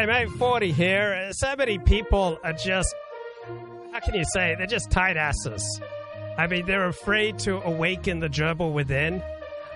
G'day, mate. 40 here. So many people are just, how can you say, they're just tight asses. I mean, they're afraid to awaken the gerbil within.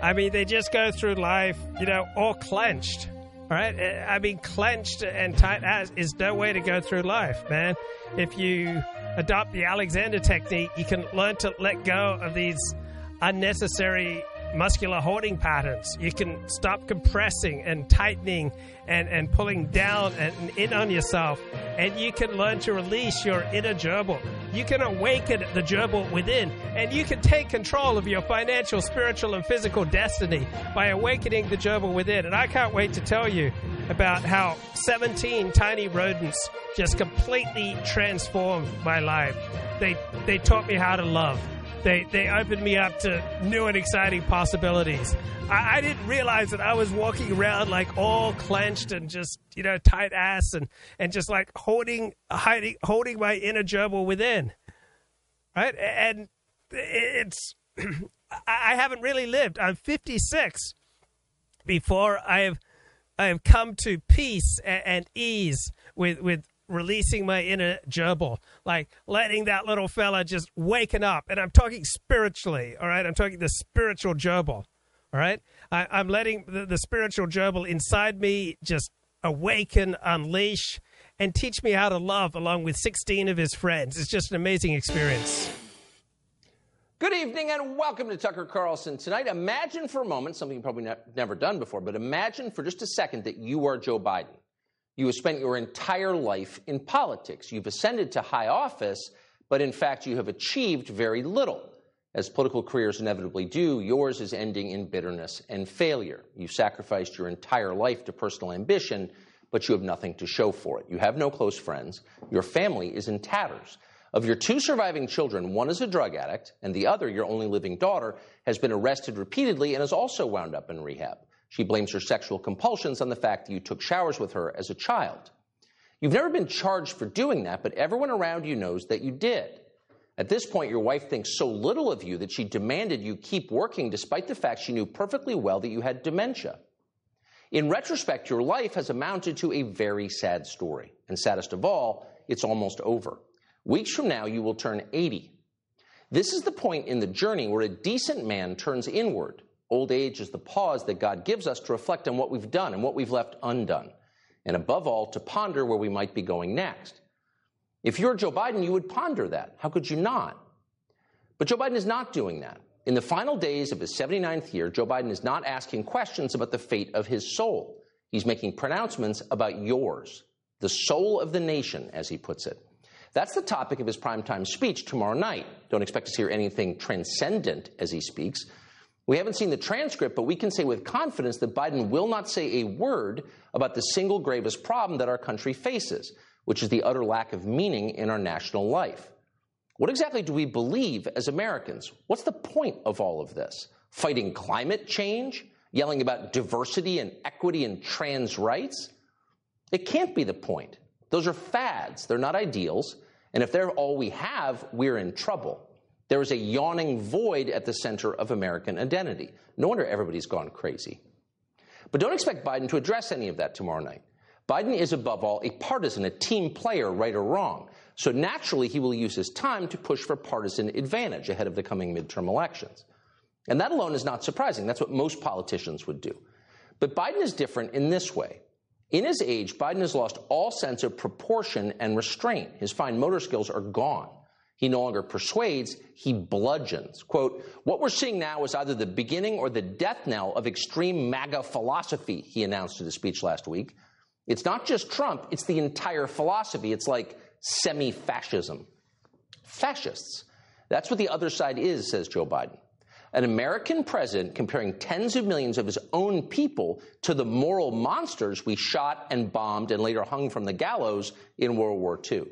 I mean, they just go through life, you know, all clenched. All right? Eh, I mean, clenched and tight ass is no way to go through life, man. If you adopt the Alexander technique, you can learn to let go of these unnecessary muscular holding patterns. You can stop compressing and tightening and, and pulling down and in on yourself. And you can learn to release your inner gerbil. You can awaken the gerbil within. And you can take control of your financial, spiritual, and physical destiny by awakening the gerbil within. And I can't wait to tell you about how 17 tiny rodents just completely transformed my life. They, they taught me how to love. They, they opened me up to new and exciting possibilities. I, I didn't realize that I was walking around like all clenched and just, you know, tight ass and, and just like holding, hiding, holding my inner gerbil within. Right? And it's, I haven't really lived. I'm 56 before I have, I have come to peace and, and ease with, with releasing my inner gerbil, like letting that little fella just waken up. And I'm talking spiritually, all right? I'm talking the spiritual gerbil, all right? I, am letting the, the spiritual gerbil inside me just awaken, unleash, and teach me how to love along with 16 of his friends. It's just an amazing experience. Good evening and welcome to Tucker Carlson tonight. Imagine for a moment, something you've probably ne- never done before, but imagine for just a second that you are Joe Biden. You have spent your entire life in politics. You've ascended to high office, but in fact, you have achieved very little. As political careers inevitably do, yours is ending in bitterness and failure. You've sacrificed your entire life to personal ambition, but you have nothing to show for it. You have no close friends. Your family is in tatters. Of your two surviving children, one is a drug addict, and the other, your only living daughter, has been arrested repeatedly and has also wound up in rehab. She blames her sexual compulsions on the fact that you took showers with her as a child. You've never been charged for doing that, but everyone around you knows that you did. At this point, your wife thinks so little of you that she demanded you keep working despite the fact she knew perfectly well that you had dementia. In retrospect, your life has amounted to a very sad story. And saddest of all, it's almost over. Weeks from now, you will turn 80. This is the point in the journey where a decent man turns inward Old age is the pause that God gives us to reflect on what we've done and what we've left undone, and above all, to ponder where we might be going next. If you're Joe Biden, you would ponder that. How could you not? But Joe Biden is not doing that. In the final days of his 79th year, Joe Biden is not asking questions about the fate of his soul. He's making pronouncements about yours, the soul of the nation, as he puts it. That's the topic of his primetime speech tomorrow night. Don't expect to hear anything transcendent as he speaks. We haven't seen the transcript, but we can say with confidence that Biden will not say a word about the single gravest problem that our country faces, which is the utter lack of meaning in our national life. What exactly do we believe as Americans? What's the point of all of this? Fighting climate change? Yelling about diversity and equity and trans rights? It can't be the point. Those are fads, they're not ideals. And if they're all we have, we're in trouble. There is a yawning void at the center of American identity. No wonder everybody's gone crazy. But don't expect Biden to address any of that tomorrow night. Biden is, above all, a partisan, a team player, right or wrong. So naturally, he will use his time to push for partisan advantage ahead of the coming midterm elections. And that alone is not surprising. That's what most politicians would do. But Biden is different in this way. In his age, Biden has lost all sense of proportion and restraint. His fine motor skills are gone. He no longer persuades, he bludgeons. Quote, what we're seeing now is either the beginning or the death knell of extreme MAGA philosophy, he announced in a speech last week. It's not just Trump, it's the entire philosophy. It's like semi fascism. Fascists. That's what the other side is, says Joe Biden. An American president comparing tens of millions of his own people to the moral monsters we shot and bombed and later hung from the gallows in World War II.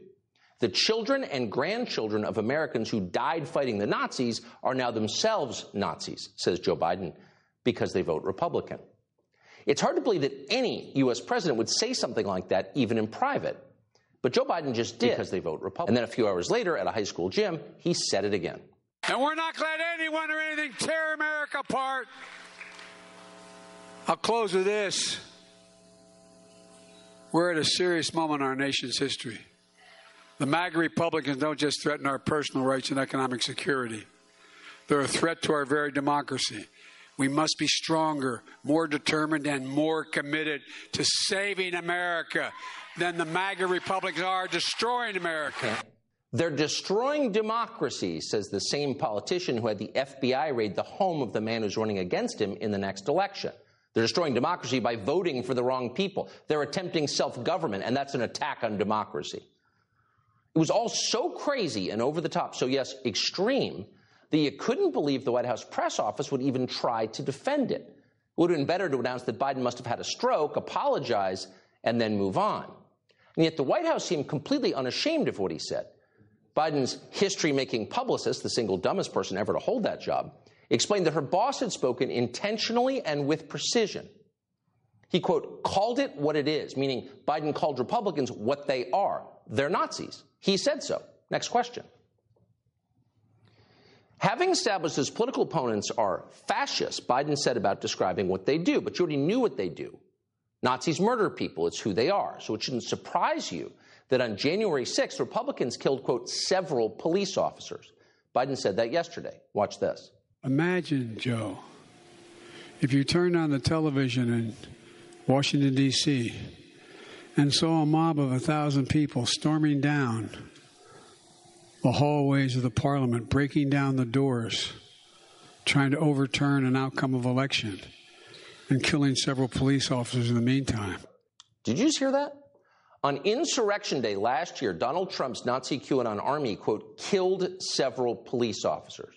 The children and grandchildren of Americans who died fighting the Nazis are now themselves Nazis, says Joe Biden, because they vote Republican. It's hard to believe that any U.S. president would say something like that, even in private. But Joe Biden just did because they vote Republican. And then a few hours later, at a high school gym, he said it again. And we're not glad anyone or anything tear America apart. I'll close with this. We're at a serious moment in our nation's history. The MAGA Republicans don't just threaten our personal rights and economic security, they're a threat to our very democracy. We must be stronger, more determined, and more committed to saving America than the MAGA Republicans are destroying America. They're destroying democracy, says the same politician who had the FBI raid the home of the man who's running against him in the next election. They're destroying democracy by voting for the wrong people. They're attempting self government, and that's an attack on democracy. It was all so crazy and over the top, so yes, extreme, that you couldn't believe the White House press office would even try to defend it. It would have been better to announce that Biden must have had a stroke, apologize, and then move on. And yet the White House seemed completely unashamed of what he said. Biden's history making publicist, the single dumbest person ever to hold that job, explained that her boss had spoken intentionally and with precision. He, quote, called it what it is, meaning Biden called Republicans what they are. They're Nazis. He said so. Next question. Having established his political opponents are fascists, Biden said about describing what they do, but you already knew what they do. Nazis murder people, it's who they are. So it shouldn't surprise you that on January 6th, Republicans killed, quote, several police officers. Biden said that yesterday. Watch this. Imagine, Joe, if you turned on the television in Washington, D.C., and saw a mob of a thousand people storming down the hallways of the parliament, breaking down the doors, trying to overturn an outcome of election, and killing several police officers in the meantime. Did you just hear that? On Insurrection Day last year, Donald Trump's Nazi QAnon army, quote, killed several police officers.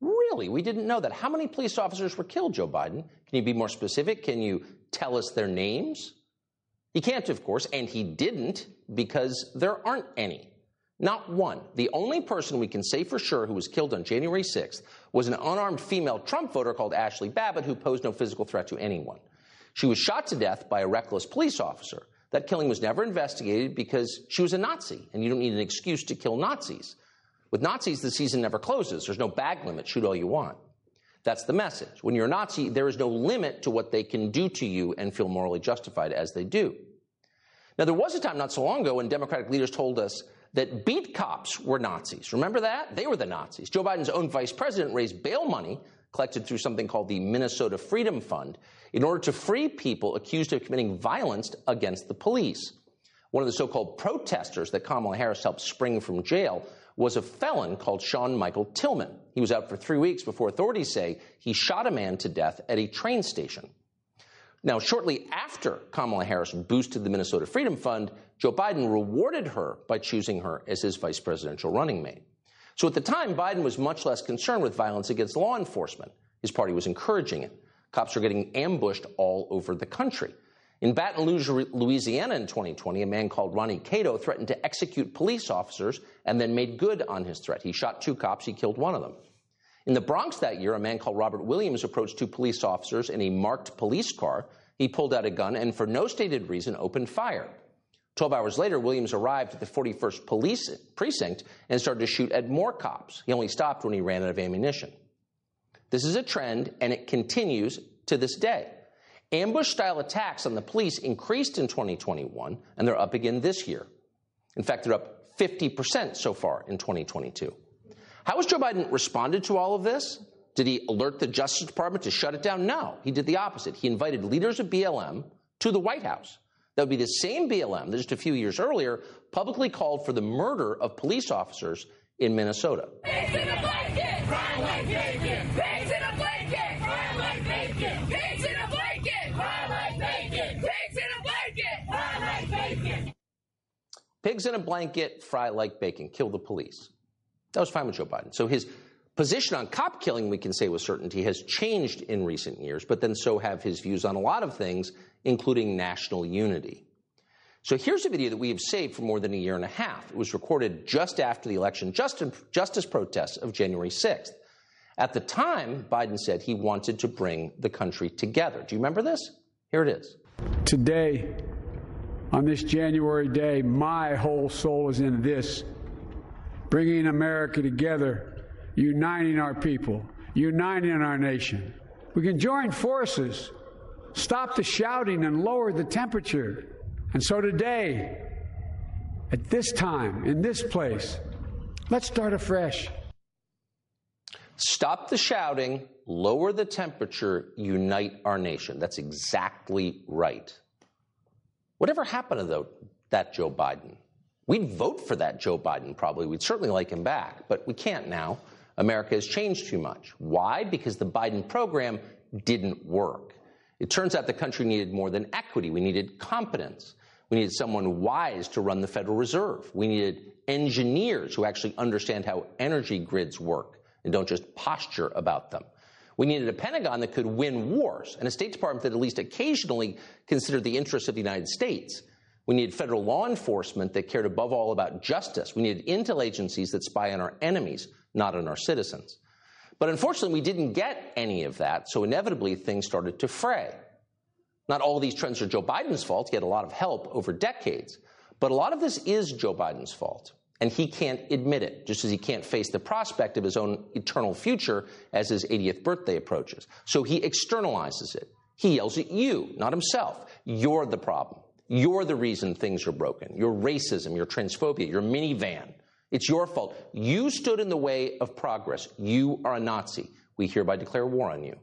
Really? We didn't know that. How many police officers were killed, Joe Biden? Can you be more specific? Can you tell us their names? He can't, of course, and he didn't because there aren't any. Not one. The only person we can say for sure who was killed on January 6th was an unarmed female Trump voter called Ashli Babbitt who posed no physical threat to anyone. She was shot to death by a reckless police officer. That killing was never investigated because she was a Nazi, and you don't need an excuse to kill Nazis. With Nazis, the season never closes. There's no bag limit. Shoot all you want. That's the message. When you're a Nazi, there is no limit to what they can do to you and feel morally justified as they do. Now, there was a time not so long ago when Democratic leaders told us that beat cops were Nazis. Remember that? They were the Nazis. Joe Biden's own vice president raised bail money collected through something called the Minnesota Freedom Fund in order to free people accused of committing violence against the police. One of the so called protesters that Kamala Harris helped spring from jail was a felon called Sean Michael Tillman. He was out for three weeks before authorities say he shot a man to death at a train station. Now, shortly after Kamala Harris boosted the Minnesota Freedom Fund, Joe Biden rewarded her by choosing her as his vice presidential running mate. So at the time, Biden was much less concerned with violence against law enforcement. His party was encouraging it. Cops were getting ambushed all over the country. In Baton Rouge, Louisiana in 2020, a man called Ronnie Kato threatened to execute police officers and then made good on his threat. He shot two cops, he killed one of them. In the Bronx that year, a man called Robert Williams approached two police officers in a marked police car. He pulled out a gun and, for no stated reason, opened fire. Twelve hours later, Williams arrived at the 41st Police Precinct and started to shoot at more cops. He only stopped when he ran out of ammunition. This is a trend, and it continues to this day. Ambush style attacks on the police increased in 2021, and they're up again this year. In fact, they're up 50% so far in 2022. How has Joe Biden responded to all of this? Did he alert the Justice Department to shut it down? No, he did the opposite. He invited leaders of BLM to the White House. That would be the same BLM that just a few years earlier publicly called for the murder of police officers in Minnesota. Pigs in a blanket, fry like bacon, kill the police. That was fine with Joe Biden. So his position on cop killing, we can say with certainty, has changed in recent years, but then so have his views on a lot of things, including national unity. So here's a video that we have saved for more than a year and a half. It was recorded just after the election just in justice protests of January 6th. At the time, Biden said he wanted to bring the country together. Do you remember this? Here it is. Today, on this January day, my whole soul is in this bringing America together, uniting our people, uniting our nation. We can join forces, stop the shouting, and lower the temperature. And so today, at this time, in this place, let's start afresh. Stop the shouting, lower the temperature, unite our nation. That's exactly right. Whatever happened to the, that Joe Biden? We'd vote for that Joe Biden probably. We'd certainly like him back, but we can't now. America has changed too much. Why? Because the Biden program didn't work. It turns out the country needed more than equity. We needed competence. We needed someone wise to run the Federal Reserve. We needed engineers who actually understand how energy grids work and don't just posture about them. We needed a Pentagon that could win wars and a State Department that at least occasionally considered the interests of the United States. We needed federal law enforcement that cared above all about justice. We needed intel agencies that spy on our enemies, not on our citizens. But unfortunately, we didn't get any of that, so inevitably things started to fray. Not all these trends are Joe Biden's fault. He had a lot of help over decades. But a lot of this is Joe Biden's fault. And he can't admit it, just as he can't face the prospect of his own eternal future as his 80th birthday approaches. So he externalizes it. He yells at you, not himself. You're the problem. You're the reason things are broken. Your racism, your transphobia, your minivan. It's your fault. You stood in the way of progress. You are a Nazi. We hereby declare war on you.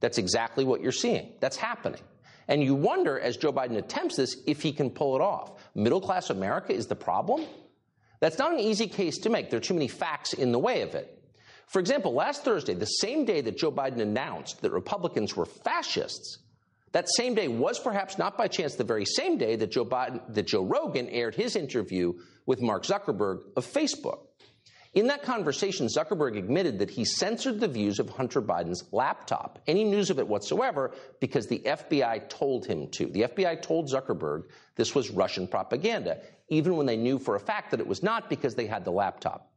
That's exactly what you're seeing. That's happening. And you wonder, as Joe Biden attempts this, if he can pull it off. Middle class America is the problem? That's not an easy case to make. There are too many facts in the way of it. For example, last Thursday, the same day that Joe Biden announced that Republicans were fascists, that same day was perhaps not by chance the very same day that Joe, Biden, that Joe Rogan aired his interview with Mark Zuckerberg of Facebook. In that conversation, Zuckerberg admitted that he censored the views of Hunter Biden's laptop, any news of it whatsoever, because the FBI told him to. The FBI told Zuckerberg this was Russian propaganda, even when they knew for a fact that it was not because they had the laptop.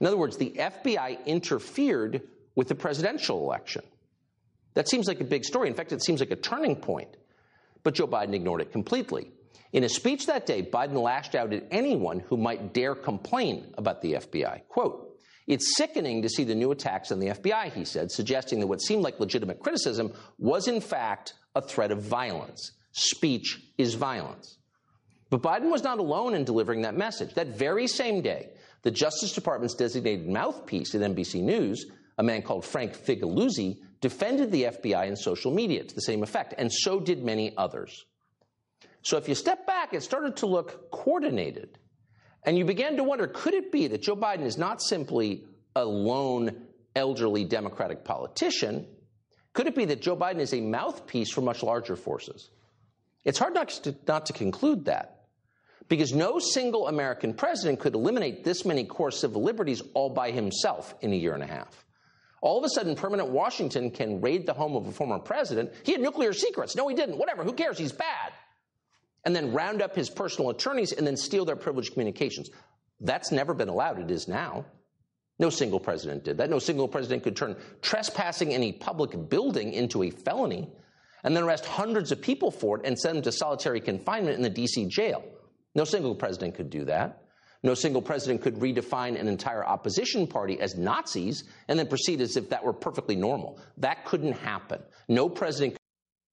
In other words, the FBI interfered with the presidential election. That seems like a big story. In fact, it seems like a turning point. But Joe Biden ignored it completely. In a speech that day, Biden lashed out at anyone who might dare complain about the FBI. Quote, it's sickening to see the new attacks on the FBI, he said, suggesting that what seemed like legitimate criticism was in fact a threat of violence. Speech is violence. But Biden was not alone in delivering that message. That very same day, the Justice Department's designated mouthpiece at NBC News, a man called Frank Figliuzzi, defended the FBI in social media to the same effect, and so did many others. So if you step back, it started to look coordinated. And you began to wonder could it be that Joe Biden is not simply a lone elderly Democratic politician? Could it be that Joe Biden is a mouthpiece for much larger forces? It's hard not to, not to conclude that because no single American president could eliminate this many core civil liberties all by himself in a year and a half. All of a sudden, permanent Washington can raid the home of a former president. He had nuclear secrets. No, he didn't. Whatever. Who cares? He's bad. And then round up his personal attorneys and then steal their privileged communications. That's never been allowed. It is now. No single president did that. No single president could turn trespassing any public building into a felony and then arrest hundreds of people for it and send them to solitary confinement in the DC jail. No single president could do that. No single president could redefine an entire opposition party as Nazis and then proceed as if that were perfectly normal. That couldn't happen. No president.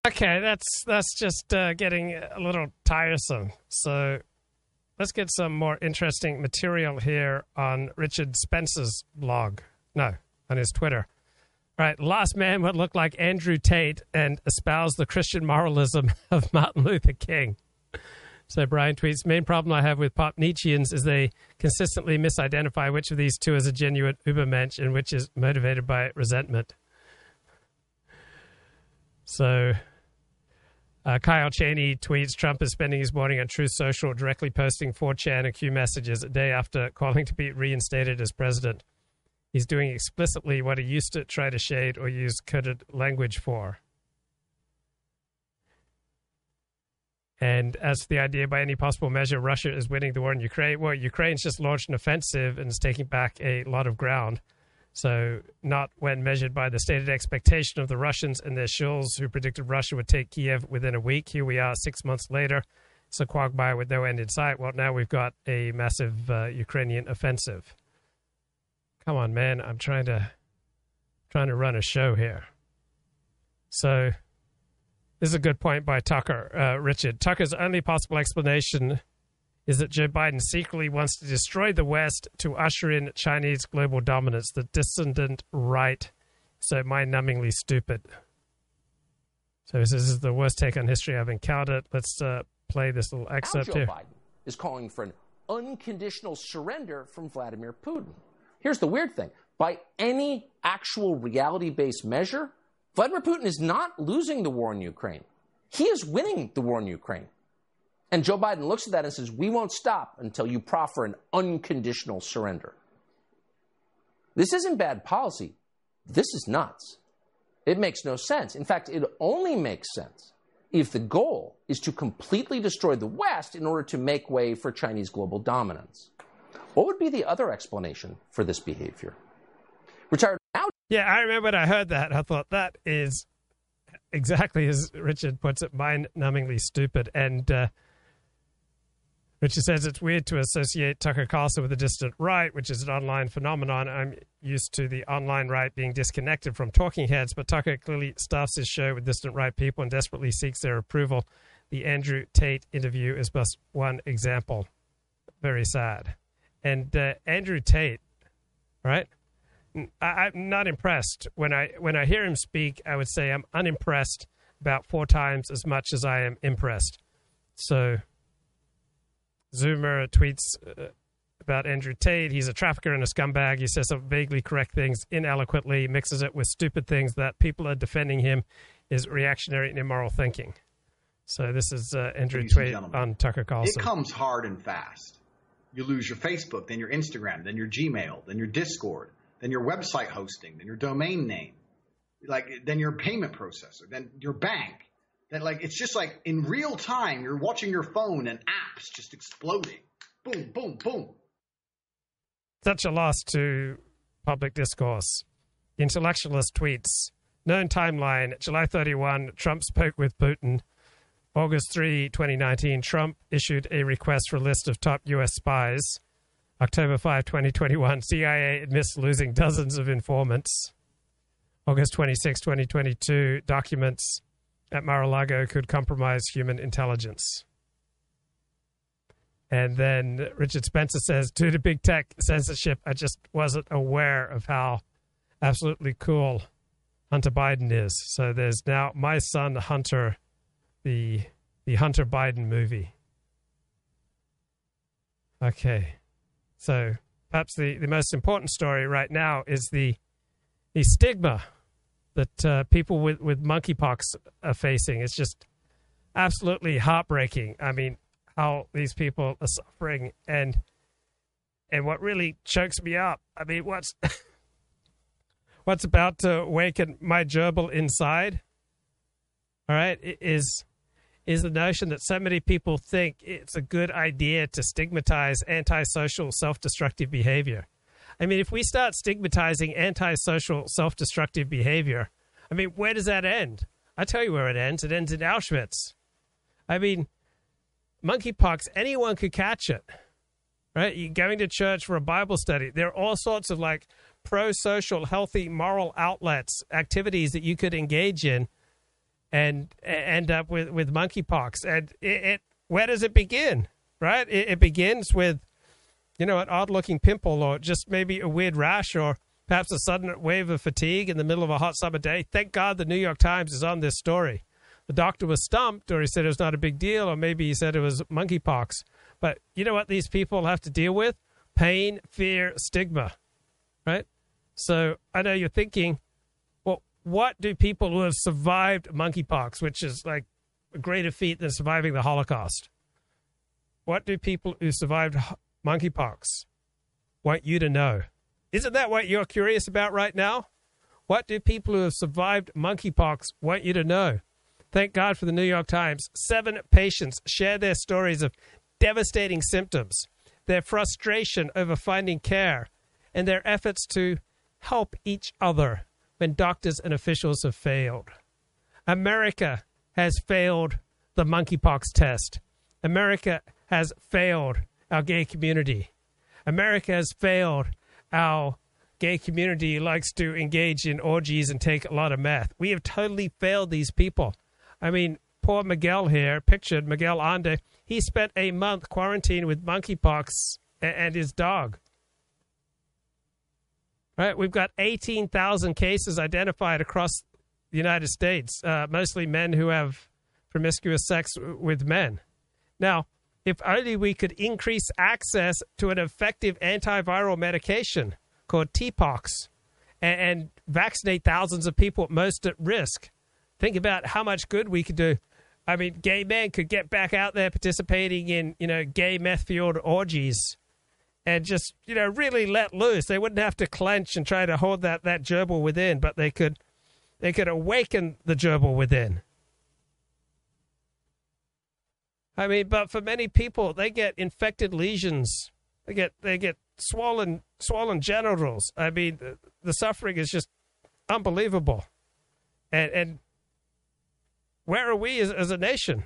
Okay, that's that's just uh, getting a little tiresome. So let's get some more interesting material here on Richard Spencer's blog. No, on his Twitter. All right, last man would look like Andrew Tate and espouse the Christian moralism of Martin Luther King. So Brian tweets, main problem I have with pop Nietzscheans is they consistently misidentify which of these two is a genuine Ubermensch and which is motivated by resentment. So uh, Kyle Cheney tweets, Trump is spending his morning on Truth Social directly posting 4chan and Q messages a day after calling to be reinstated as president. He's doing explicitly what he used to try to shade or use coded language for. And as for the idea, by any possible measure, Russia is winning the war in Ukraine, well, Ukraine's just launched an offensive and is taking back a lot of ground. So, not when measured by the stated expectation of the Russians and their shills who predicted Russia would take Kiev within a week. Here we are, six months later. It's a quagmire with no end in sight. Well, now we've got a massive uh, Ukrainian offensive. Come on, man! I'm trying to trying to run a show here. So, This is a good point by Tucker, uh, Richard. Tucker's only possible explanation is that Joe Biden secretly wants to destroy the West to usher in Chinese global dominance. The dissident right, so mind numbingly stupid. So this is the worst take on history I've encountered. Let's uh, play this little excerpt now Joe here. Biden is calling for an unconditional surrender from Vladimir Putin. Here's the weird thing by any actual reality based measure, Vladimir Putin is not losing the war in Ukraine. He is winning the war in Ukraine. And Joe Biden looks at that and says, We won't stop until you proffer an unconditional surrender. This isn't bad policy. This is nuts. It makes no sense. In fact, it only makes sense if the goal is to completely destroy the West in order to make way for Chinese global dominance. What would be the other explanation for this behavior? Retired. Yeah, I remember when I heard that. I thought that is exactly as Richard puts it, mind numbingly stupid. And uh, Richard says it's weird to associate Tucker Carlson with the dissident right, which is an online phenomenon. I'm used to the online right being disconnected from talking heads, but Tucker clearly staffs his show with dissident right people and desperately seeks their approval. The Andrew Tate interview is just one example. Very sad. And uh, Andrew Tate, right? I, am not impressed. When I when I hear him speak, I would say I'm unimpressed about four times as much as I am impressed. So Zoomer tweets uh, about Andrew Tate. He's a trafficker and a scumbag. He says some vaguely correct things ineloquently, mixes it with stupid things that people are defending him is reactionary and immoral thinking. So this is uh, Andrew Tate on Tucker Carlson. It comes hard and fast. You lose your Facebook, then your Instagram, then your Gmail, then your Discord, then your website hosting, then your domain name, like then your payment processor, then your bank that like it's just like in real time you're watching your phone and apps just exploding. Boom boom boom. Such a loss to public discourse. Intellectualist tweets. Known timeline july 31 trump spoke with putin. August 3 2019 trump issued a request for a list of top us spies. October 5 2021 cia admits losing dozens of informants. August 26 2022 documents at Mar-a-Lago could compromise human intelligence. And then Richard Spencer says, due to big tech censorship, I just wasn't aware of how absolutely cool Hunter Biden is. So there's now my son Hunter, the the Hunter Biden movie. Okay. So perhaps the, the most important story right now is the the stigma that uh, people with, with monkeypox are facing. It's just absolutely heartbreaking. I mean, how these people are suffering and and what really chokes me up. I mean, what's what's about to awaken my gerbil inside? All right, is is the notion that so many people think it's a good idea to stigmatize antisocial, self-destructive behavior. I mean, if we start stigmatizing antisocial, self destructive behavior, I mean, where does that end? I tell you where it ends. It ends in Auschwitz. I mean, monkeypox, anyone could catch it, right? You're going to church for a Bible study. There are all sorts of like pro social, healthy, moral outlets, activities that you could engage in and end up with, with monkeypox. And it, it where does it begin, right? It, it begins with you know, an odd looking pimple or just maybe a weird rash or perhaps a sudden wave of fatigue in the middle of a hot summer day. Thank God the New York Times is on this story. The doctor was stumped, or he said it was not a big deal, or maybe he said it was monkeypox. But you know what these people have to deal with? Pain, fear, stigma, right? So I know you're thinking, well, what do people who have survived monkeypox, which is like a greater feat than surviving the Holocaust, what do people who survived monkeypox want you to know. Isn't that what you're curious about right now? What do people who have survived monkeypox want you to know? Thank God for the New York Times. Seven patients share their stories of devastating symptoms, their frustration over finding care, and their efforts to help each other when doctors and officials have failed. America has failed the monkeypox test. America has failed our gay community. America has failed our gay community likes to engage in orgies and take a lot of meth. We have totally failed these people. I mean, poor Miguel here, pictured Miguel Ande, he spent a month quarantined with monkeypox and his dog. Right, we've got 18,000 cases identified across the United States, uh, mostly men who have promiscuous sex with men. Now, if only we could increase access to an effective antiviral medication called TPOXX and, and vaccinate thousands of people most at risk. Think about how much good we could do. I mean, gay men could get back out there participating in, you know, gay meth fueled orgies and just, you know, really let loose. They wouldn't have to clench and try to hold that, that gerbil within, but they could they could awaken the gerbil within. I mean, but for many people, they get infected lesions. They get they get swollen swollen genitals. I mean, the, the suffering is just unbelievable. And and where are we as, as a nation?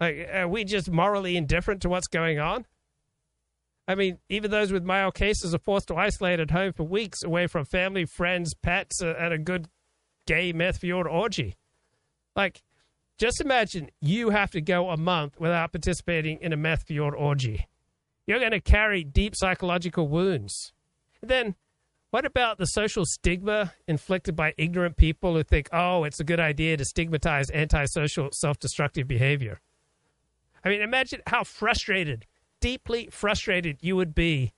Like, are we just morally indifferent to what's going on? I mean, even those with mild cases are forced to isolate at home for weeks away from family, friends, pets, uh, and a good gay meth fueled orgy. Like, just imagine you have to go a month without participating in a meth fueled orgy. You're going to carry deep psychological wounds. Then, what about the social stigma inflicted by ignorant people who think, oh, it's a good idea to stigmatize antisocial, self destructive behavior? I mean, imagine how frustrated, deeply frustrated you would be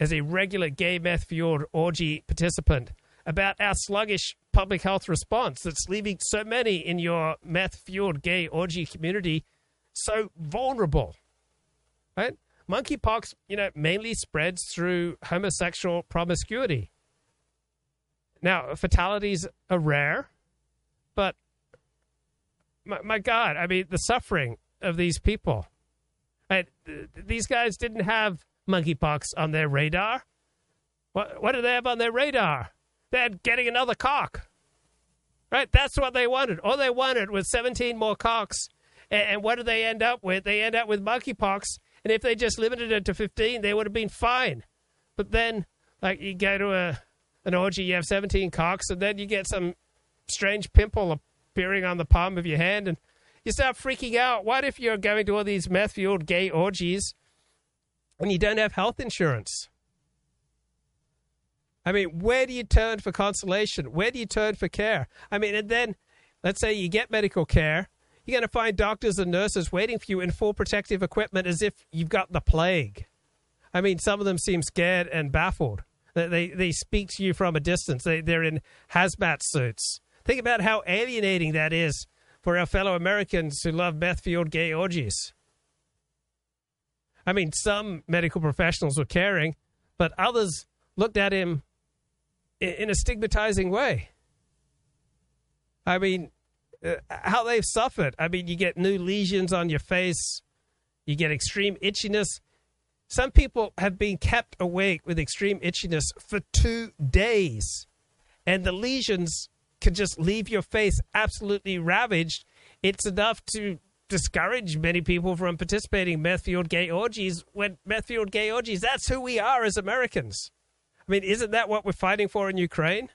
as a regular gay meth fueled orgy participant about our sluggish public health response that's leaving so many in your meth fueled gay orgy community so vulnerable. Right? Monkeypox, you know, mainly spreads through homosexual promiscuity. Now, fatalities are rare, but my, my God, I mean, the suffering of these people. Right? These guys didn't have monkeypox on their radar. What, what do they have on their radar? They're getting another cock. Right? That's what they wanted. All they wanted was 17 more cocks. And, and what do they end up with? They end up with monkeypox. And if they just limited it to 15, they would have been fine. But then, like, you go to a an orgy, you have 17 cocks, and then you get some strange pimple appearing on the palm of your hand, and you start freaking out. What if you're going to all these meth fueled gay orgies and you don't have health insurance? I mean, where do you turn for consolation? Where do you turn for care? I mean, and then let's say you get medical care. You're going to find doctors and nurses waiting for you in full protective equipment as if you've got the plague. I mean, some of them seem scared and baffled. They, they, speak to you from a distance. They, they're in hazmat suits. Think about how alienating that is for our fellow Americans who love meth fueled gay orgies. I mean, some medical professionals were caring, but others looked at him in a stigmatizing way. I mean, uh, how they've suffered. I mean, you get new lesions on your face, you get extreme itchiness. Some people have been kept awake with extreme itchiness for two days, and the lesions can just leave your face absolutely ravaged. It's enough to discourage many people from participating in meth fueled gay orgies when meth fueled gay orgies, that's who we are as Americans. I mean, isn't that what we're fighting for in Ukraine?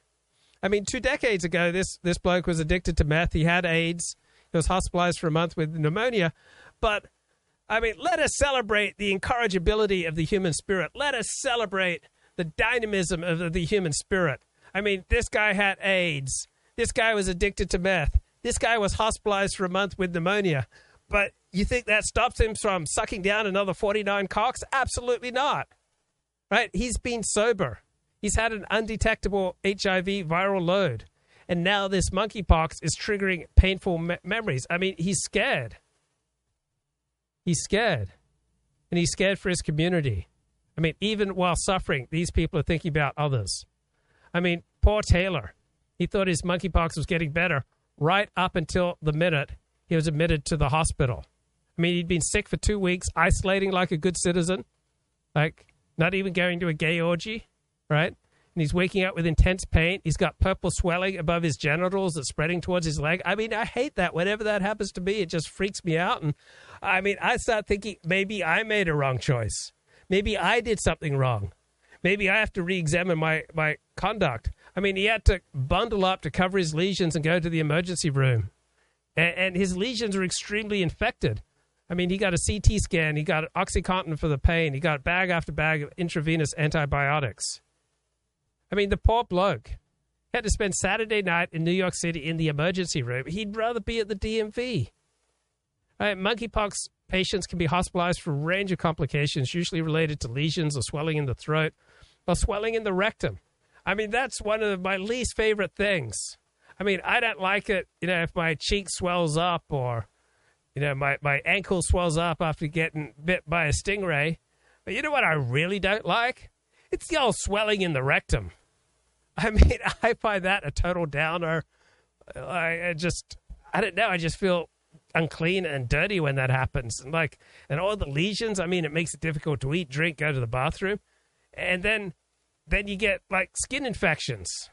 I mean, two decades ago, this, this bloke was addicted to meth. He had AIDS. He was hospitalized for a month with pneumonia. But, I mean, let us celebrate the incorrigibility of the human spirit. Let us celebrate the dynamism of the human spirit. I mean, this guy had AIDS. This guy was addicted to meth. This guy was hospitalized for a month with pneumonia. But you think that stops him from sucking down another 49 cocks? Absolutely not right? He's been sober. He's had an undetectable HIV viral load. And now this monkeypox is triggering painful me- memories. I mean, he's scared. He's scared. And he's scared for his community. I mean, even while suffering, these people are thinking about others. I mean, poor Taylor. He thought his monkeypox was getting better right up until the minute he was admitted to the hospital. I mean, he'd been sick for two weeks, isolating like a good citizen. Like, not even going to a gay orgy, right? And he's waking up with intense pain. He's got purple swelling above his genitals that's spreading towards his leg. I mean, I hate that. Whenever that happens to me, it just freaks me out. And I mean, I start thinking maybe I made a wrong choice. Maybe I did something wrong. Maybe I have to re examine my, my conduct. I mean, he had to bundle up to cover his lesions and go to the emergency room. and, and his lesions are extremely infected. I mean, he got a CT scan, he got OxyContin for the pain, he got bag after bag of intravenous antibiotics. I mean, the poor bloke had to spend Saturday night in New York City in the emergency room. He'd rather be at the DMV. Right, monkeypox patients can be hospitalized for a range of complications, usually related to lesions or swelling in the throat or swelling in the rectum. I mean, that's one of my least favorite things. I mean, I don't like it, you know, if my cheek swells up or, you know, my, my ankle swells up after getting bit by a stingray. But you know what I really don't like? It's the old swelling in the rectum. I mean, I find that a total downer. I, I just, I don't know. I just feel unclean and dirty when that happens. And like, and all the lesions. I mean, it makes it difficult to eat, drink, go to the bathroom, and then, then you get like skin infections,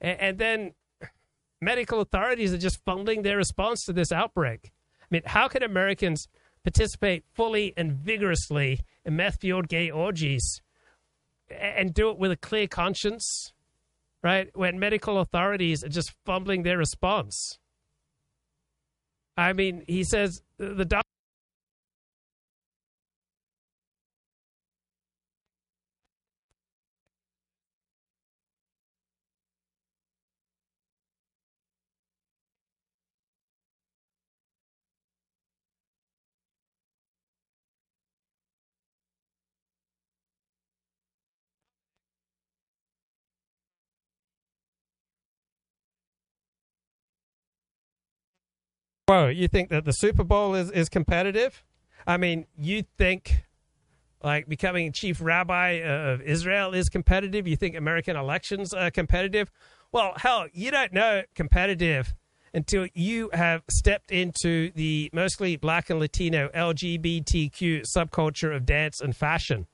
and, and then medical authorities are just funding their response to this outbreak. I mean, how can Americans participate fully and vigorously in meth-fueled gay orgies? and do it with a clear conscience, right? When medical authorities are just fumbling their response. I mean, he says the doctor. Whoa, you think that the Super Bowl is, is competitive? I mean, you think like becoming chief rabbi of Israel is competitive? You think American elections are competitive? Well, hell, you don't know competitive until you have stepped into the mostly black and Latino LGBTQ subculture of dance and fashion,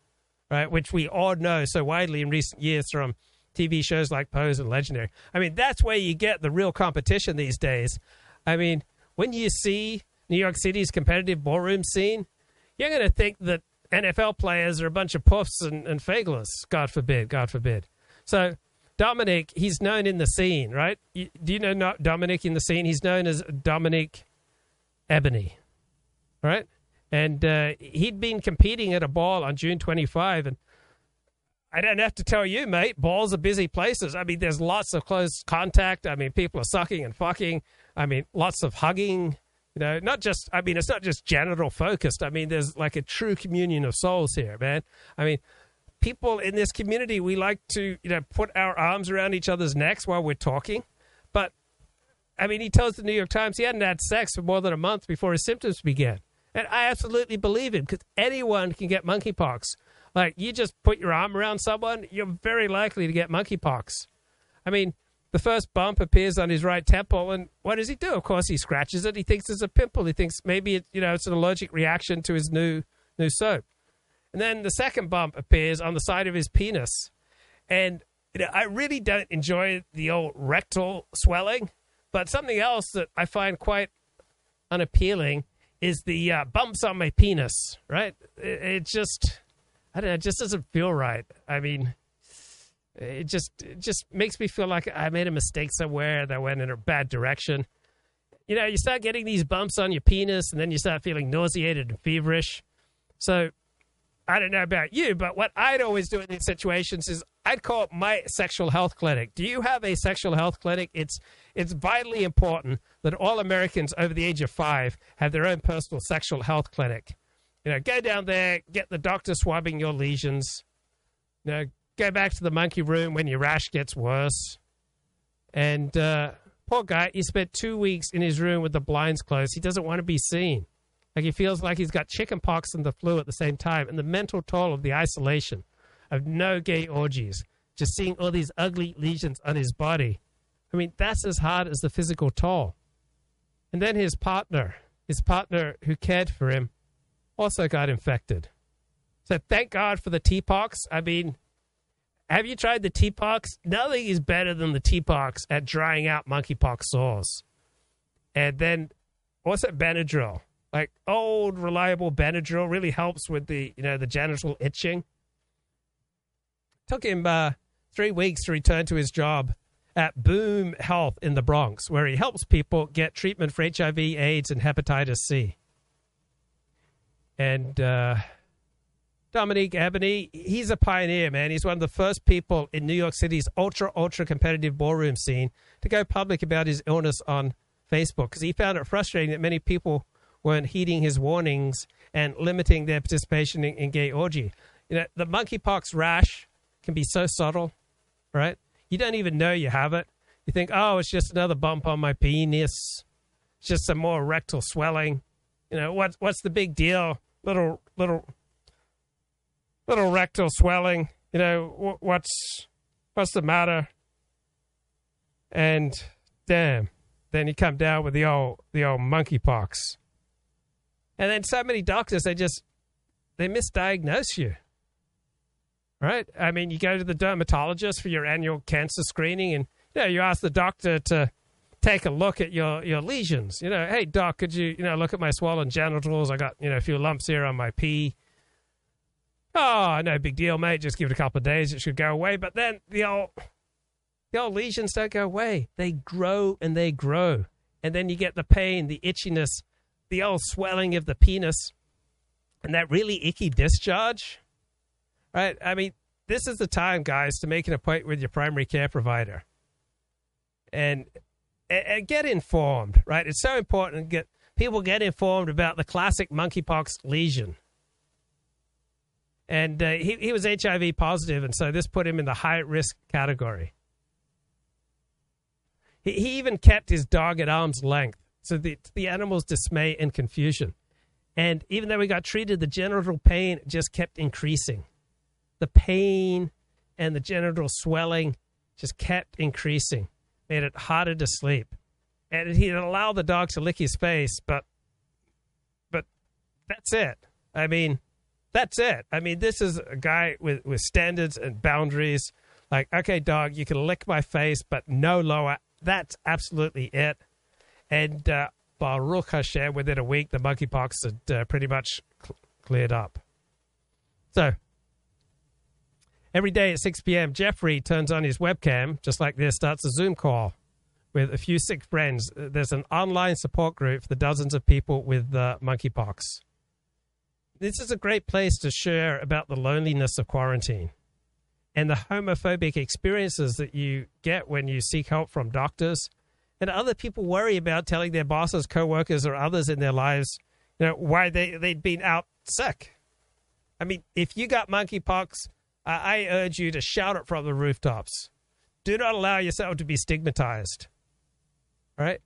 right? Which we all know so widely in recent years from TV shows like Pose and Legendary. I mean, that's where you get the real competition these days. I mean, when you see New York City's competitive ballroom scene, you're going to think that NFL players are a bunch of puffs and, and fageless. God forbid, God forbid. So Dominic, he's known in the scene, right? You, do you know Dominic in the scene? He's known as Dominic Ebony, right? And uh, he'd been competing at a ball on June 25, and I don't have to tell you, mate. Balls are busy places. I mean, there's lots of close contact. I mean, people are sucking and fucking. I mean, lots of hugging. You know, not just. I mean, it's not just genital focused. I mean, there's like a true communion of souls here, man. I mean, people in this community, we like to, you know, put our arms around each other's necks while we're talking. But I mean, he tells the New York Times he hadn't had sex for more than a month before his symptoms began. And I absolutely believe him because anyone can get monkeypox. Like, you just put your arm around someone, you're very likely to get monkeypox. I mean, the first bump appears on his right temple, and what does he do? Of course, he scratches it. He thinks it's a pimple. He thinks maybe it, you know it's an allergic reaction to his new new soap. And then the second bump appears on the side of his penis, and you know, I really don't enjoy the old rectal swelling. But something else that I find quite unappealing is the uh, bumps on my penis. Right? It, it just, I don't know, it just doesn't feel right. I mean, it just it just makes me feel like I made a mistake somewhere that went in a bad direction. You know, you start getting these bumps on your penis, and then you start feeling nauseated and feverish. So, I don't know about you, but what I'd always do in these situations is I'd call it my sexual health clinic. Do you have a sexual health clinic? It's it's vitally important that all Americans over the age of five have their own personal sexual health clinic. You know, go down there, get the doctor swabbing your lesions. You know, go back to the monkey room when your rash gets worse. And uh, poor guy, he spent two weeks in his room with the blinds closed. He doesn't want to be seen. Like he feels like he's got chicken pox and the flu at the same time. And the mental toll of the isolation of no gay orgies, just seeing all these ugly lesions on his body. I mean, that's as hard as the physical toll. And then his partner, his partner who cared for him, also got infected. So thank God for the TPOXX. I mean, have you tried the TPOXX? Nothing is better than the TPOXX at drying out monkeypox sores. And then, what's that Benadryl? Like old, reliable Benadryl really helps with the, you know, the genital itching. Took him uh, three weeks to return to his job at Boom Health in the Bronx, where he helps people get treatment for HIV, AIDS, and hepatitis C. And uh, Dominique Ebony, he's a pioneer, man. He's one of the first people in New York City's ultra, ultra competitive ballroom scene to go public about his illness on Facebook because he found it frustrating that many people weren't heeding his warnings and limiting their participation in, in gay orgy. You know, the monkeypox rash can be so subtle, right? You don't even know you have it. You think, oh, it's just another bump on my penis. It's just some more rectal swelling. You know, what's what's the big deal? Little little little rectal swelling. You know, what's what's the matter? And damn, then you come down with the old the old monkeypox. And then so many doctors they just they misdiagnose you right? I mean, you go to the dermatologist for your annual cancer screening, and you know, you ask the doctor to take a look at your your lesions. You know, hey doc, could you you know look at my swollen genitals? I got you know a few lumps here on my pee. Oh, no big deal, mate. Just give it a couple of days; it should go away. But then the old the old lesions don't go away; they grow and they grow, and then you get the pain, the itchiness, the old swelling of the penis, and that really icky discharge right? I mean, this is the time, guys, to make an appointment with your primary care provider and, and get informed, right? It's so important get people get informed about the classic monkeypox lesion. And uh, he, he was HIV positive, and so this put him in the high risk category. He, he even kept his dog at arm's length, so the, the animal's dismay and confusion. And even though he got treated, the genital pain just kept increasing the pain and the genital swelling just kept increasing, made it harder to sleep. And he'd allow the dog to lick his face, but but that's it. I mean, that's it. I mean, this is a guy with, with standards and boundaries. Like, okay, dog, you can lick my face, but no lower. That's absolutely it. And uh, Baruch Hashem, within a week, the monkeypox had uh, pretty much cl- cleared up. So Every day at 6 p.m., Jeffrey turns on his webcam, just like this, starts a Zoom call with a few sick friends. There's an online support group for the dozens of people with uh, monkeypox. This is a great place to share about the loneliness of quarantine and the homophobic experiences that you get when you seek help from doctors and other people worry about telling their bosses, co-workers, or others in their lives, you know, why they, they'd been out sick. I mean, if you got monkeypox, I urge you to shout it from the rooftops. Do not allow yourself to be stigmatized. All right?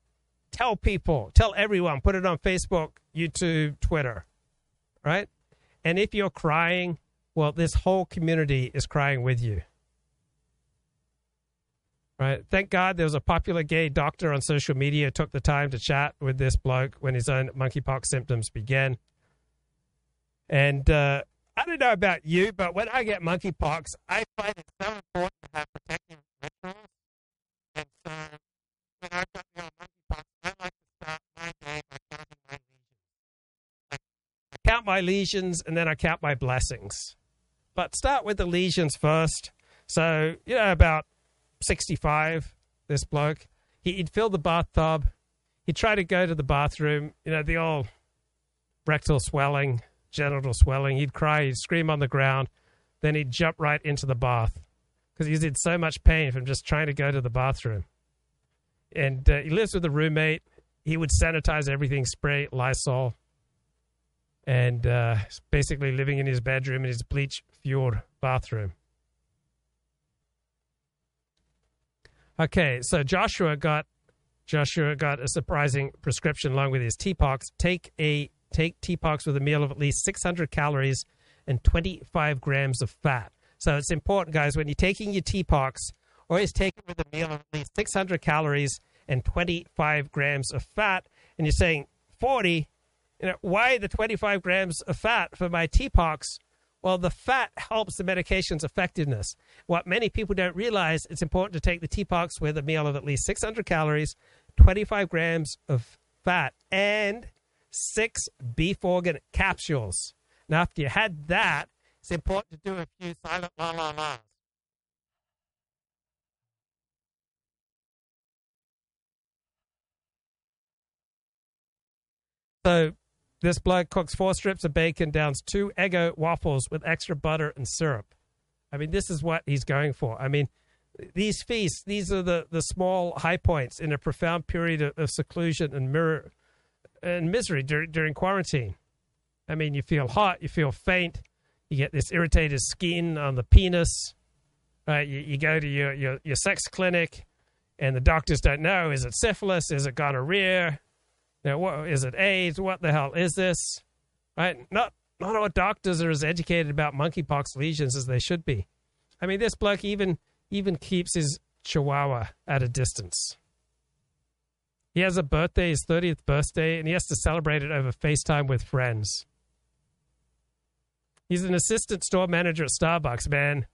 Tell people, tell everyone, put it on Facebook, YouTube, Twitter. Right? And if you're crying, well, this whole community is crying with you. Right? Thank God there was a popular gay doctor on social media took the time to chat with this bloke when his own monkeypox symptoms began. And uh, I don't know about you, but when I get monkeypox, I find it so important to have protective rituals. And so when I've got you know, monkeypox, I like to start my day by counting my lesions. I, I count my lesions and then I count my blessings. But start with the lesions first. So, you know, about 65, this bloke, he'd fill the bathtub. He'd try to go to the bathroom, you know, the old rectal swelling genital swelling. He'd cry, he'd scream on the ground, then he'd jump right into the bath because he's in so much pain from just trying to go to the bathroom. And uh, he lives with a roommate. He would sanitize everything, spray Lysol, and uh, basically living in his bedroom in his bleach fueled bathroom. Okay, so Joshua got Joshua got a surprising prescription along with his TPOXX. Take a take TPOXX with a meal of at least 600 calories and 25 grams of fat. So it's important, guys, when you're taking your TPOXX, always take it with a meal of at least 600 calories and 25 grams of fat. And you're saying 40, you know, why the 25 grams of fat for my TPOXX? Well, the fat helps the medication's effectiveness. What many people don't realize, it's important to take the TPOXX with a meal of at least 600 calories, 25 grams of fat, and six beef organ capsules. Now, after you had that, it's important to do a few silent la la la's. So this bloke cooks four strips of bacon, downs two Eggo waffles with extra butter and syrup. I mean, this is what he's going for. I mean, these feasts, these are the, the small high points in a profound period of, of seclusion and mirror and misery during, during quarantine. I mean, you feel hot, you feel faint, you get this irritated skin on the penis. Right? You, you go to your, your, your sex clinic, and the doctors don't know is it syphilis, is it gonorrhea, know, what, is it AIDS, what the hell is this? Right? Not not all doctors are as educated about monkeypox lesions as they should be. I mean, this bloke even even keeps his chihuahua at a distance. He has a birthday, his 30th birthday, and he has to celebrate it over FaceTime with friends. He's an assistant store manager at Starbucks, man.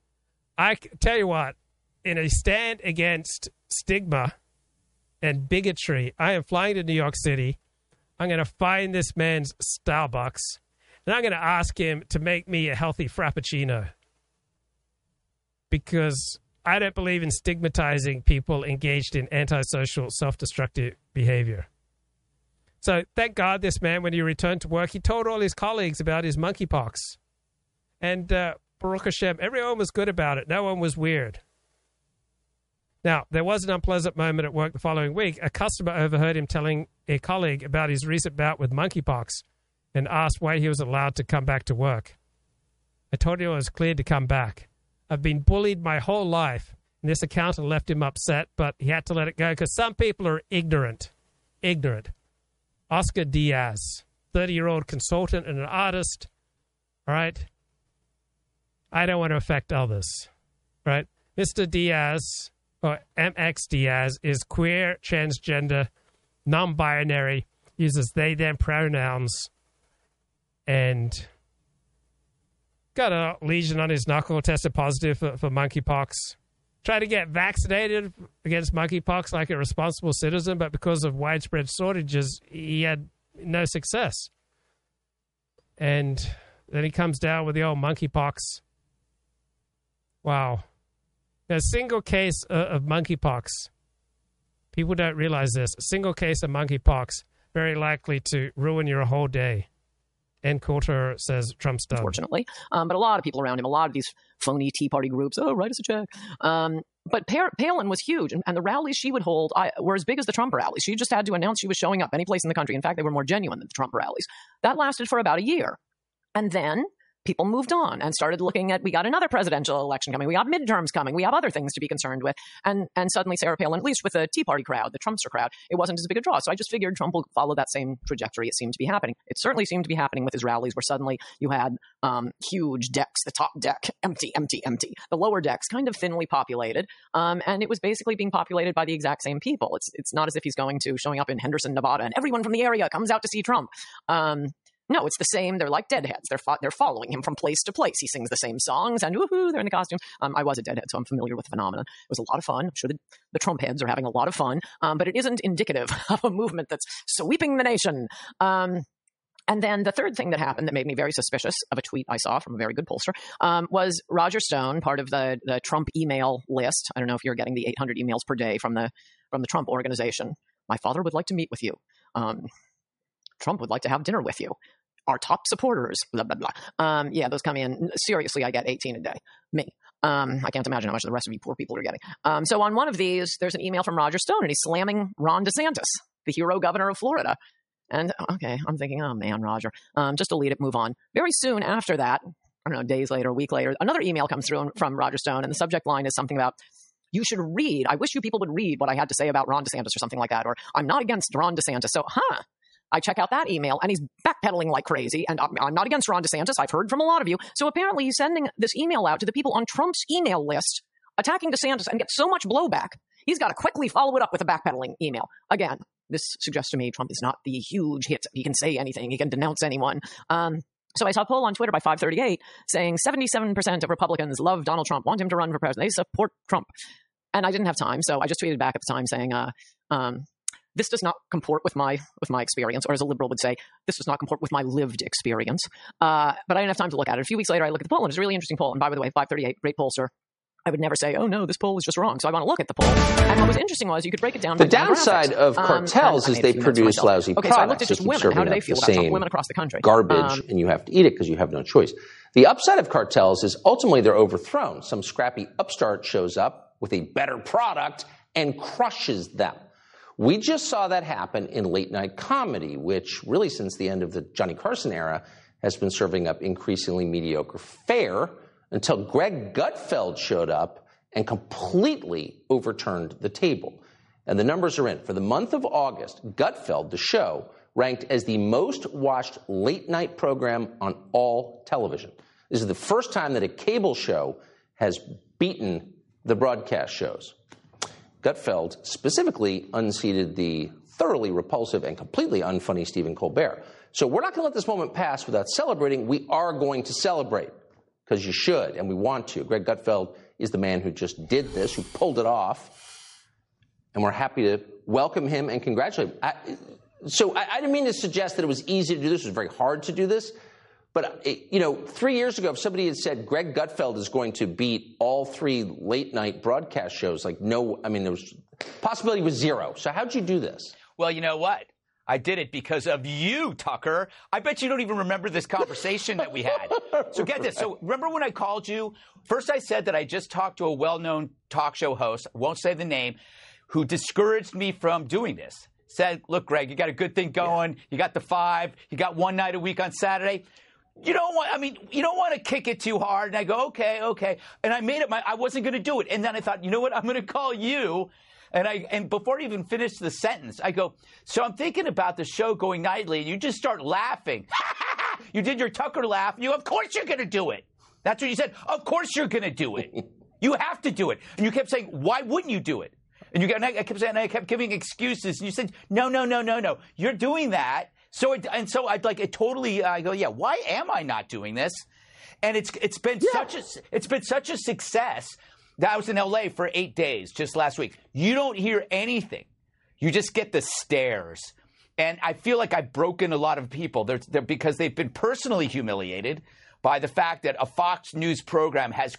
I tell you what, in a stand against stigma and bigotry, I am flying to New York City. I'm going to find this man's Starbucks, and I'm going to ask him to make me a healthy Frappuccino. Because I don't believe in stigmatizing people engaged in antisocial, self destructive behavior. So thank God this man, when he returned to work, he told all his colleagues about his monkeypox. And uh, Baruch Hashem, everyone was good about it. No one was weird. Now, there was an unpleasant moment at work the following week. A customer overheard him telling a colleague about his recent bout with monkeypox and asked why he was allowed to come back to work. I told him I was cleared to come back. I've been bullied my whole life, and this encounter left him upset, but he had to let it go because some people are ignorant. Ignorant. Oscar Diaz, 30 year old consultant and an artist. All right. I don't want to affect others. Right. Mr. Diaz, or MX Diaz, is queer, transgender, non binary, uses they, them pronouns, and got a lesion on his knuckle, tested positive for, for monkeypox. Tried to get vaccinated against monkeypox like a responsible citizen, but because of widespread shortages, he had no success. And then he comes down with the old monkeypox. Wow. A single case uh, of monkeypox. People don't realize this. A single case of monkeypox very likely to ruin your whole day. And Coulter says Trump's done. Unfortunately. Um, but a lot of people around him, a lot of these phony Tea Party groups, oh, write us a check. Um, but Palin was huge, and, and, the rallies she would hold I, were as big as the Trump rallies. She just had to announce she was showing up any place in the country. In fact, they were more genuine than the Trump rallies. That lasted for about a year. And then people moved on and started looking at we got another presidential election coming, we got midterms coming, we have other things to be concerned with, and and suddenly Sarah Palin, at least with the Tea Party crowd, the Trumpster crowd, it wasn't as big a draw. So I just figured Trump will follow that same trajectory. It seemed to be happening. It certainly seemed to be happening with his rallies, where suddenly you had um, huge decks, the top deck empty, empty, empty, the lower decks kind of thinly populated, um, and it was basically being populated by the exact same people. It's it's not as if he's going to showing up in Henderson, Nevada, and everyone from the area comes out to see Trump. Um, no, it's the same. They're like deadheads. They're fo- they're following him from place to place. He sings the same songs, and woohoo, they're in the costume. Um, I was a deadhead, so I'm familiar with the phenomenon. It was a lot of fun. I'm sure the, the Trump heads are having a lot of fun, um, but it isn't indicative of a movement that's sweeping the nation. Um, and then the third thing that happened that made me very suspicious of a tweet I saw from a very good pollster um, was Roger Stone, part of the the Trump email list. I don't know if you're getting the 800 emails per day from the from the Trump organization. My father would like to meet with you. Um, Trump would like to have dinner with you our top supporters, blah, blah, blah. Um, yeah, those come in. Seriously, I get 18 a day. Me. Um, I can't imagine how much the rest of you poor people are getting. Um, so on one of these, there's an email from Roger Stone, and he's slamming Ron DeSantis, the hero governor of Florida. And okay, I'm thinking, oh man, Roger, um, just delete it, move on. Very soon after that, I don't know, days later, a week later, another email comes through from Roger Stone, and the subject line is something about you should read. I wish you people would read what I had to say about Ron DeSantis or something like that, or I'm not against Ron DeSantis. So, huh, I check out that email and he's backpedaling like crazy. And I'm not against Ron DeSantis. I've heard from a lot of you. So apparently he's sending this email out to the people on Trump's email list attacking DeSantis and gets so much blowback. He's got to quickly follow it up with a backpedaling email. Again, this suggests to me Trump is not the huge hit. He can say anything. He can denounce anyone. Um, so I saw a poll on Twitter by 538 saying 77% of Republicans love Donald Trump, want him to run for president. They support Trump. And I didn't have time, so I just tweeted back at the time saying, uh, um, this does not comport with my with my experience, or as a liberal would say, this does not comport with my lived experience. Uh, but I didn't have time to look at it. A few weeks later, I look at the poll, and it's a really interesting poll. And by the way, 538, great pollster. I would never say, "Oh no, this poll was just wrong." So I want to look at the poll. And what was interesting was you could break it down. The downside of Um, cartels and is they a few notes produce lousy okay, So I products. looked at They just women. How do they feel the about women across the country? garbage Um, and you have to eat it because you have no choice. The upside of cartels is ultimately they're overthrown. Some scrappy upstart shows up with a better product and crushes them. We just saw that happen in late night comedy, which really since the end of the Johnny Carson era has been serving up increasingly mediocre fare until Greg Gutfeld showed up and completely overturned the table. And the numbers are in. For the month of August, Gutfeld, the show, ranked as the most watched late night program on all television. This is the first time that a cable show has beaten the broadcast shows. Gutfeld specifically unseated the thoroughly repulsive and completely unfunny Stephen Colbert. So we're not going to let this moment pass without celebrating. We are going to celebrate because you should and we want to. Greg Gutfeld is the man who just did this, who pulled it off, and we're happy to welcome him and congratulate him. I, so I, I didn't mean to suggest that it was easy to do this. It was very hard to do this. But eh, you know, three years ago, if somebody had said Greg Gutfeld is going to beat all three late night broadcast shows, like no, I mean, there was possibility was zero. So how'd you do this? Well, you know what? I did it because of you, Tucker. I bet you don't even remember this conversation that we had. So get this. So remember when I called you? First, I said that I just talked to a well-known talk show host. Won't say the name, who discouraged me from doing this. Said, "Look, Greg, you got a good thing going. You got the five. You got one night a week on Saturday." You don't want, I mean, you don't want to kick it too hard. And I go, okay, okay. And I made it my, I wasn't going to do it. And then I thought, you know what? I'm going to call you. And I, and before I even finished the sentence, I go, so I'm thinking about the show going nightly. And you just start laughing. you did your Tucker laugh. You, of course you're going to do it. That's what you said. Of course you're going to do it. you have to do it. And you kept saying, why wouldn't you do it? And you and I kept saying, I kept giving excuses. And you said, no, no, no, no, no. You're doing that. So it, and so I'd like it totally. I go, yeah. Why am I not doing this? And it's it's been such a it's been such a success that I was in L.A. for eight days just last week. You don't hear anything. You just get the stares. And I feel like I've broken a lot of people they're, they're, because they've been personally humiliated by the fact that a Fox News program has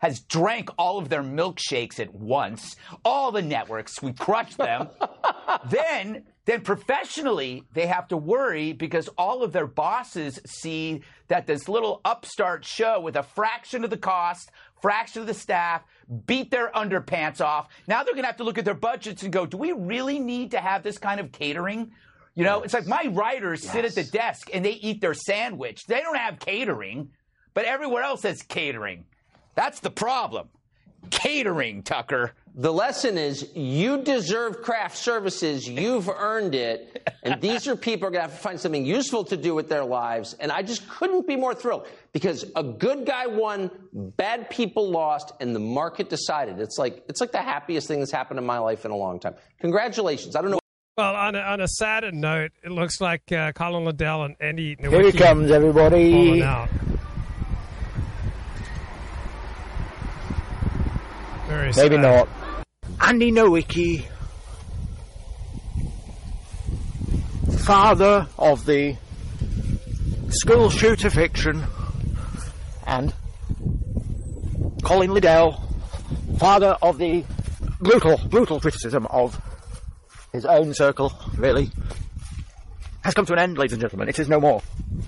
has drank all of their milkshakes at once. All the networks, we crushed them. then, then professionally, they have to worry because all of their bosses see that this little upstart show with a fraction of the cost, fraction of the staff, beat their underpants off. Now they're going to have to look at their budgets and go, do we really need to have this kind of catering? You know, it's like my writers sit at the desk and they eat their sandwich. They don't have catering, but everywhere else has catering. That's the problem. Catering, Tucker. The lesson is you deserve craft services. You've earned it. And these are people who are going to have to find something useful to do with their lives. And I just couldn't be more thrilled because a good guy won, bad people lost, and the market decided. It's like, it's like the happiest thing that's happened in my life in a long time. Congratulations. I don't know. Well, on a, on a sadder note, it looks like uh, Colin Liddell and Andy Nowicki Here he comes, everybody. falling out. Very Maybe sad. not. Andy Nowicki, father of the school shooter fiction, and Colin Liddell, father of the brutal, brutal criticism of his own circle, really, has come to an end, ladies and gentlemen. It is no more.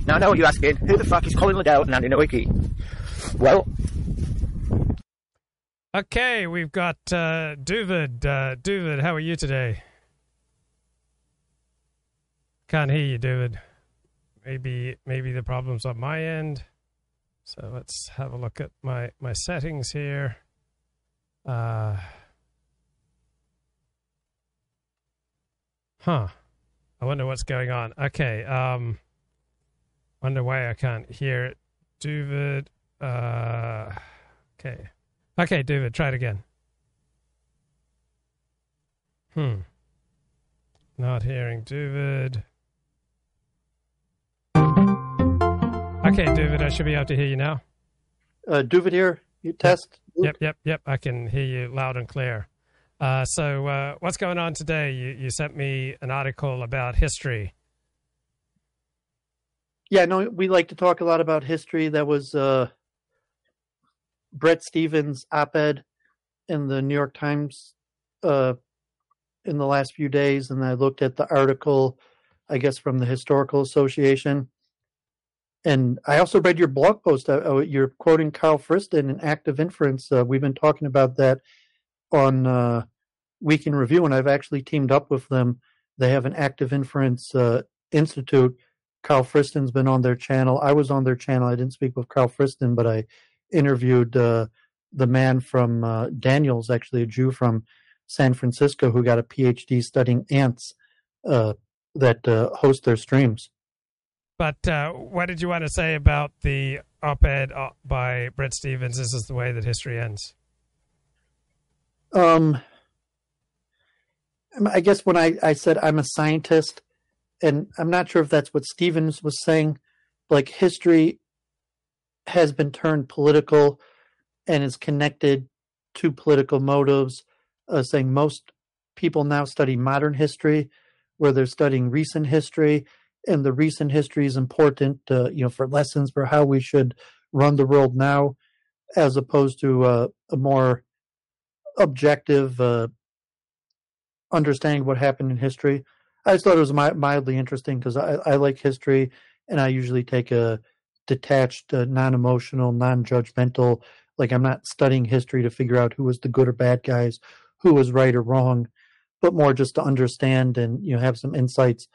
Now I know what you're asking. Who the fuck is Colin Liddell and Andy Nowicki? Well, Okay, we've got uh, Duvid. Uh, Duvid, how are you today? Can't hear you, Duvid. Maybe maybe the problem's on my end. So let's have a look at my my settings here. Uh, huh. I wonder what's going on. Okay. Um. Wonder why I can't hear it. Duvid. Uh. Okay. Okay, David, try it again. Hmm. Not hearing David. Okay, David, I should be able to hear you now. Uh, Duvid here. You test. Yep, yep, yep. I can hear you loud and clear. Uh, so, uh, what's going on today? You, you sent me an article about history. Yeah, no, we like to talk a lot about history. That was uh, Bret Stephens' op-ed in the New York Times uh, in the last few days, and I looked at the article, I guess from the Historical Association, and I also read your blog post. Uh, uh you're quoting Karl Friston in Active Inference. Uh, we've been talking about that on uh, Week in Review, and I've actually teamed up with them. They have an Active Inference uh, Institute. Karl Friston's been on their channel. I was on their channel. I didn't speak with Karl Friston, but I interviewed uh, the man from uh, Daniels, actually a Jew from San Francisco who got a PhD studying ants uh, that uh, host their streams. But uh, what did you want to say about the op-ed uh, by Bret Stephens? This is the way that history ends. Um, I guess when I, I said I'm a scientist, and I'm not sure if that's what Stephens was saying, like history has been turned political and is connected to political motives, uh, saying most people now study modern history where they're studying recent history and the recent history is important uh, you know for lessons for how we should run the world now as opposed to uh, a more objective uh, understanding what happened in history. I just thought it was mildly interesting because I, I, like history and i usually take a detached uh, non-emotional non-judgmental like i'm not studying history to figure out who was the good or bad guys who was right or wrong but more just to understand and you know have some insights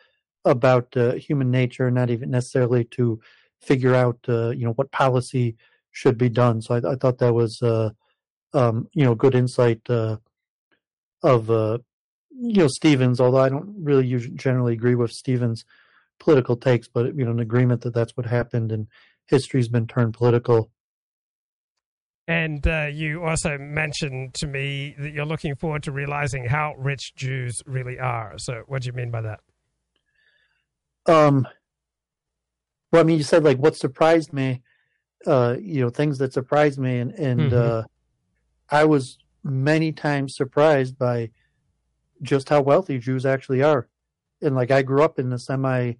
about uh, human nature, not even necessarily to figure out uh, you know what policy should be done. So I, I thought that was uh, um, you know good insight uh, of uh, you know Stephens. Although I don't really usually, generally agree with Stephens' political takes, but you know an agreement that that's what happened and history's been turned political. And uh, you also mentioned to me that you're looking forward to realizing how rich Jews really are. So, what do you mean by that? Um, well, I mean, you said like what surprised me, uh, you know, things that surprised me, and and mm-hmm. uh, I was many times surprised by just how wealthy Jews actually are, and like I grew up in a semi,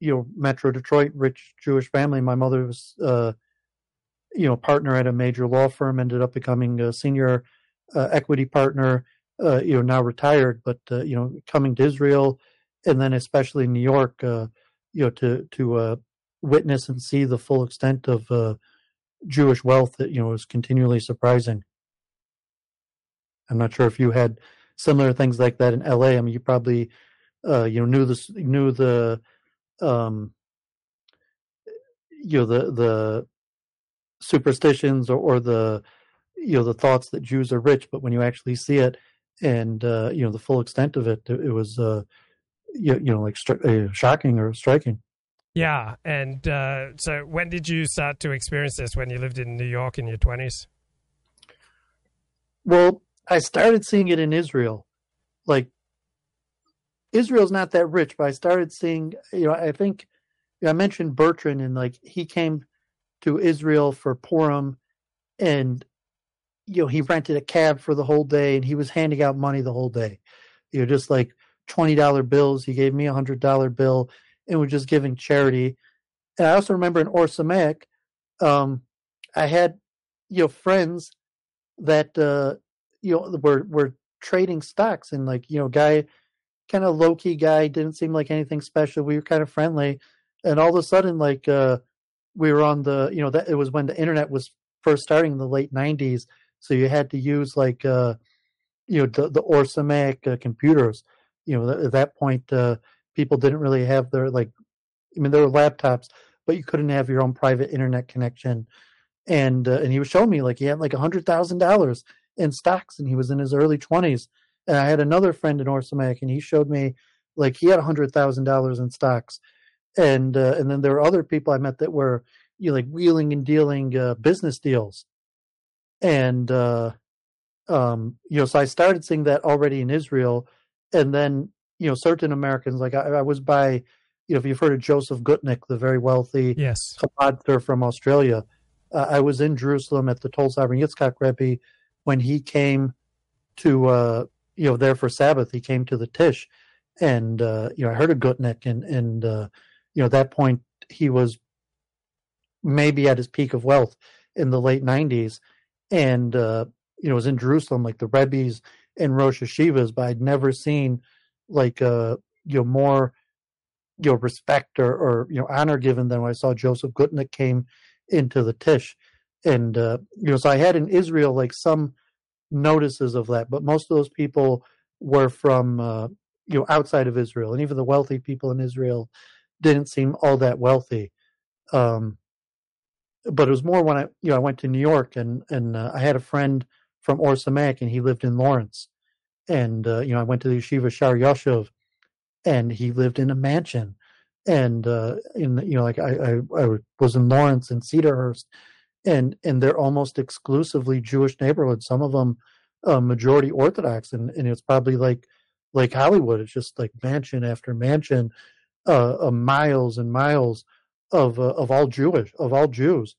you know, Metro Detroit rich Jewish family. My mother was, uh, you know, partner at a major law firm, ended up becoming a senior uh, equity partner. Uh, you know, now retired, but uh, you know, coming to Israel and then especially New York, uh, you know, to to uh, witness and see the full extent of uh, Jewish wealth that you know is continually surprising. I'm not sure if you had similar things like that in L.A. I mean, you probably uh, you know knew the knew the um, you know the the superstitions or, or the you know the thoughts that Jews are rich, but when you actually see it and uh, you know the full extent of it, it, it was uh, you, you know like uh, shocking or striking. Yeah, and uh, so when did you start to experience this? When you lived in New York in your twenties? Well, I started seeing it in Israel. Like Israel's not that rich, but I started seeing. You know, I think I mentioned Bertrand, and like he came to Israel for Purim, and you know he rented a cab for the whole day, and he was handing out money the whole day. You know, just like $20 bills. He gave me a $100 bill and was just giving charity. And I also remember in Or um, I had, you know, friends that, uh, you know, were, were trading stocks and like, you know, guy, kind of low key guy, didn't seem like anything special. We were kind of friendly. And all of a sudden, like, uh, we were on the, you know, that it was when the internet was first starting in the late 90s. So you had to use like, uh, you know, the, the Or Sameach uh, computers you know, at that point, uh, people didn't really have their like, I mean, there were laptops, but you couldn't have your own private internet connection. And uh, and he was showing me like he had like a hundred thousand dollars in stocks, and he was in his early twenties. And I had another friend in Or Sameach, and he showed me like he had a hundred thousand dollars in stocks. And uh, and then there were other people I met that were you know, like wheeling and dealing uh, business deals. And uh, um, you know, so I started seeing that already in Israel and then you know certain Americans like I, I, was by you know if you've heard of Joseph Gutnick, the very wealthy yes Chabad from Australia. Uh, I was in Jerusalem at the Toldos Avraham Yitzchak Rebbe when he came to uh, you know there for Sabbath. He came to the Tish, and uh, you know I heard of Gutnick, and and uh, you know at that point he was maybe at his peak of wealth, in the late '90s, and uh, you know was in Jerusalem, like the Rebbe's and Rosh Yeshivas, but I'd never seen like uh you know more you know respect or, or you know honor given than when I saw Joseph Gutnick came into the Tish, and uh, you know so I had in Israel like some notices of that, but most of those people were from uh, you know outside of Israel, and even the wealthy people in Israel didn't seem all that wealthy. Um, but it was more when I you know I went to New York and and uh, I had a friend from Or Sameach and he lived in Lawrence, and uh, you know I went to the yeshiva Shor Yoshuv, and he lived in a mansion, and uh, in you know like I, I I was in Lawrence and Cedarhurst, and and they're almost exclusively Jewish neighborhoods. Some of them uh, majority Orthodox, and and it's probably like like Hollywood. It's just like mansion after mansion, uh, uh miles and miles of uh, of all Jewish of all Jews,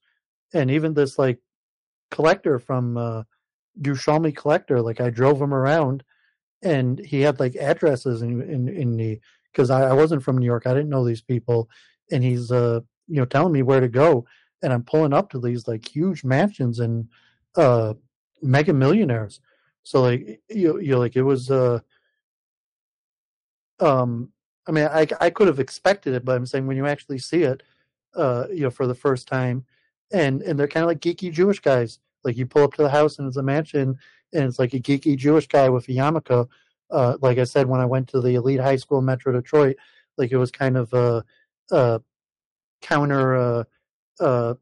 and even this like collector from uh, collector. Like I drove him around, and he had like addresses in in, in the because I, I wasn't from New York. I didn't know these people, and he's uh you know telling me where to go, and I'm pulling up to these like huge mansions and uh mega millionaires. So like you you like it was uh um I mean I I could have expected it, but I'm saying when you actually see it, uh you know for the first time, and and they're kind of like geeky Jewish guys. Like you pull up to the house and it's a mansion, and it's like a geeky Jewish guy with a yarmulke. Uh, like I said, when I went to the elite high school in Metro Detroit, like it was kind of a, a counter. Uh,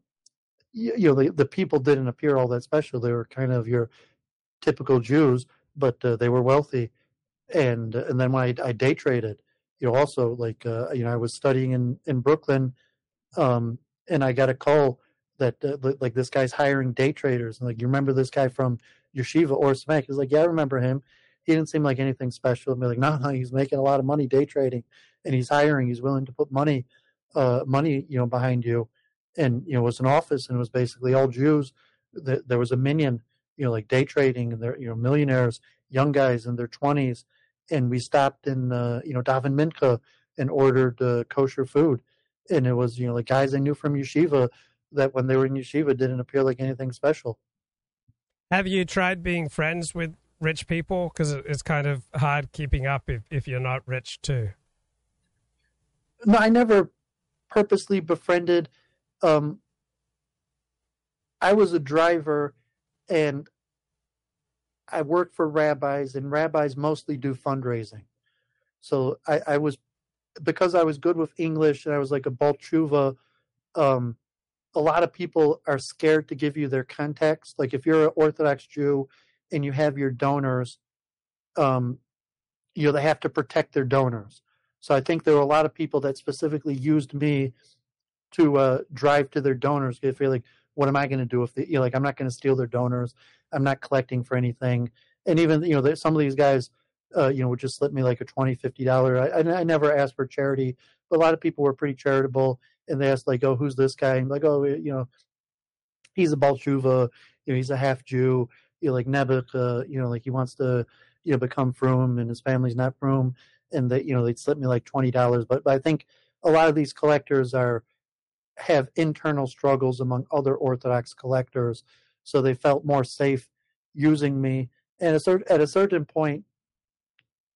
you, know, the, the people didn't appear all that special. They were kind of your typical Jews, but uh, they were wealthy. And and then when I, I day traded, you know, also like uh, you know, I was studying in in Brooklyn, um, and I got a call that uh, like this guy's hiring day traders. And like, you remember this guy from Yeshiva Or Sameach? He's like, yeah, I remember him. He didn't seem like anything special. Be like, no, no, he's making a lot of money day trading, and he's hiring. He's willing to put money, uh, money, you know, behind you. And you know, it was an office, and it was basically all Jews. There was a minyan, you know, like day trading, and they're you know millionaires, young guys in their twenties. And we stopped in, uh, you know, Davin Mincha and ordered uh, kosher food, and it was you know like guys I knew from yeshiva that when they were in yeshiva didn't appear like anything special. Have you tried being friends with rich people? Because it's kind of hard keeping up if, if you're not rich too. No, I never purposely befriended. Um, I was a driver and I worked for rabbis, and rabbis mostly do fundraising. So I, I was, because I was good with English and I was like a baal teshuva, um, a lot of people are scared to give you their context. Like if you're an Orthodox Jew and you have your donors, um, you know, they have to protect their donors. So I think there were a lot of people that specifically used me to uh, drive to their donors. They feel like, what am I going to do if they, you know, like I'm not going to steal their donors. I'm not collecting for anything. And even you know, some of these guys, uh, you know, would just slip me like a twenty, fifty dollar. I, I never asked for charity, but a lot of people were pretty charitable and they asked like, "Oh, who's this guy?" And like, "Oh, you know, he's a baal teshuva, you know, he's a half Jew, you know, like Nebuch, uh, you know, like he wants to, you know, become frum, and his family's not frum, and that you know they'd slip me like twenty dollars. But, but I think a lot of these collectors are have internal struggles among other Orthodox collectors, so they felt more safe using me. And at a certain point,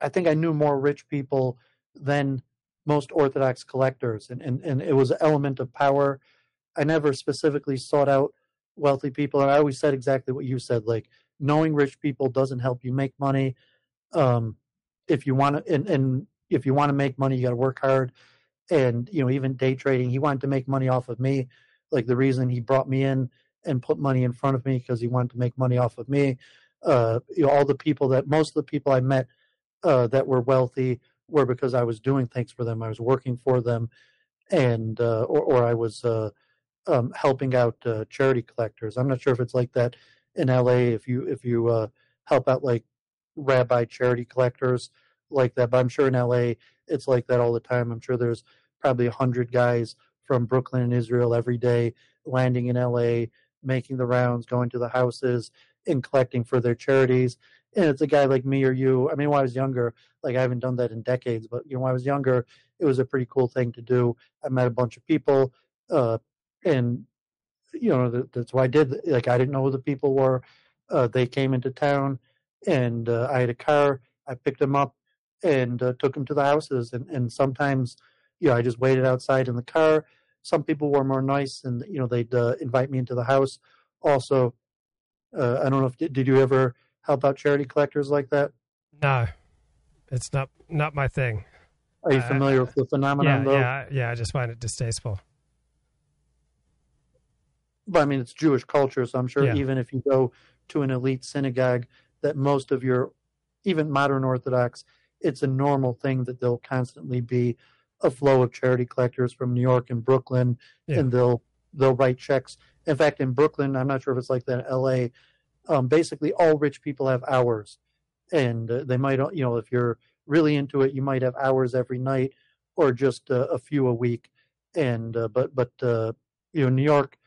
I think I knew more rich people than most Orthodox collectors, and, and, and it was an element of power. I never specifically sought out wealthy people, and I always said exactly what you said. Like knowing rich people doesn't help you make money. Um, if you want to, and, and if you want to make money, you got to work hard. And you know, even day trading, he wanted to make money off of me. Like the reason he brought me in and put money in front of me because he wanted to make money off of me. Uh, you know, all the people that most of the people I met uh, that were wealthy were because I was doing things for them. I was working for them, and uh, or, or I was uh, um, helping out uh, charity collectors. I'm not sure if it's like that in LA. If you if you uh, help out like rabbi charity collectors like that, but I'm sure in LA it's like that all the time. I'm sure there's probably a hundred guys from Brooklyn and Israel every day landing in LA, making the rounds, going to the houses, and collecting for their charities and it's a guy like me or you. I mean, when I was younger, like I haven't done that in decades, but you know, when I was younger, it was a pretty cool thing to do. I met a bunch of people, uh, and you know that, that's why I did. Like I didn't know who the people were. Uh, they came into town, and uh, I had a car. I picked them up and uh, took them to the houses. And, and sometimes, you know, I just waited outside in the car. Some people were more nice, and you know, they'd uh, invite me into the house. Also, uh, I don't know if did you ever help out charity collectors like that? No, it's not not my thing. Are you familiar with the phenomenon? Yeah, though? yeah, yeah. I just find it distasteful. but I mean, it's Jewish culture, so I'm sure Yeah. even if you go to an elite synagogue, that most of your, even modern Orthodox, it's a normal thing that there'll constantly be a flow of charity collectors from New York and Brooklyn, Yeah. and they'll they'll write checks. In fact, in Brooklyn, I'm not sure if it's like that in L.A. Um, basically, all rich people have hours, and uh, they might, you know, if you're really into it, you might have hours every night or just uh, a few a week. And uh, but but uh, you know, New York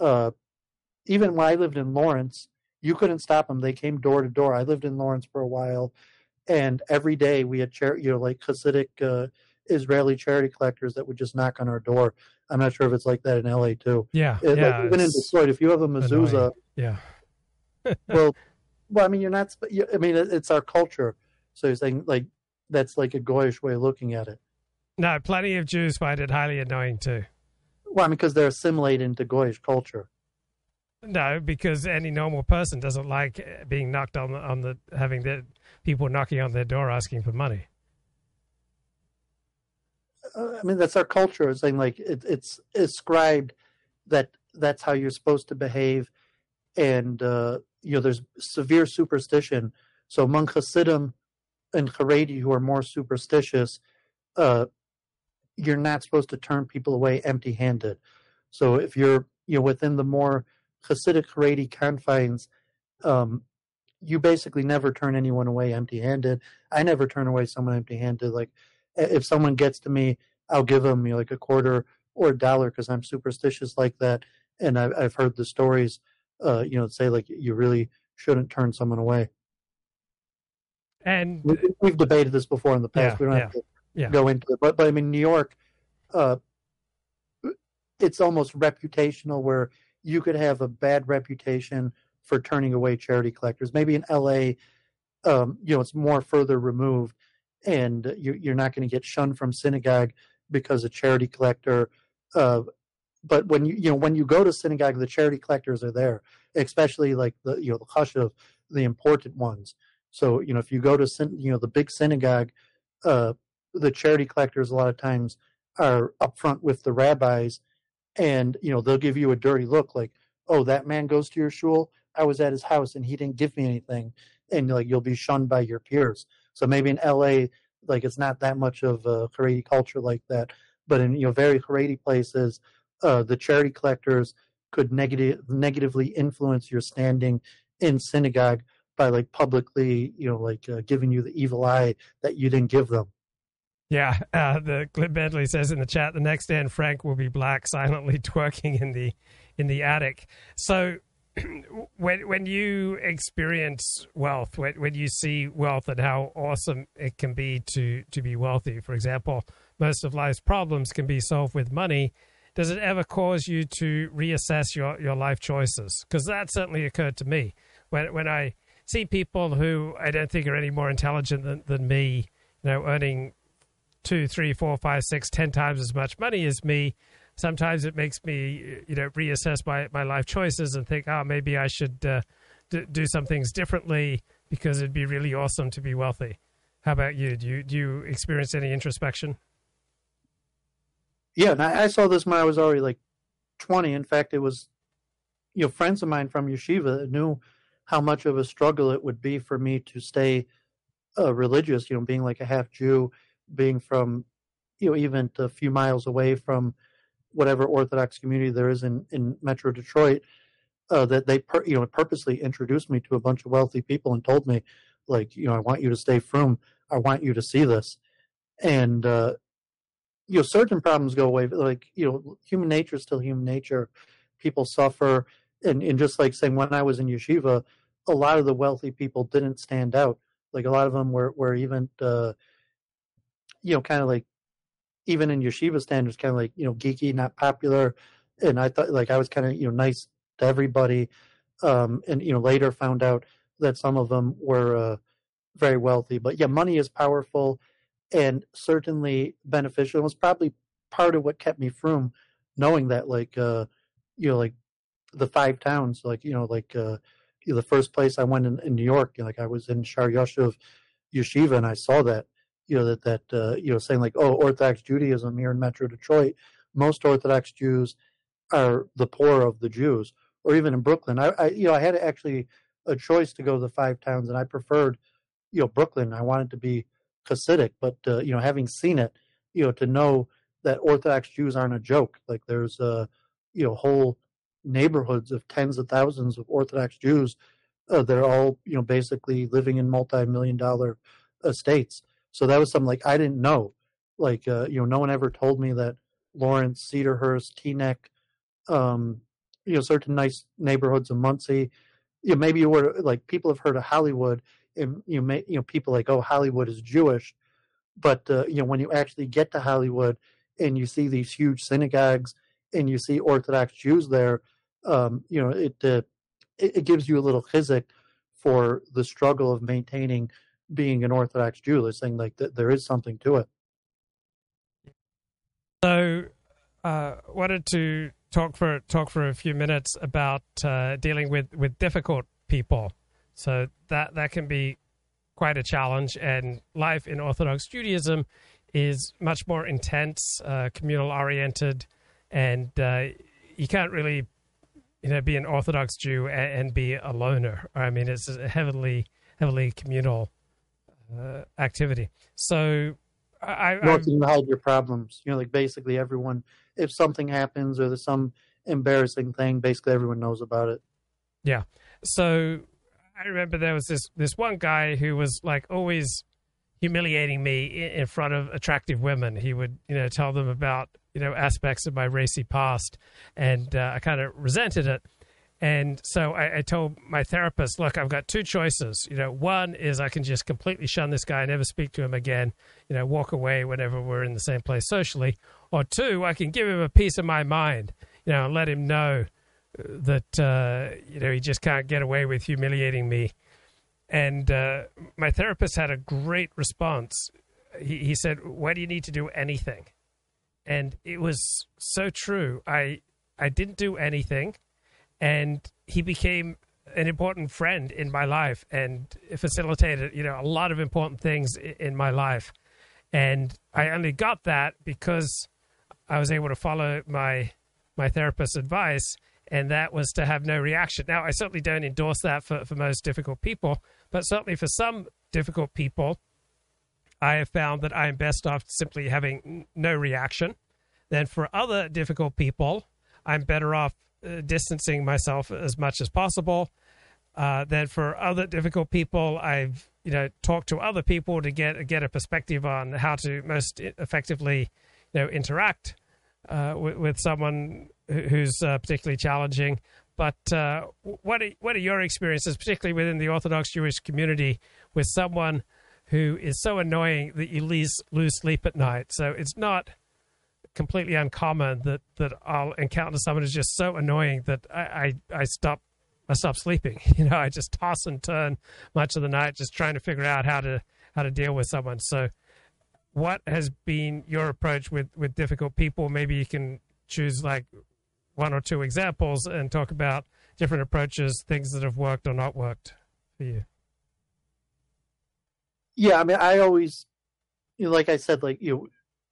uh, even when I lived in Lawrence, you couldn't stop them. They came door to door. I lived in Lawrence for a while, and every day we had char- you know like Hasidic uh, Israeli charity collectors that would just knock on our door. I'm not sure if it's like that in LA too. Yeah, It- yeah. like even in Detroit, if you have a mezuzah, annoying. Yeah. well, well, I mean, you're not. I mean, it's our culture. So you're saying like that's like a goyish way of looking at it. No, plenty of Jews find it highly annoying too. Well, I mean, because they're assimilated into goyish culture. No, because any normal person doesn't like uh, being knocked on the on the having the people knocking on their door asking for money. uh, I mean, that's our culture. It's like it, it's ascribed that that's how you're supposed to behave, and uh, you know, there's severe superstition. So among Hasidim and Haredi who are more superstitious, uh, you're not supposed to turn people away empty-handed. So if you're you know within the more Hasidic Haredi confines, um, you basically never turn anyone away empty-handed. I never turn away someone empty-handed. Like if someone gets to me, I'll give them you know, like a quarter or a dollar because I'm superstitious like that. And I've, I've heard the stories, uh, you know, say like you really shouldn't turn someone away. And We, we've debated this before in the past. Yeah, we don't yeah, have to yeah. go into it, but but I mean, New York, uh, it's almost reputational where you could have a bad reputation for turning away charity collectors. Maybe in L.A., um, you know, it's more further removed, and you, you're not going to get shunned from synagogue because a charity collector. Uh, but when you you know when you go to synagogue, the charity collectors are there, especially like the you know the chashuv, the important ones. So you know if you go to you know the big synagogue, uh, the charity collectors a lot of times are up front with the rabbis, and you know they'll give you a dirty look like, oh that man goes to your shul. I was at his house and he didn't give me anything, and like you'll be shunned by your peers. So maybe in L.A. like it's not that much of a Haredi culture like that, but in you know very Haredi places, uh, the charity collectors could negative negatively influence your standing in synagogue by like publicly you know like uh, giving you the evil eye that you didn't give them. Yeah, uh, the Clip Bentley says in the chat, the next Dan Frank will be black, silently twerking in the in the attic. So, when when you experience wealth, when when you see wealth and how awesome it can be to to be wealthy, for example, most of life's problems can be solved with money. Does it ever cause you to reassess your, your life choices? Because that certainly occurred to me when when I see people who I don't think are any more intelligent than, than me, you know, earning two, three, four, five, six, ten times as much money as me. Sometimes it makes me, you know, reassess my, my life choices and think, oh, maybe I should uh, d- do some things differently because it'd be really awesome to be wealthy. How about you? Do you do you experience any introspection? Yeah, and I, I saw this when I was already like twenty. In fact, it was you know friends of mine from yeshiva knew how much of a struggle it would be for me to stay uh, religious. You know, being like a half Jew, being from you know even a few miles away from whatever Orthodox community there is in in Metro Detroit. Uh, that they per, you know purposely introduced me to a bunch of wealthy people and told me like you know I want you to stay frum. I want you to see this, and uh, you know certain problems go away. Like you know human nature is still human nature. People suffer, and and just like saying when I was in yeshiva, a lot of the wealthy people didn't stand out. Like a lot of them were were even uh, you know kind of like even in yeshiva standards, kind of like you know geeky, not popular, and I thought like I was kind of you know nice to everybody, um, and you know later found out that some of them were uh, very wealthy. But yeah, money is powerful and certainly beneficial. It was probably part of what kept me from knowing that like uh, you know like the five towns like you know like uh, the first place I went in, in New York, you know, like I was in Shor Yoshuv Yeshiva and I saw that you know that that uh, you know saying like oh Orthodox Judaism here in Metro Detroit, most Orthodox Jews are the poor of the Jews, or even in Brooklyn. I, I you know I had actually a choice to go to the five towns, and I preferred you know Brooklyn. I wanted to be Hasidic, but uh, you know having seen it, you know to know that Orthodox Jews aren't a joke. Like there's uh you know whole neighborhoods of tens of thousands of Orthodox Jews. Uh, they're all you know basically living in multi-million dollar estates. So that was something like I didn't know. Like uh, you know, no one ever told me that Lawrence, Cedarhurst, Teaneck, um, you know, certain nice neighborhoods of Monsey. You know, maybe you were like people have heard of Hollywood, and you may, you know, people like, oh, Hollywood is Jewish, but uh, you know, when you actually get to Hollywood and you see these huge synagogues and you see Orthodox Jews there, um, you know, it, uh, it, it gives you a little chizuk for the struggle of maintaining being an Orthodox Jew. They're saying like that there is something to it. So, uh, wanted to talk for talk for a few minutes about uh, dealing with with difficult people. So that that can be quite a challenge, and life in Orthodox Judaism is much more intense, uh, communal oriented, and uh, you can't really, you know, be an Orthodox Jew and, and be a loner. I mean, it's a heavily heavily communal uh, activity. So I, I you can hide your problems. You know, like basically everyone, if something happens or there's some embarrassing thing, basically everyone knows about it. Yeah. So I remember there was this this one guy who was like always humiliating me in front of attractive women. He would, you know, tell them about you know aspects of my racy past, and uh, I kind of resented it. And so I, I, told my therapist, look, I've got two choices. You know, one is I can just completely shun this guy, never speak to him again, you know, walk away whenever we're in the same place socially. Or two, I can give him a piece of my mind, you know, and let him know that, uh, you know, he just can't get away with humiliating me. And uh, my therapist had a great response. He, he said, why do you need to do anything? And it was so true. I, I didn't do anything and he became an important friend in my life and facilitated you know a lot of important things in my life. And i only got that because i was able to follow my my therapist's advice and that was to have no reaction. Now i certainly don't endorse that for, for most difficult people but certainly for some difficult people i have found that i am best off simply having no reaction. Then for other difficult people i'm better off distancing myself as much as possible. Uh, then for other difficult people, I've you know talked to other people to get get a perspective on how to most effectively you know interact uh, with, with, someone who's uh, particularly challenging. But uh, what are, what are your experiences, particularly within the Orthodox Jewish community, with someone who is so annoying that you lose lose sleep at night? So it's not completely uncommon that that I'll encounter someone who's just so annoying that I, I, I stop I stop sleeping. You know, I just toss and turn much of the night just trying to figure out how to how to deal with someone. So what has been your approach with, with difficult people? Maybe you can choose like one or two examples and talk about different approaches, things that have worked or not worked for you. Yeah, I mean, I always, you know, like I said, like you know,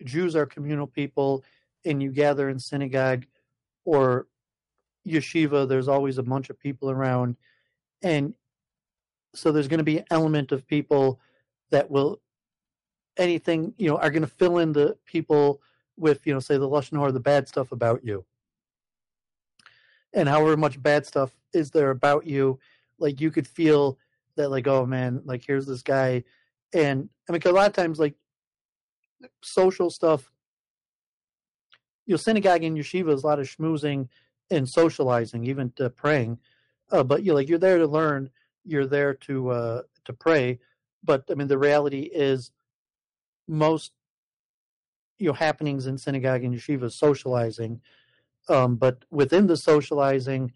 Jews are communal people and you gather in synagogue or yeshiva, there's always a bunch of people around. And so there's going to be an element of people that will anything, you know, are going to fill in the people with, you know, say the Lashon or the bad stuff about you. And however much bad stuff is there about you, like you could feel that like, oh man, like here's this guy. And I mean, cause a lot of times like social stuff. You know, synagogue and yeshiva is a lot of schmoozing and socializing, even to praying. Uh, but you like you're there to learn, you're there to uh, to pray. But I mean, the reality is, most you know happenings in synagogue and yeshiva is socializing. Um, but within the socializing,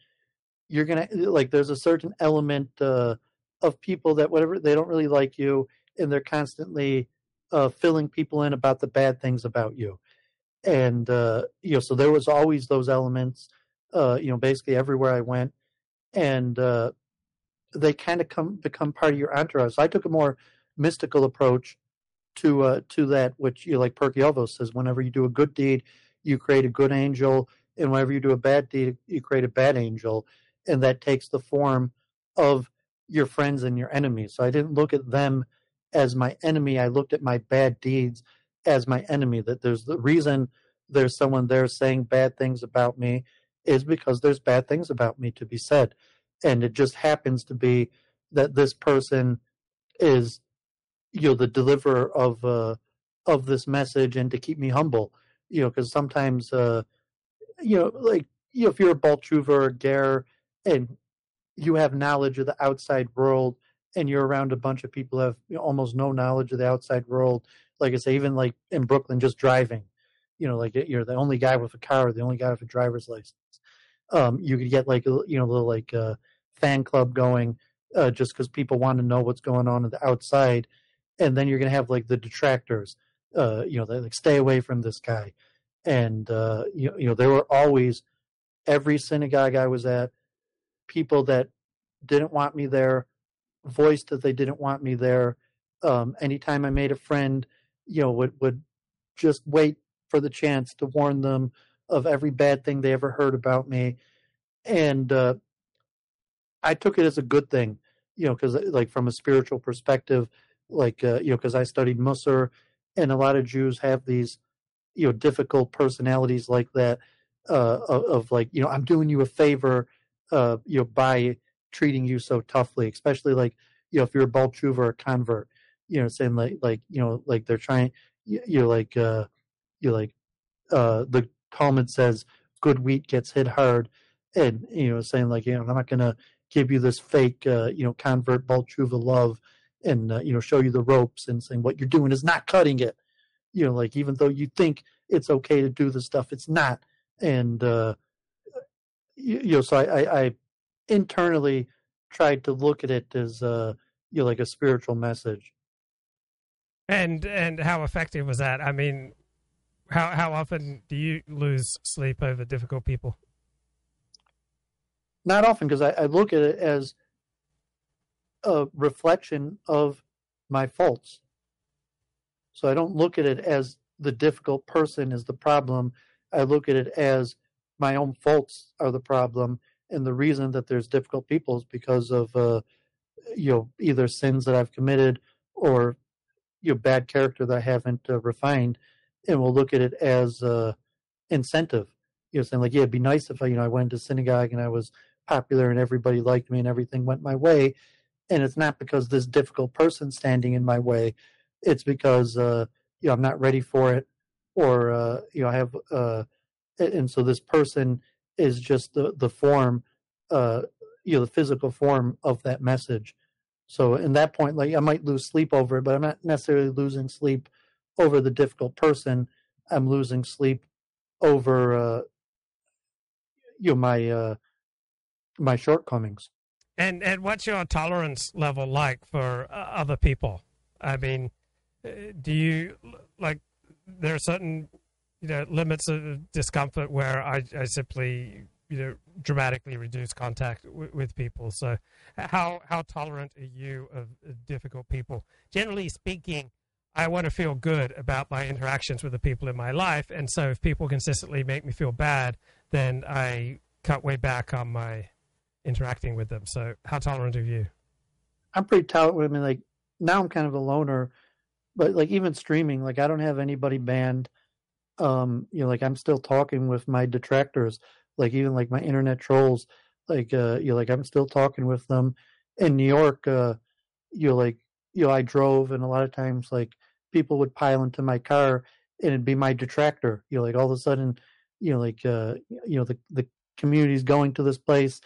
you're gonna like there's a certain element uh, of people that whatever they don't really like you, and they're constantly uh, filling people in about the bad things about you, and uh, you know so there was always those elements, uh, you know basically everywhere I went, and uh, they kind of come become part of your entourage. So I took a more mystical approach to uh, to that, which you know, like Pirkei Avos says, whenever you do a good deed, you create a good angel, and whenever you do a bad deed, you create a bad angel, and that takes the form of your friends and your enemies. So I didn't look at them as my enemy. I looked at my bad deeds as my enemy. That there's the reason there's someone there saying bad things about me is because there's bad things about me to be said. And it just happens to be that this person is, you know, the deliverer of uh, of this message and to keep me humble. You know, because sometimes, uh, you know, like you know, if you're a baal teshuva or a Ger and you have knowledge of the outside world and you're around a bunch of people who have almost no knowledge of the outside world, like I say, even like in Brooklyn, just driving, you know, like you're the only guy with a car, the only guy with a driver's license. Um, you could get like you know little like uh, fan club going uh, just because people want to know what's going on in the outside, and then you're gonna have like the detractors, uh, you know, like stay away from this guy, and uh, you you know there were always every synagogue I was at, people that didn't want me there, voiced that they didn't want me there. Um, anytime I made a friend, you know, would would just wait for the chance to warn them of every bad thing they ever heard about me, and uh, I took it as a good thing, you know, because like from a spiritual perspective, like uh, you know, because I studied Musar, and a lot of Jews have these, you know, difficult personalities like that, uh, of, of like you know, I'm doing you a favor, uh, you know, by treating you so toughly, especially like you know, if you're a baal teshuva or a convert, you know, saying like like you know, like they're trying, you, you're like uh, you're like uh, the Talmud says, good wheat gets hit hard, and you know, saying like you know, I'm not gonna give you this fake, uh, you know, convert baal teshuva love and, uh, you know, show you the ropes and saying what you're doing is not cutting it. You know, like even though you think it's okay to do the stuff, it's not. And, uh, you, you know, so I, I, I internally tried to look at it as, uh, you know, like a spiritual message. And and how effective was that? I mean, how how often do you lose sleep over difficult people? not often because I, I, look at it as a reflection of my faults. So I don't look at it as the difficult person is the problem. I look at it as my own faults are the problem, and the reason that there's difficult people is because of uh, you know either sins that I've committed or you know bad character that I haven't uh, refined, and we'll look at it as uh, incentive. You know, saying like, yeah, it'd be nice if I, you know, I went to synagogue and I was popular and everybody liked me and everything went my way. And it's not because this difficult person standing in my way. It's because uh, you know I'm not ready for it, or uh, you know I have, uh, and so this person is just the the form, uh, you know, the physical form of that message. So in that point, like I might lose sleep over it, but I'm not necessarily losing sleep over the difficult person. I'm losing sleep over, uh, you know, my uh, my shortcomings. And and what's your tolerance level like for uh, other people? I mean, uh, do you like there are certain you know limits of discomfort where I, I simply you know dramatically reduce contact w- with people. So how how tolerant are you of, difficult people? Generally speaking, I want to feel good about my interactions with the people in my life, and so if people consistently make me feel bad, then I cut way back on my interacting with them. So, how tolerant are you? I'm pretty tolerant. I mean, like now I'm kind of a loner, but like even streaming, like I don't have anybody banned. Um, you know, like I'm still talking with my detractors, like even like my internet trolls. Like, uh, you know, like I'm still talking with them. In New York, uh, you know, like you know, I drove, and a lot of times, like people would pile into my car, and it'd be my detractor. You know, like all of a sudden, you know, like uh, you know, the the community's going to this place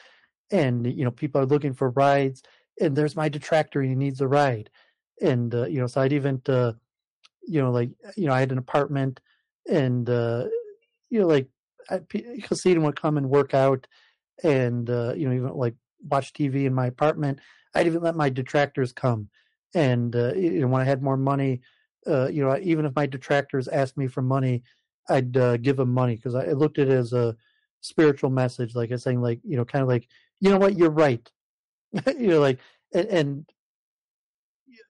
and you know people are looking for rides and there's my detractor and he needs a ride and uh, you know so i'd even uh, you know like you know i had an apartment and uh, you know like I, Hasidim would come and work out, and uh, you know even like watch TV in my apartment. I'd even let my detractors come, and uh, you know when I had more money, uh, you know even if my detractors asked me for money, I'd uh, give them money because I looked at it as a spiritual message, like I saying, like you know, kind of like you know what, you're right, you know, like and, and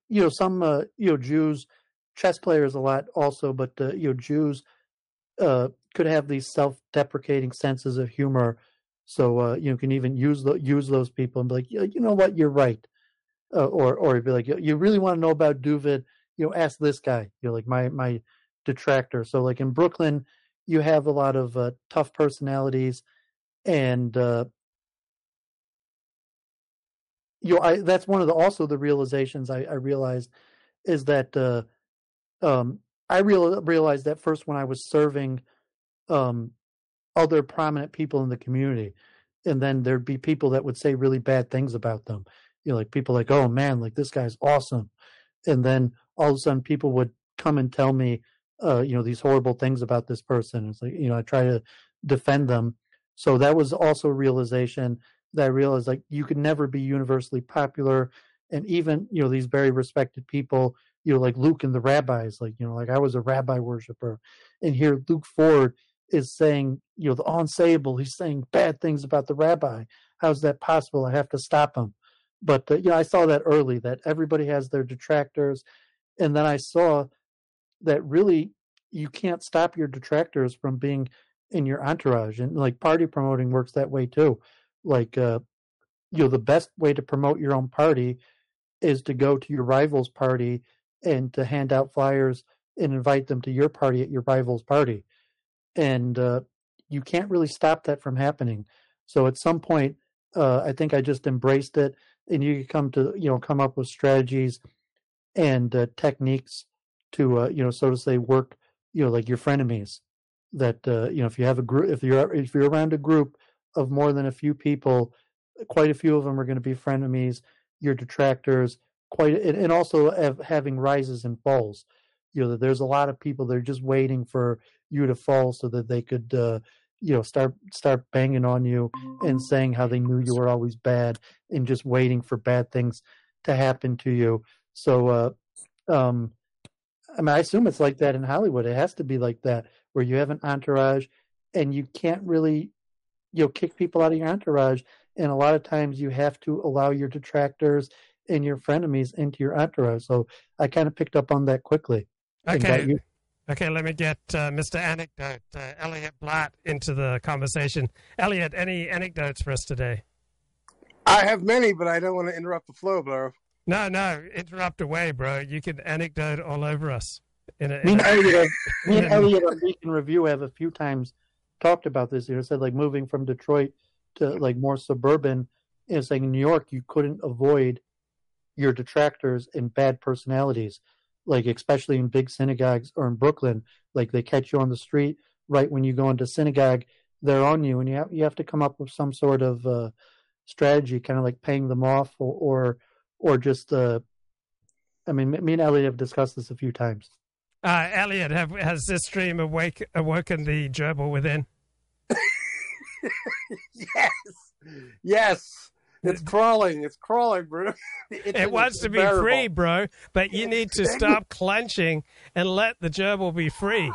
you know some uh, you know Jews, chess players a lot also, but uh, you know Jews uh, could have these self-deprecating senses of humor, so uh, you know can even use the, use those people and be like, yeah, you know what, you're right, uh, or or be like, you really want to know about Duvid, you know, ask this guy, you know, like my my detractor. So like in Brooklyn, you have a lot of uh, tough personalities, and uh, you know, I, that's one of the also the realizations I, I realized is that uh, um, I real, realized that first when I was serving um, other prominent people in the community, and then there'd be people that would say really bad things about them. You know, like people like, "Oh man, like this guy's awesome," and then all of a sudden people would come and tell me, uh, you know, these horrible things about this person. It's like you know, I try to defend them. So that was also a realization that I realized like you could never be universally popular, and even you know these very respected people, you know, like Luke and the rabbis, like you know, like I was a rabbi worshiper, and here Luke Ford is saying, you know, the unsayable. He's saying bad things about the rabbi. How's that possible? I have to stop him. But uh, you know, I saw that early that everybody has their detractors, and then I saw that really you can't stop your detractors from being in your entourage, and like party promoting works that way too like uh, you know the best way to promote your own party is to go to your rival's party and to hand out flyers and invite them to your party at your rival's party. And uh, you can't really stop that from happening. So at some point uh, i think i just embraced it and you come to you know come up with strategies and uh, techniques to uh, you know so to say work you know like your frenemies that uh, you know if you have a group if you're if you're around a group of more than a few people, quite a few of them are going to be frenemies, your detractors, quite, and also have, having rises and falls. You know, there's a lot of people that are just waiting for you to fall so that they could, uh, you know, start start banging on you and saying how they knew you were always bad and just waiting for bad things to happen to you. So, uh, um, I mean, I assume it's like that in Hollywood. It has to be like that, where you have an entourage and you can't really you know kick people out of your entourage and a lot of times you have to allow your detractors and your frenemies into your entourage so i kind of picked up on that quickly okay. okay let me get uh, mr anecdote uh, elliot blatt into the conversation. Elliot any anecdotes for us today? I have many but i don't want to interrupt the flow bro. No no interrupt away bro. You can anecdote all over us in a, in me and elliot, me and elliot on Beacon Review. Have a few times talked about this. You know, said like moving from Detroit to like more suburban. You know, saying New York you couldn't avoid your detractors and bad personalities, like especially in big synagogues or in Brooklyn. Like they catch you on the street right when you go into synagogue, they're on you, and you have you have to come up with some sort of uh, strategy, kind of like paying them off, or or, or just. Uh, I mean, me and Elliot have discussed this a few times. Uh, Elliot, have, has this dream awake, awoken the gerbil within? yes, yes. It's crawling. It's crawling, bro. It, it wants to be free, bro. But you need to stop clenching and let the gerbil be free.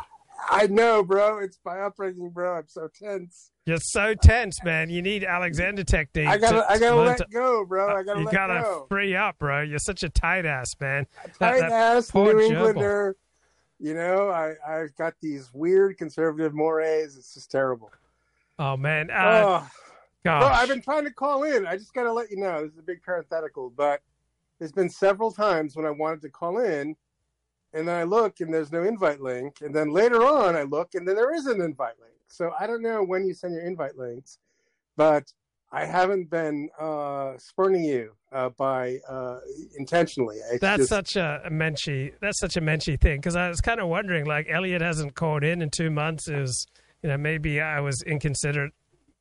I know, bro. It's my upbringing, bro. I'm so tense. You're so tense, man. You need Alexander technique. I gotta, to, I gotta let to, go, bro. I gotta you gotta go. free up, bro. You're such a tight ass, man. Tight that, ass New Englander. You know, I I've got these weird conservative mores. It's just terrible. Oh man. Uh, oh, gosh. Bro, I've been trying to call in. I just got to let you know. This is a big parenthetical, but there's been several times when I wanted to call in, and then I look and there's no invite link, and then later on I look and then there is an invite link. So I don't know when you send your invite links, but I haven't been uh, spurning you uh, by uh, intentionally. It's that's just... such a, menschy. That's such a menschy thing because I was kind of wondering, like Elliot hasn't called in in two months. Is you know maybe I was inconsiderate.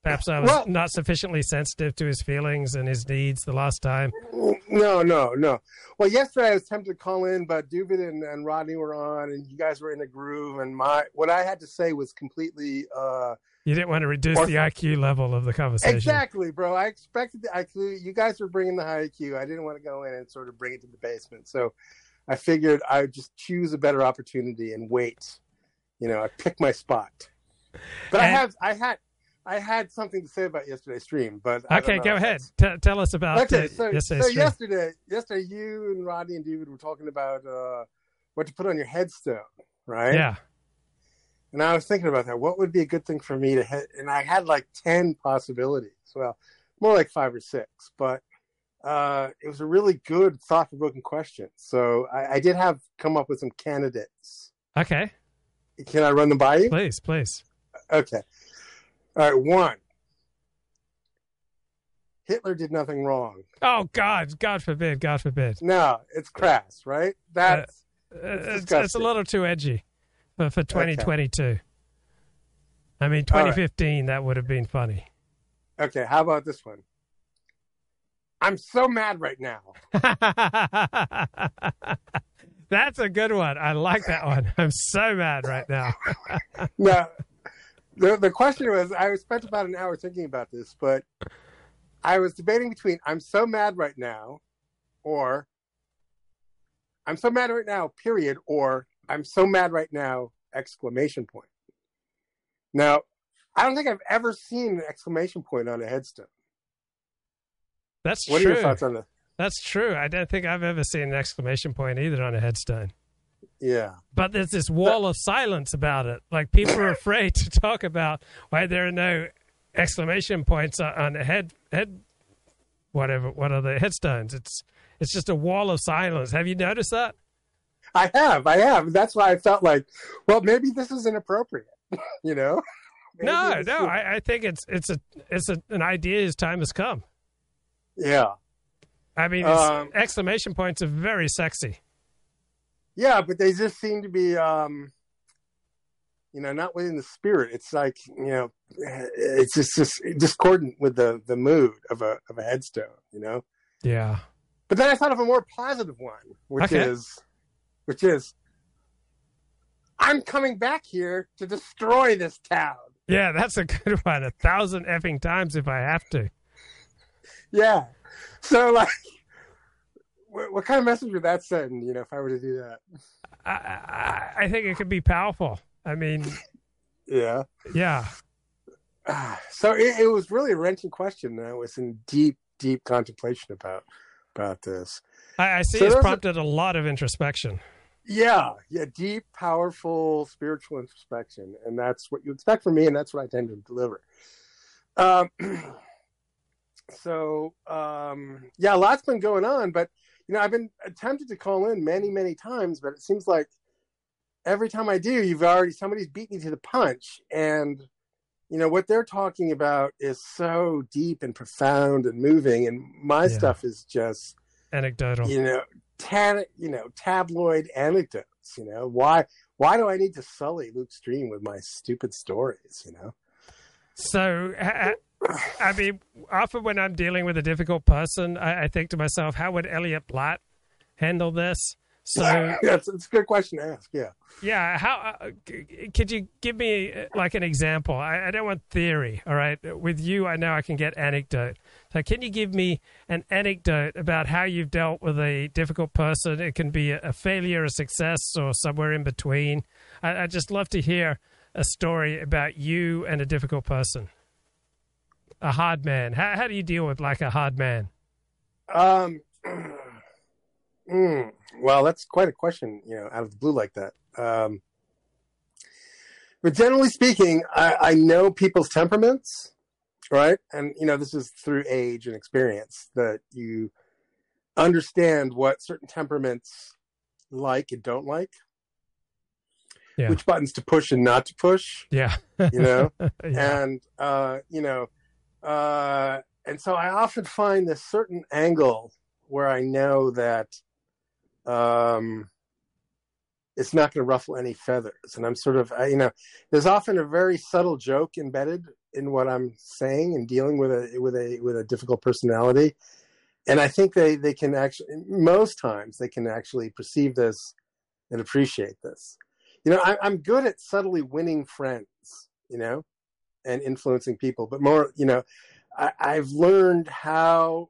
Perhaps I was well, not sufficiently sensitive to his feelings and his needs the last time. No, no, no. Well, yesterday I was tempted to call in, but Duvid and, and Rodney were on, and you guys were in a groove, and my what I had to say was completely uh, You didn't want to reduce Or- the IQ level of the conversation. Exactly, bro. I expected the IQ. You guys were bringing the high IQ. I didn't want to go in and sort of bring it to the basement. So I figured I would just choose a better opportunity and wait. You know, I pick my spot. But I have, I had, I had something to say about yesterday's stream. But I Okay, go ahead. T- tell us about Okay, uh, so, yesterday's so yesterday, yesterday, you and Rodney and David were talking about uh, what to put on your headstone, right? Yeah. And I was thinking about that. What would be a good thing for me to hit? And I had like 10 possibilities. Well, more like five or six, but uh, it was a really good, thought provoking question. So I, I did have come up with some candidates. Okay. Can I run them by you? Please, please. Okay. All right. One Hitler did nothing wrong. Oh God, God forbid, God forbid. No, it's crass, right? That's Uh, it's, it's a little too edgy for, for 2022. I mean, 2015, that would have been funny. okay. How about this one? I'm so mad right now. That's a good one. I like that one. I'm so mad right now. no, the the question was I spent about an hour thinking about this, but I was debating between I'm so mad right now, or I'm so mad right now, period, or I'm so mad right now, exclamation point. Now, I don't think I've ever seen an exclamation point on a headstone. That's What true. are your thoughts on that? That's true. I don't think I've ever seen an exclamation point either on a headstone. Yeah. But there's this wall of silence about it. Like people are afraid to talk about why there are no exclamation points on- the head head whatever what are the headstones. It's it's just a wall of silence. Have you noticed that? I have, I have. That's why I felt like, well, maybe this is inappropriate. you know? Maybe no, no. I, I think it's it's a it's a, an idea. His time has come. Yeah. I mean, Um, exclamation points are very sexy. Yeah, but they just seem to be, um, you know, not within the spirit. It's like, you know, it's just, just discordant with the, the mood of a of a headstone, you know. Yeah. But then I thought of a more positive one, which Okay. is, which is, I'm coming back here to destroy this town. Yeah, that's a good one. A thousand effing times if I have to. Yeah. So like, what, kind of message would that send? You know, if I were to do that. I, I, I think it could be powerful. I mean, Yeah. yeah. Ah, so it, it was really a wrenching question. and I was in deep, deep contemplation about about this. I, I see So it's there's a- prompted a lot of introspection. Yeah, yeah, deep, powerful spiritual introspection, and that's what you expect from me, and that's what I tend to deliver. Um, so um, yeah, a lot's been going on, but you know, I've been attempted to call in many, many times, but it seems like every time I do, you've already somebody's beat me to the punch, and you know what they're talking about is so deep and profound and moving, and my Yeah. stuff is just Anecdotal. you know, ta- you know, tabloid anecdotes. You know, why why do I need to sully Luke's dream with my stupid stories? You know, So, ha- I mean, often when I'm dealing with a difficult person, I, I think to myself, how would Elliot Blatt handle this? So, yeah, it's, it's a good question to ask. Yeah, yeah, how uh, could you give me uh, like an example? I, I don't want theory, all right? With you, I know I can get anecdote. So, can you give me an anecdote about how you've dealt with a difficult person? It can be a, a failure, a success, or somewhere in between. I, I'd just love to hear a story about you and a difficult person. A hard man. How, how do you deal with like a hard man? Um, mm, well, that's quite a question. You know, out of the blue like that. Um, but generally speaking, I, I know people's temperaments, right? And you know, this is through age and experience that you understand what certain temperaments like and don't like, Yeah. which buttons to push and not to push. Yeah. You know, yeah. and uh, you know, uh, and so I often find this certain angle where I know that um, it's not going to ruffle any feathers, and I'm sort of, you know, there's often a very subtle joke embedded in what I'm saying and dealing with a with a with a difficult personality, and I think they they can actually most times they can actually perceive this and appreciate this. You know, I, I'm good at subtly winning friends. You know, and influencing people, but more, you know, I, I've learned how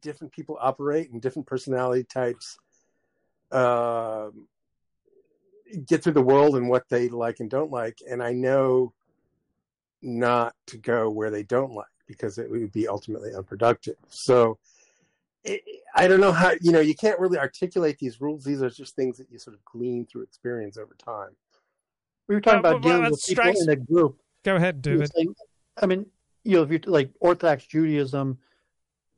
different people operate and different personality types uh, get through the world and what they like and don't like. And I know not to go where they don't like because it would be ultimately unproductive. So it, I don't know how, you know, you can't really articulate these rules. These are just things that you sort of glean through experience over time. We were talking Well, about well, dealing it with people strikes- in a group. Go ahead, David. saying- I mean, you know, if you're like Orthodox Judaism,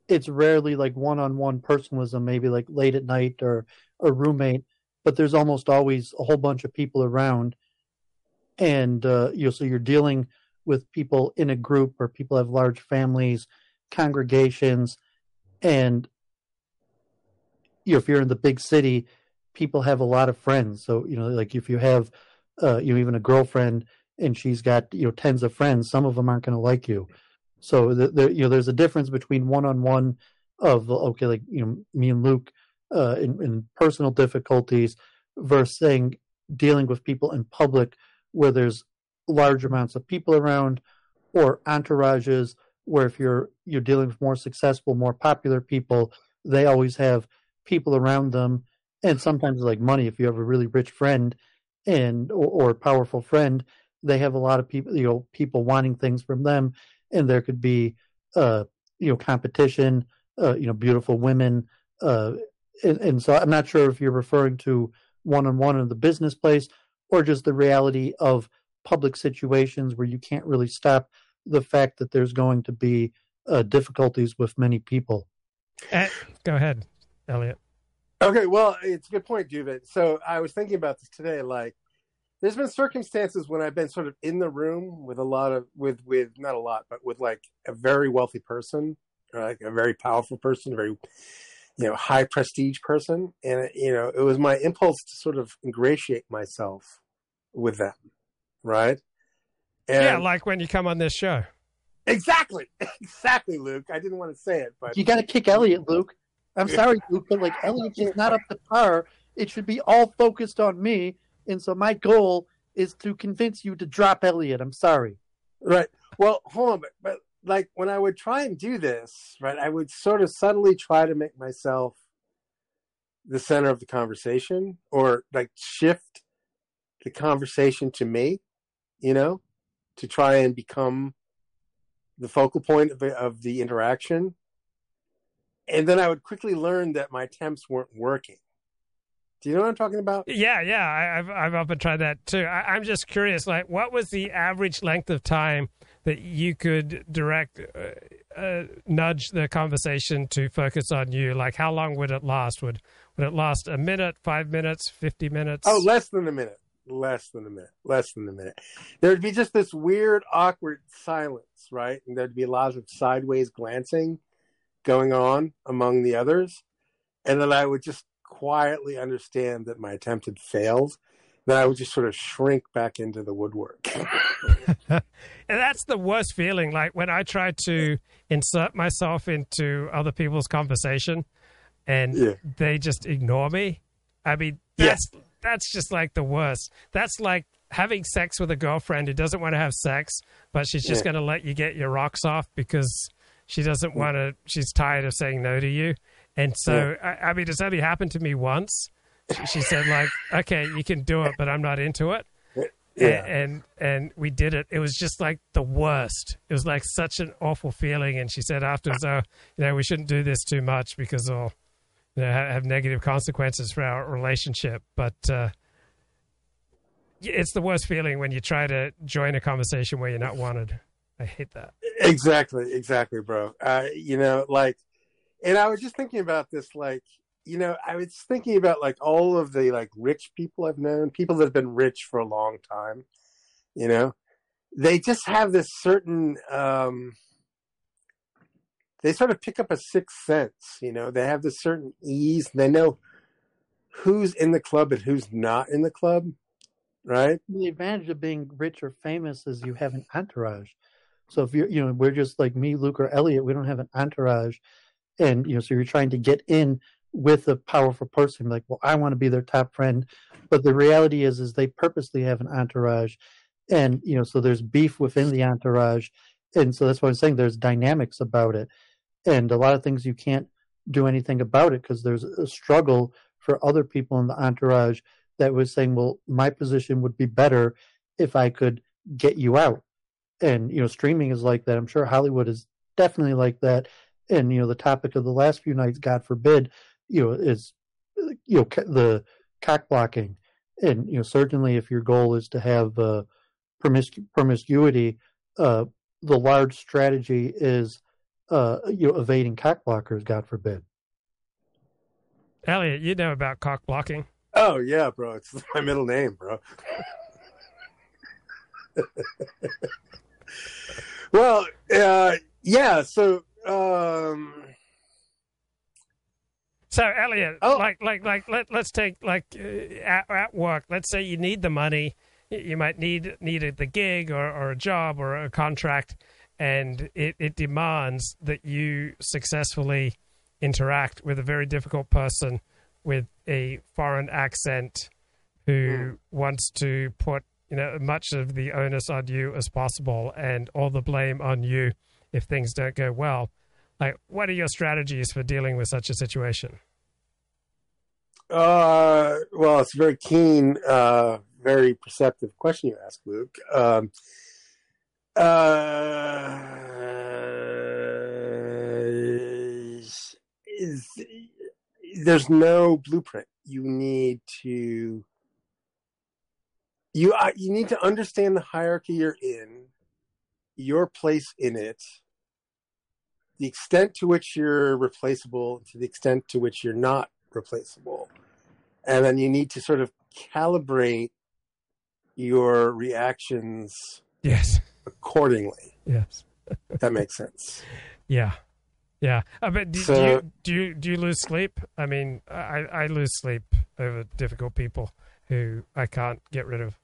it's rarely like one-on-one personalism, maybe like late at night or a roommate, but there's almost always a whole bunch of people around, and uh, you know, so you're dealing with people in a group or people have large families, congregations, and you know, if you're in the big city, people have a lot of friends. So you know, like if you have, uh, you know, even a girlfriend and she's got you know tens of friends, some of them aren't going to like you. So the, the, you know, there's a difference between one-on-one of okay, like you know, me and Luke uh, in, in personal difficulties versus saying dealing with people in public where there's large amounts of people around or entourages where if you're you're dealing with more successful, more popular people, they always have people around them and sometimes like money if you have a really rich friend and or, or powerful friend they have a lot of people you know people wanting things from them and there could be uh you know competition uh you know beautiful women uh and, and so i'm not sure if you're referring to one-on-one in the business place or just the reality of public situations where you can't really stop the fact that there's going to be uh, difficulties with many people Eh, go ahead, Elliot. Okay, well, it's a good point, David. So I was thinking about this today. Like, there's been circumstances when I've been sort of in the room with a lot of, with, with not a lot, but with like a very wealthy person, or like a very powerful person, a very, you know, high prestige person, and you know, it was my impulse to sort of ingratiate myself with them, right? And yeah, like when you come on this show. exactly, exactly, Luke. I didn't want to say it, but you got to kick elliot luke i'm sorry luke but like Elliot is not up to par it should be all focused on me and so my goal is to convince you to drop elliot i'm sorry Right. Well, hold on, but, but like when I would try and do this, right, I would sort of subtly try to make myself the center of the conversation or like shift the conversation to me, you know, to try and become the focal point of the, of the interaction. And then I would quickly learn that my attempts weren't working. Do you know what I'm talking about? Yeah, yeah, I, I've I've often tried that too. I, I'm just curious, like, what was the average length of time that you could direct, uh, uh, nudge the conversation to focus on you? Like, how long would it last? Would would it last a minute, five minutes, fifty minutes? Oh, less than a minute. Less than a minute. Less than a minute. There'd be just this weird, awkward silence, right? And there'd be a lot of sideways glancing going on among the others. And then I would just quietly understand that my attempt had failed. Then I would just sort of shrink back into the woodwork. and that's the worst feeling. Like when I try to insert myself into other people's conversation, and Yeah. they just ignore me. I mean, Yeah. that's that's just like the worst. That's like having sex with a girlfriend who doesn't want to have sex, but she's just Yeah. going to let you get your rocks off because she doesn't want to. She's tired of saying no to you. And so, I, I mean, it's only happened to me once. She, said, like, okay, you can do it, but I'm not into it Yeah. and and we did it. It was just like the worst. It was like such an awful feeling. And she said afterwards, "Oh, you know, we shouldn't do this too much because it'll, you know, have, have negative consequences for our relationship." But uh, it's the worst feeling when you try to join a conversation where you're not wanted. I hate that. exactly, exactly, bro. Uh, you know, like, and I was just thinking about this, like, you know, I was thinking about like all of the like rich people I've known, people that have been rich for a long time. You know, they just have this certain. um They sort of pick up a sixth sense. You know, they have this certain ease. They know who's in the club and who's not in the club, right? the advantage of being rich or famous is you have an entourage. So if you're, you know, we're just like me, Luke, or Elliot, we don't have an entourage, and you know, so you're trying to get in with a powerful person. Like, well, I want to be their top friend, but the reality is, is they purposely have an entourage, and you know, so there's beef within the entourage, and so that's why I'm saying there's dynamics about it, and a lot of things you can't do anything about it because there's a struggle for other people in the entourage that was saying, well, my position would be better if I could get you out. And, you know, streaming is like that. I'm sure Hollywood is definitely like that. And, you know, the topic of the last few nights, God forbid, you know, is, you know, the cock blocking. And, you know, certainly if your goal is to have uh, promiscu- promiscuity, uh, the large strategy is, uh, you know, evading cock blockers, God forbid. Elliot, you know about cock blocking. Oh yeah, bro. It's my middle name, bro. well, uh, yeah. So, um, so Elliot, oh. like, like, like, let let's take like uh, at, at work. Let's say you need the money. You might need need the gig or, or a job or a contract, and it, it demands that you successfully interact with a very difficult person with a foreign accent who mm. wants to put you know much of the onus on you as possible and all the blame on you if things don't go well like what are your strategies for dealing with such a situation uh well it's a very keen uh very perceptive question you ask luke um uh is there's no blueprint. You need to you uh, you need to understand the hierarchy you're in, your place in it, the extent to which you're replaceable, to the extent to which you're not replaceable, and then you need to sort of calibrate your reactions. Yes. Accordingly. Yes. that makes sense. Yeah. Yeah, uh, but do, So- do you do you do you lose sleep? I mean, I I lose sleep over difficult people who I can't get rid of.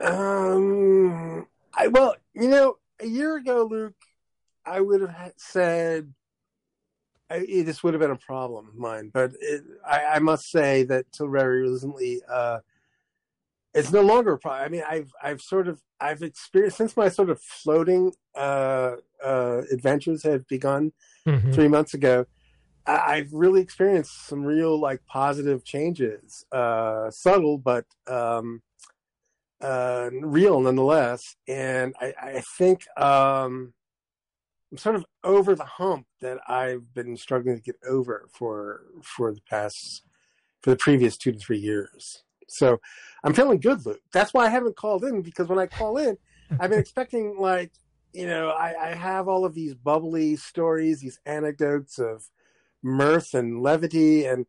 Um, I well, you know, a year ago, Luke, I would have said I, it, this would have been a problem of mine, but it, I, I must say that till very recently, uh, it's no longer a problem. I mean, I've I've sort of I've experienced since my sort of floating uh, uh, adventures have begun Mhm. three months ago. I, I've really experienced some real like positive changes, uh, subtle but um, uh, real nonetheless. And I, I think um, I'm sort of over the hump that I've been struggling to get over for for the past for the previous two to three years. So I'm feeling good, Luke. That's why I haven't called in because when I call in, I've been expecting like you know I, I have all of these bubbly stories, these anecdotes of mirth and levity, and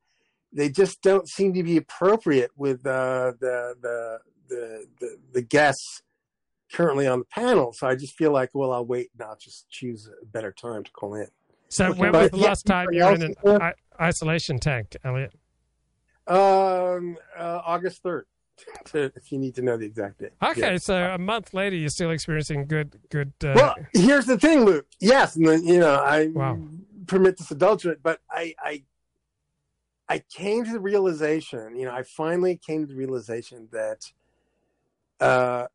they just don't seem to be appropriate with uh, the, the the the the guests currently on the panel. So I just feel like, well, I'll wait and I'll just choose a better time to call in. So when but was the yeah, last time you were in an? I- isolation tank, Elliot? Um, uh, August third, if you need to know the exact date. Okay, Yeah. so a month later, you're still experiencing good good. Uh, Well, here's the thing, Luke. Yes, and then, you know, I Wow. permit this adulterate, but I, I, I came to the realization. You know, I finally came to the realization that, uh,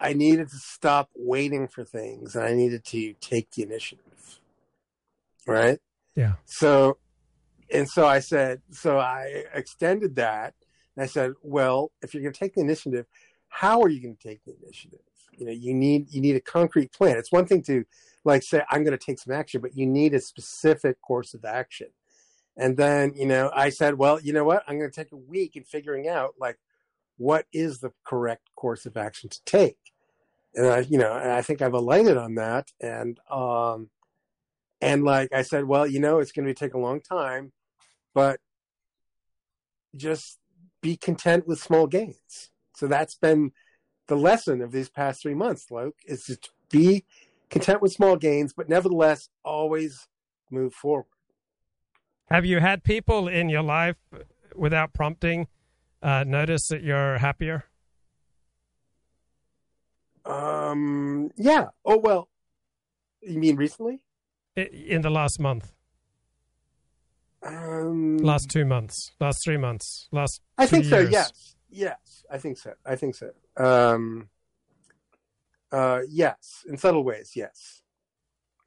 I needed to stop waiting for things, and I needed to take the initiative. Right. yeah. So, and so I said, so I extended that. And I said, well, if you're going to take the initiative, how are you going to take the initiative? You know, you need, you need a concrete plan. It's one thing to like say, I'm going to take some action, but you need a specific course of action. And then, you know, I said, well, you know what? I'm going to take a week in figuring out like, what is the correct course of action to take? And I, you know, I think I've alighted on that. And, um, and like I said, well, you know, it's going to take a long time, but just be content with small gains. So that's been the lesson of these past three months, Luke, is to be content with small gains, but nevertheless always move forward. Have you had people in your life without prompting uh, notice that you're happier? Um, yeah. Oh well. You mean recently? In the last month, Um, last two months, last three months, last. I think so. Yes. Yes. I think so. I think so. Um, Uh, yes, in subtle ways, yes.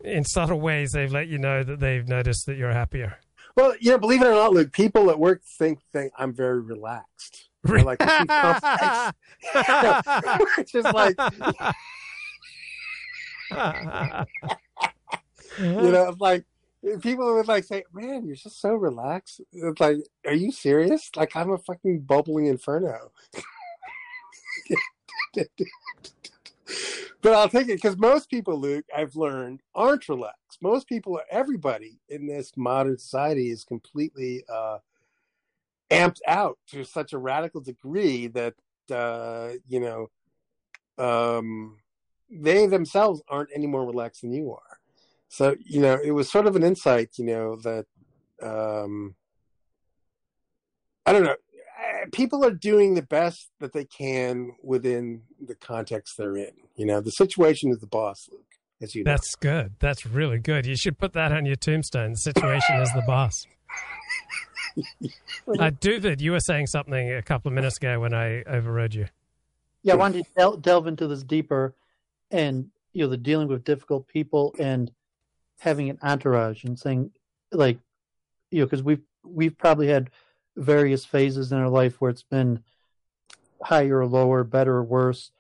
In subtle ways, they've let you know that they've noticed that you're happier. Well, you know, believe it or not, Luke, people at work think think I'm very relaxed. They're like, just like, you know, it's like people would like say, "Man, you're just so relaxed." It's like, are you serious? Like I'm a fucking bubbling inferno. but I'll take it because most people, Luke, I've learned, aren't relaxed. Most people, everybody in this modern society is completely uh, amped out to such a radical degree that uh, you know um, they themselves aren't any more relaxed than you are. So you know, it was sort of an insight, you know, that um, I don't know. People are doing the best that they can within the context they're in. You know, the situation is the boss, Luke. As you know. That's good. That's really good. You should put that on your tombstone. The situation is the boss. uh, David, you were saying something a couple of minutes ago when I overrode you. Yeah, I wanted to del- delve into this deeper, and you know, the dealing with difficult people and having an entourage and saying, like, you know, because we've we've probably had various phases in our life where it's been higher or lower, better or worse.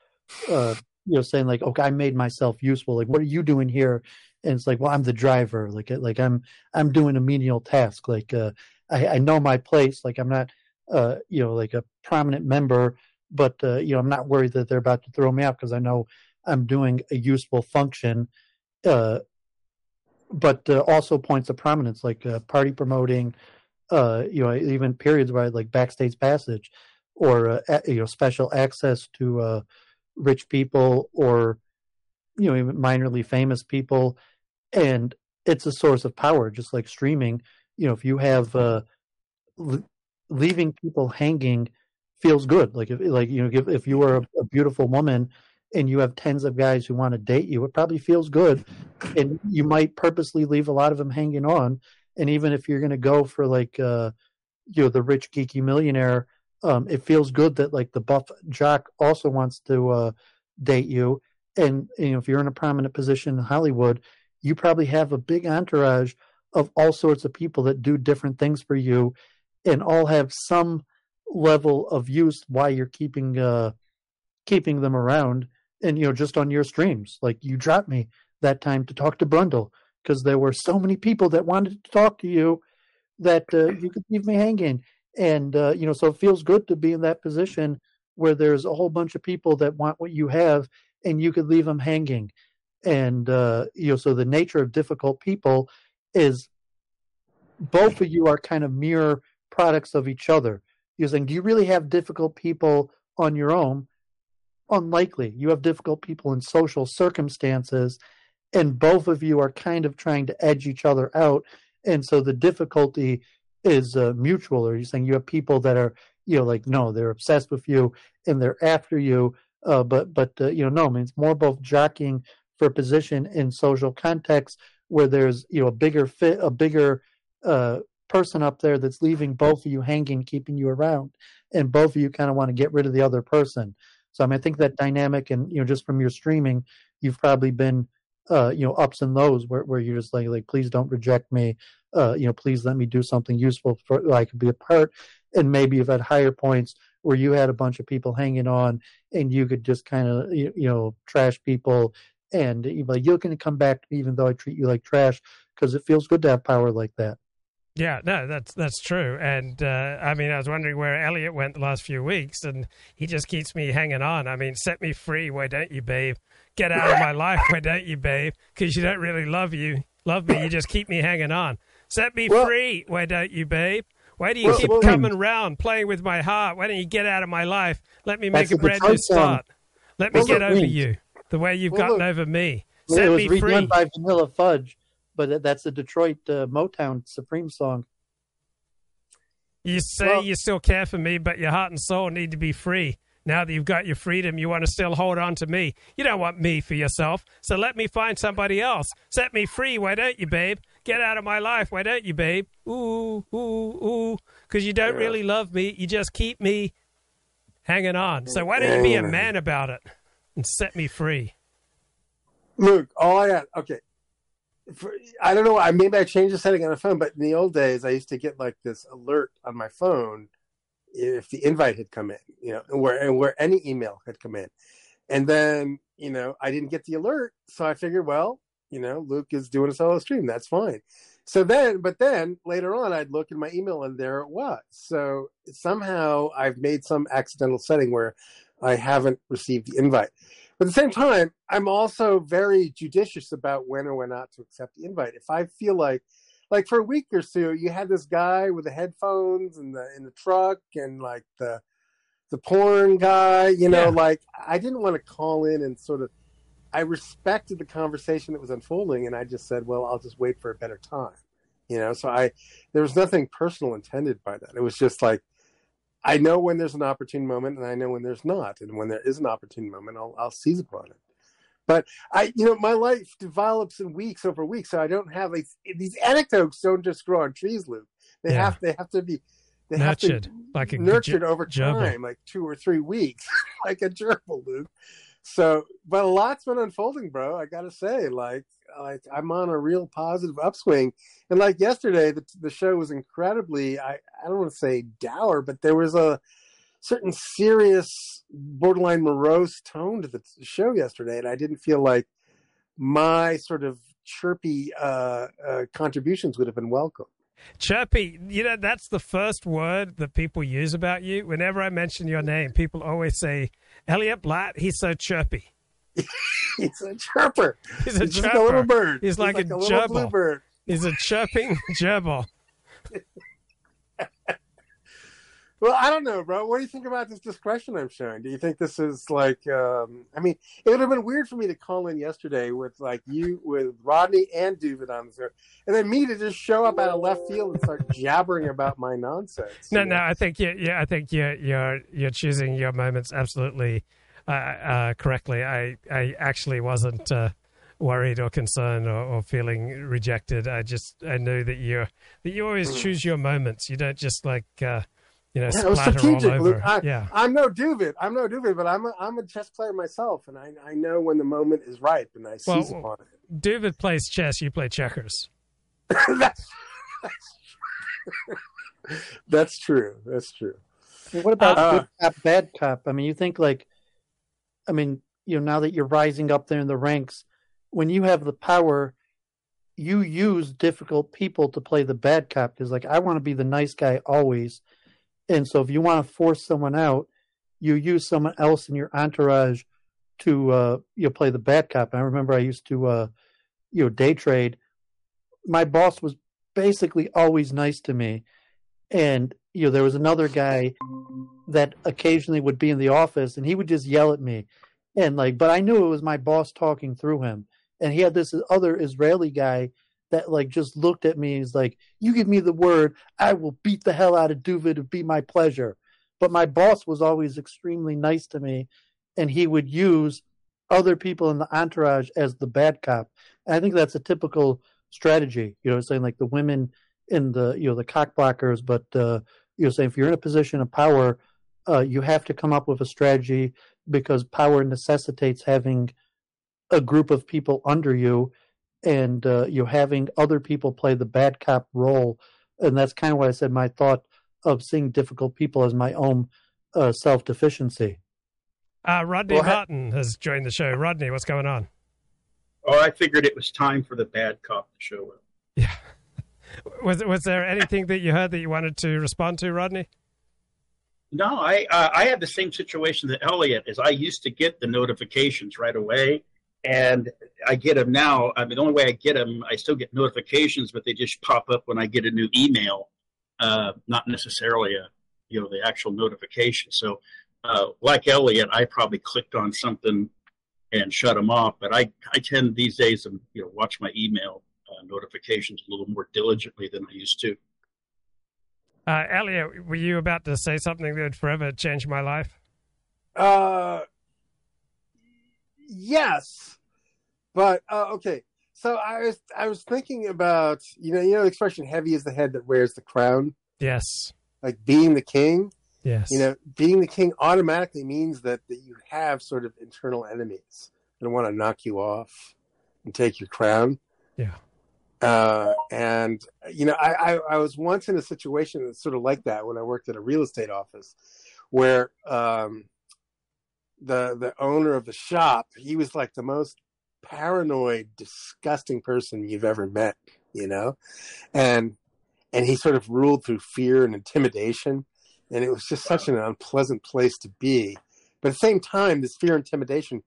Uh, you know, saying like, okay, I made myself useful. Like, what are you doing here? And it's like, well, I'm the driver. Like, like I'm I'm doing a menial task. Like, uh, I, I know my place. Like, I'm not, uh, you know, like a prominent member, but uh, you know, I'm not worried that they're about to throw me out because I know I'm doing a useful function. Uh, but uh, also points of prominence like uh, party promoting, uh, you know, even periods where like backstage passage or uh, you know special access to uh, rich people or you know even minorly famous people, and it's a source of power, just like streaming. You know, if you have uh, leaving people hanging feels good. Like if like you know if, if you are a, a beautiful woman and you have tens of guys who want to date you, it probably feels good. And you might purposely leave a lot of them hanging on. And even if you're going to go for like, uh, you know, the rich geeky millionaire, um, it feels good that like the buff jock also wants to uh, date you. And you know, if you're in a prominent position in Hollywood, you probably have a big entourage of all sorts of people that do different things for you, and all have some level of use why you're keeping uh, keeping them around and you know just on your streams. Like you dropped me that time to talk to brundle because there were so many people that wanted to talk to you that uh, you could leave me hanging. And uh, you know so it feels good to be in that position where there's a whole bunch of people that want what you have and you could leave them hanging. And uh, you know so the nature of difficult people is both of you are kind of mirror products of each other you're saying do you really have difficult people on your own unlikely. You have difficult people in social circumstances, and both of you are kind of trying to edge each other out. And so the difficulty is uh, mutual. Or you're saying you have people that are, you know, like no, they're obsessed with you and they're after you. Uh, but but uh, you know, no, I mean, it's more both jockeying for position in social context where there's you know a bigger fit, a bigger uh, person up there that's leaving both of you hanging, keeping you around, and both of you kind of want to get rid of the other person. So I mean, I think that dynamic, and you know, just from your streaming, you've probably been, uh, you know, ups and lows where where you're just like, like, please don't reject me. Uh, you know, please let me do something useful for I could be a part. And maybe you've had higher points where you had a bunch of people hanging on, and you could just kind of you, you know trash people, and you're like, you're going to come back even though I treat you like trash because it feels good to have power like that. Yeah, no, that's that's true. And uh, I mean, I was wondering where Elliot went the last few weeks, and he just keeps me hanging on. I mean, set me free, why don't you, babe? Get out of my life, why don't you, babe? Because you don't really love you, love me. You just keep me hanging on. Set me well, free, why don't you, babe? Why do you well, keep well, coming around, playing with my heart? Why don't you get out of my life? Let me make a brand new start. Let me get over means. you the way you've gotten look, over me. Set it was me free. by Vanilla Fudge but that's a Detroit uh, Motown Supreme song. You say well, you still care for me, but your heart and soul need to be free. Now that you've got your freedom, you want to still hold on to me. You don't want me for yourself, so let me find somebody else. Set me free, why don't you, babe? Get out of my life, why don't you, babe? Ooh, ooh, ooh. Because you don't yeah. really love me. You just keep me hanging on. So why don't you be a man about it and set me free? Luke, all I got, okay. For, I don't know. I maybe I changed the setting on the phone, but in the old days, I used to get like this alert on my phone if the invite had come in, you know, where where any email had come in, and then you know I didn't get the alert, so I figured, well, you know, Luke is doing a solo stream, that's fine. So then, but then later on, I'd look in my email and there it was. So somehow I've made some accidental setting where I haven't received the invite. But at the same time, I'm also very judicious about when or when not to accept the invite. If I feel like, like for a week or so, you had this guy with the headphones and the in the truck and like the the porn guy, you know, Yeah. like I didn't want to call in and sort of. I respected the conversation that was unfolding, and I just said, "Well, I'll just wait for a better time," you know. So I, there was nothing personal intended by that. It was just like, I know when there's an opportune moment, and I know when there's not, and when there is an opportune moment, I'll I'll seize upon it. But I, you know, my life develops in weeks over weeks, so I don't have like these anecdotes. Don't just grow on trees, Luke. They Yeah. have they have to be they Nurtured, have to like a nurtured over gerbil. time, like two or three weeks, like a gerbil, Luke. So, but a lot's been unfolding, bro. I gotta say, like, like I'm on a real positive upswing, and like yesterday, the the show was incredibly. I I don't want to say dour, but there was a certain serious, borderline morose tone to the show yesterday, and I didn't feel like my sort of chirpy uh, uh, contributions would have been welcome. Chirpy, you know, that's the first word that people use about you. Whenever I mention your name, people always say, Elliot Blatt, he's so chirpy. He's a chirper. He's a He's chirper. like a little bird. He's, like, a, little gerbil. bluebird. He's a chirping gerbil. Well, I don't know, bro. What do you think about this discretion I'm showing? Do you think this is like? um I mean, it would have been weird for me to call in yesterday with like you, with Rodney and David on the show, and then me to just show up out of left field and start jabbering about my nonsense. No, no, know? I think you, yeah, I think you're you're choosing your moments absolutely uh, uh, correctly. I I actually wasn't uh, worried or concerned or, or feeling rejected. I just I knew that you that you always choose your moments. You don't just like uh, you know. Yeah, splatter all over. I, yeah, I'm no Duvid. I'm no Duvid, but I'm a, I'm a chess player myself, and I I know when the moment is ripe, and I seize Well, upon it. David plays chess. You play checkers. that's, that's true. That's true. What about Uh, good cop, bad cop? I mean, you think like, I mean, you know, now that you're rising up there in the ranks, when you have the power, you use difficult people to play the bad cop because, like, I want to be the nice guy always, and so if you want to force someone out, you use someone else in your entourage to uh, you know, play the bad cop. And I remember I used to, uh, you know, day trade. My boss was basically always nice to me, and you know, there was another guy that occasionally would be in the office and he would just yell at me. And like but i knew it was my boss talking through him. And he had this other israeli guy that like just looked at me and he's like you give me the word i will beat the hell out of duvid it'd be my pleasure. But my boss was always extremely nice to me and he would use other people in the entourage as the bad cop. And i think that's a typical strategy you know saying? Like the women in the you know the cock blockers but uh you know saying if you're in a position of power uh, you have to come up with a strategy because power necessitates having a group of people under you and uh, you having other people play the bad cop role and that's kind of why i said my thought of seeing difficult people as my own uh, self-deficiency Uh, Rodney Well, ha- Martin has joined the show. Rodney, what's going on? Oh, I figured it was time for the bad cop to show up. Was was there anything that you heard that you wanted to respond to, Rodney? No, I uh, I had the same situation that Elliot is. I used to get the notifications right away, and I get them now. I mean, the only way I get them, I still get notifications, but they just pop up when I get a new email, uh, not necessarily a you know the actual notification. So, uh, like Elliot, I probably clicked on something and shut them off. But I I tend these days to you know watch my email notifications a little more diligently than I used to. Uh, Elliot, were you about to say something that would forever change my life? Uh, yes, but uh, okay. So I was I was thinking about you know you know the expression "heavy is the head that wears the crown," Yes. like being the king. Yes. You know, being the king automatically means that that you have sort of internal enemies that want to knock you off. and take your crown. Yeah. Uh, and you know, I, I, I was once in a situation that's sort of like that when I worked at a real estate office, where um, the the owner of the shop he was like the most paranoid, disgusting person you've ever met, you know, and and he sort of ruled through fear and intimidation, and it was just such an unpleasant place to be. But at the same time, this fear and intimidation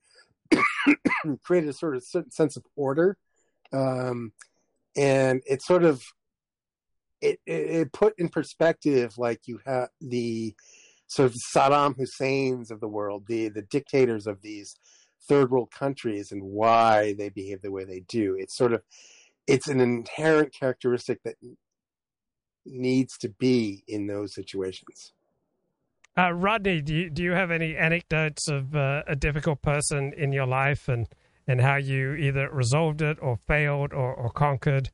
created a sort of sense of order. Um, and it sort of it, it, it put in perspective like you have the sort of Saddam Hussein's of the world, the the dictators of these third world countries and why they behave the way they do. It's sort of it's an inherent characteristic that needs to be in those situations. Uh, Rodney, do you, do you have any anecdotes of uh, a difficult person in your life and and how you either resolved it or failed or, or conquered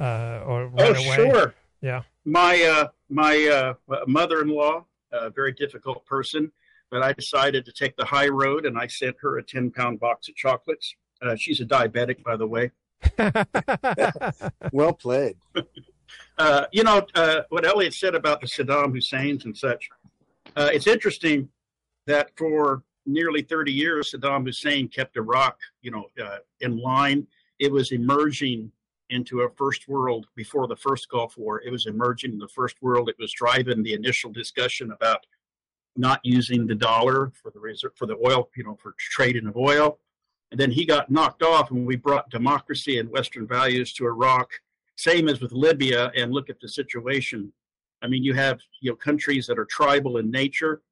uh, or ran oh, away? sure. Yeah. My uh, my uh, mother-in-law, a very difficult person, but I decided to take the high road, and I sent her a ten-pound box of chocolates. Uh, she's a diabetic, by the way. well played. Uh, you know uh, what Elliot said about the Saddam Husseins and such. Uh, it's interesting that for nearly 30 years, Saddam Hussein kept Iraq, you know, uh, in line. It was emerging into a first world before the first Gulf War. It was emerging in the first world. It was driving the initial discussion about not using the dollar for the reserve, for the oil, you know, for trading of oil. And then he got knocked off, and we brought democracy and Western values to Iraq. Same as with Libya. And look at the situation. I mean, you have you know countries that are tribal in nature.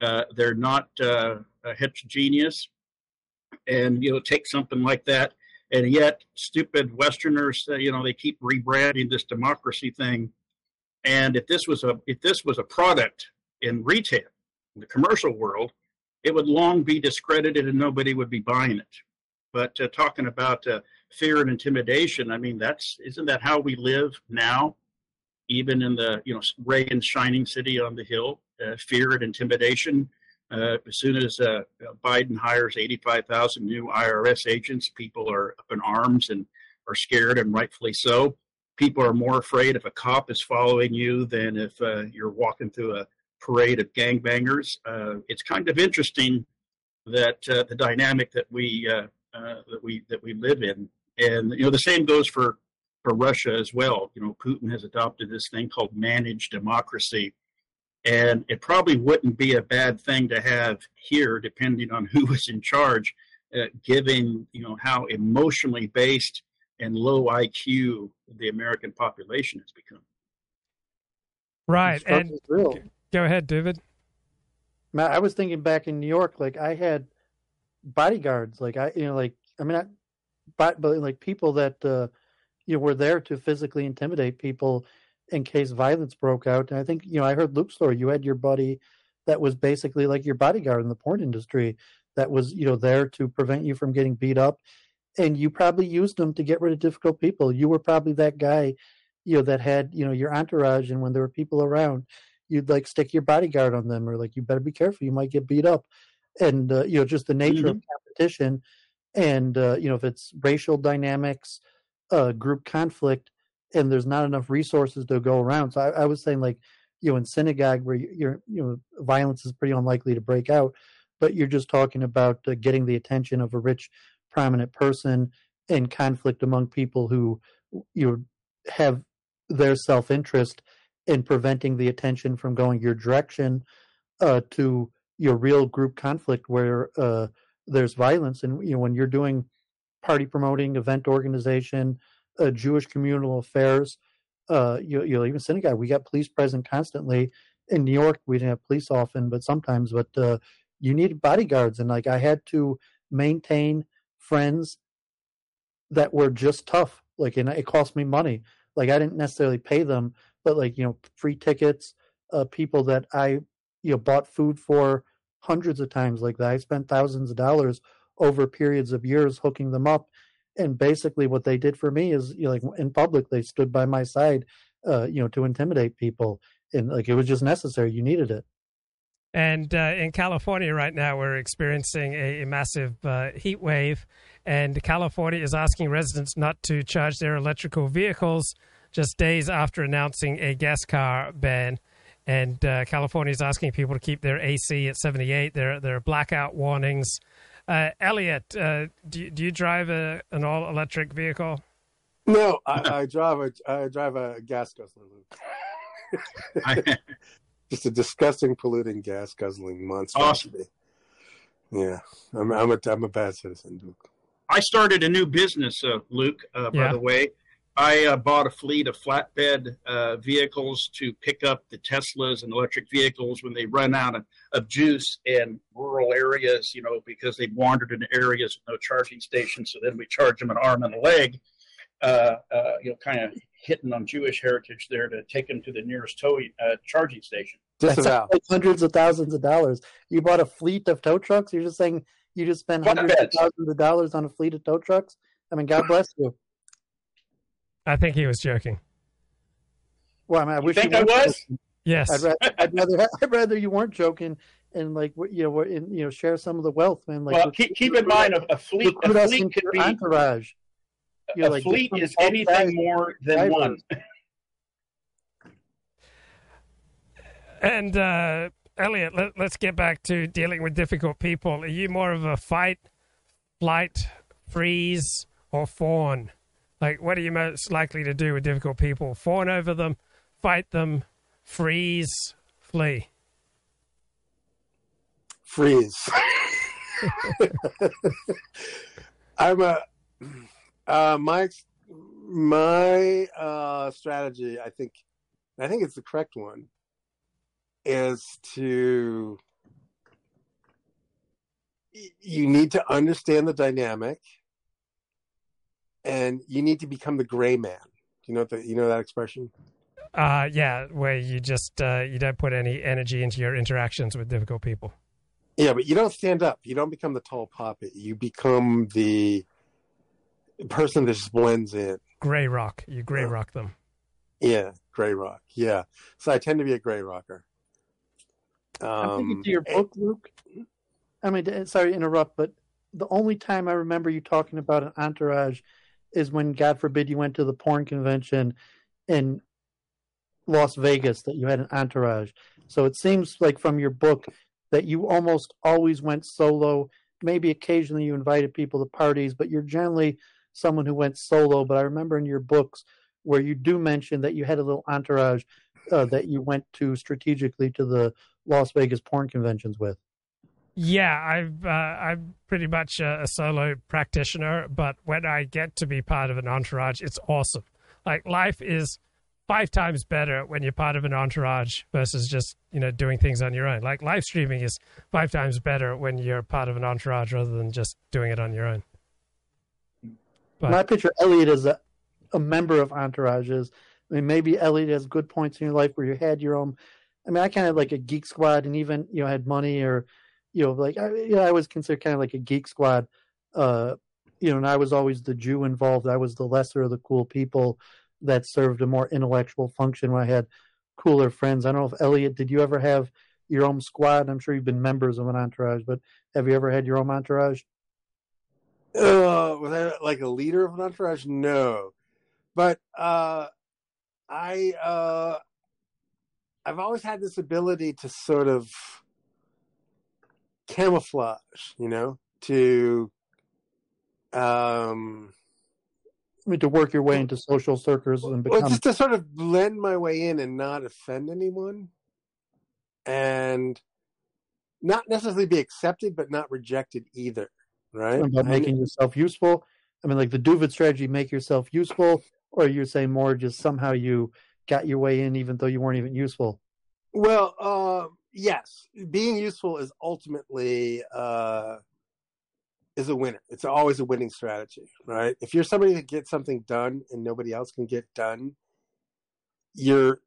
Uh, they're not uh, heterogeneous, and you know take something like that and yet stupid Westerners, uh, you know, they keep rebranding this democracy thing. And if this was a if this was a product in retail, in the commercial world, it would long be discredited and nobody would be buying it. But uh, talking about uh, fear and intimidation, I mean, that's isn't that how we live now? Even in the you know Reagan's shining city on the hill, uh, fear and intimidation uh, as soon as uh, Biden hires 85,000 new IRS agents, people are up in arms and are scared, and rightfully so. People are more afraid if a cop is following you than if uh, you're walking through a parade of gangbangers. Uh, it's kind of interesting that uh, the dynamic that we uh, that we that we live in, and you know the same goes for for Russia as well. You know, Putin has adopted this thing called managed democracy and it probably wouldn't be a bad thing to have here, depending on who was in charge, uh, given you know how emotionally based and low IQ the American population has become. Right, and real. go ahead, David. Matt, I was thinking back in New York, like I had bodyguards, like I, you know, like I mean, I, but, but like people that uh, you know were there to physically intimidate people in case violence broke out. And I think, you know, I heard Luke's story. You had your buddy that was basically like your bodyguard in the porn industry that was, you know, there to prevent you from getting beat up. And you probably used them to get rid of difficult people. You were probably that guy, you know, that had, you know, your entourage. And when there were people around, you'd like stick your bodyguard on them or like, you better be careful. You might get beat up. And, uh, you know, just the nature mm-hmm. of competition. And, uh, you know, if it's racial dynamics, uh, group conflict, and there's not enough resources to go around. So I, I was saying like, you know, in synagogue where you're, you know, violence is pretty unlikely to break out, but you're just talking about uh, getting the attention of a rich, prominent person and conflict among people who you know, have their self-interest in preventing the attention from going your direction uh, to your real group conflict where uh, there's violence. And you know, when you're doing party promoting, event organization, uh, Jewish communal affairs. Uh, you, know, even synagogue, we got police present constantly. In New York, we didn't have police often, but sometimes. But uh, you needed bodyguards, and like I had to maintain friends that were just tough. Like, and it cost me money. Like I didn't necessarily pay them, but like you know, free tickets, uh, people that I you know bought food for hundreds of times. Like that, I spent thousands of dollars over periods of years hooking them up and basically what they did for me is you know, like in public they stood by my side uh, you know to intimidate people and like it was just necessary you needed it And uh, in California right now, we're experiencing a, a massive uh, heat wave, and California is asking residents not to charge their electrical vehicles just days after announcing a gas car ban. And uh, California is asking people to keep their AC at 78. There, there are blackout warnings. Uh, Elliot, uh, do, do you drive a, an all electric vehicle? No, I, I drive a I drive a gas guzzler. Just a disgusting, polluting, gas guzzling monster. Awesome. Yeah, I'm I'm a I'm a bad citizen, Luke. I started a new business, uh, Luke. Uh, by Yeah. the way, I uh, bought a fleet of flatbed uh, vehicles to pick up the Teslas and electric vehicles when they run out of, of juice in rural areas. You know, because they've wandered into areas with no charging stations. So then we charge them an arm and a leg. Uh, uh, you know, kind of hitting on Jewish heritage there to take them to the nearest tow uh, charging station. That sounds like hundreds of thousands of dollars. You bought a fleet of tow trucks. You're just saying you just spent hundreds of thousands of dollars on a fleet of tow trucks. I mean, God bless you. I think he was joking. Well, I mean, I wish think you I was? joking. Yes. I'd, ra- I'd rather I'd rather you weren't joking and like you know in, you know share some of the wealth, man. Like well, keep, keep in mind, a, a fleet, a fleet into could your be entourage. You know, a like, fleet is anything more than drivers. one. And uh, Elliot, let, let's get back to dealing with difficult people. Are you more of a fight, flight, freeze, or fawn? Like, what are you most likely to do with difficult people? Fawn over them, fight them, freeze, flee. Freeze. I'm a uh, my my uh, strategy. I think I think it's the correct one. Is to you need to understand the dynamic, and you need to become the gray man. You know what the, you know that expression. Uh, yeah, where you just uh, you don't put any energy into your interactions with difficult people. Yeah, but you don't stand up. You don't become the tall poppy. You become the person that just blends in. Gray rock, you gray rock them. Yeah, gray rock. Yeah. So I tend to be a gray rocker. I'm thinking Um, to your book, Luke. I mean, sorry to interrupt, but the only time I remember you talking about an entourage is when, God forbid, you went to the porn convention in Las Vegas that you had an entourage. So it seems like from your book that you almost always went solo. Maybe occasionally you invited people to parties, but you're generally someone who went solo. But I remember in your books where you do mention that you had a little entourage uh, that you went to strategically to the Las Vegas porn conventions with. Yeah, I've uh, I'm pretty much a, a solo practitioner, but when I get to be part of an entourage, it's awesome. Like life is five times better when you're part of an entourage versus just you know doing things on your own. Like live streaming is five times better when you're part of an entourage rather than just doing it on your own. But- My picture Elliot as a, a member of entourages. I mean, maybe Elliot has good points in your life where you had your own. I mean, I kind of like a geek squad, and even you know had money or you know like I, you know, I was considered kind of like a geek squad. Uh, you know, and I was always the Jew involved. I was the lesser of the cool people that served a more intellectual function. When I had cooler friends. I don't know if Elliot, did you ever have your own squad? I'm sure you've been members of an entourage, but have you ever had your own entourage? Uh, was I like a leader of an entourage? No, but uh, I uh, I've always had this ability to sort of camouflage, you know, to um, I mean, to work your way into social circles and well, become just to sort of blend my way in and not offend anyone, and not necessarily be accepted, but not rejected either. Right? about I- making yourself useful. I mean, like the Duvid strategy, make yourself useful, or you're saying more just somehow you got your way in even though you weren't even useful. Well, uh, yes, being useful is ultimately uh, is a winner. It's always a winning strategy, right? If you're somebody that gets something done and nobody else can get done, you're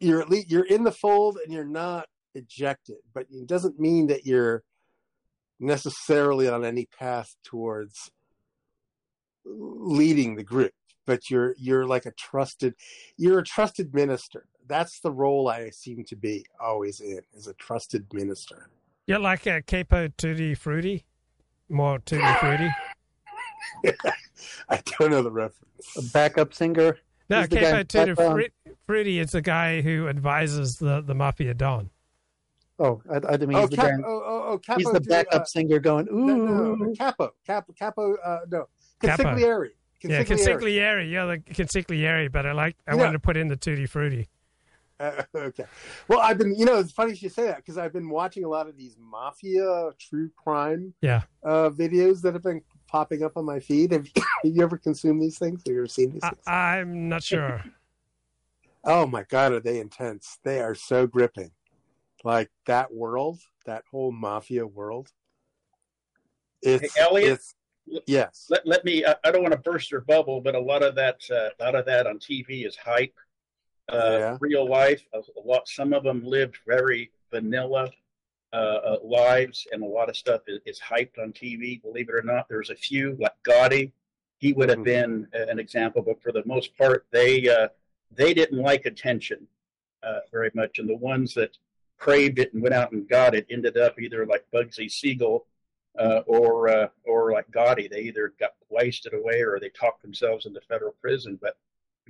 you're at least you're in the fold and you're not ejected. But it doesn't mean that you're necessarily on any path towards leading the group. but you're you're like a trusted you're a trusted minister. That's the role I seem to be always in, is a trusted minister. You're like a capo tutti frutti, more tutti frutti. I don't know the reference. A backup singer. No, He's capo in tutti background. Fru- frutti is the guy who advises the the mafia don. Oh, I, I didn't mean Oh, he's the Cap- guy. oh, oh, oh, Capo he's the backup uh, singer going, ooh. No, no, Capo, Capo, Capo, uh, no, Capo. Consigliere. Yeah, Consigliere. consigliere. Yeah, the consigliere. But I like. I Yeah. wanted to put in the tutti frutti. Okay. Well, I've been, you know, it's funny you say that because I've been watching a lot of these mafia true crime Yeah. uh, videos that have been popping up on my feed. Have you, have you ever consumed these things? Have you ever seen these? I, things? I'm not sure. Oh my god, are they intense? They are so gripping. Like that world, that whole mafia world. It's Hey, Elliot? it's- yes. Let, let me. I, I don't want to burst your bubble, but a lot of that, uh, a lot of that on TV is hype. Uh, Yeah. Real life, a, a lot. Some of them lived very vanilla uh, uh, lives, and a lot of stuff is, is hyped on TV. Believe it or not, there's a few like Gotti. He would have Mhm. been an example, but for the most part, they uh, they didn't like attention uh, very much, and the ones that craved it and went out and got it ended up either like Bugsy Siegel uh, or uh, or like Gotti. They either got wasted away or they talked themselves into federal prison. But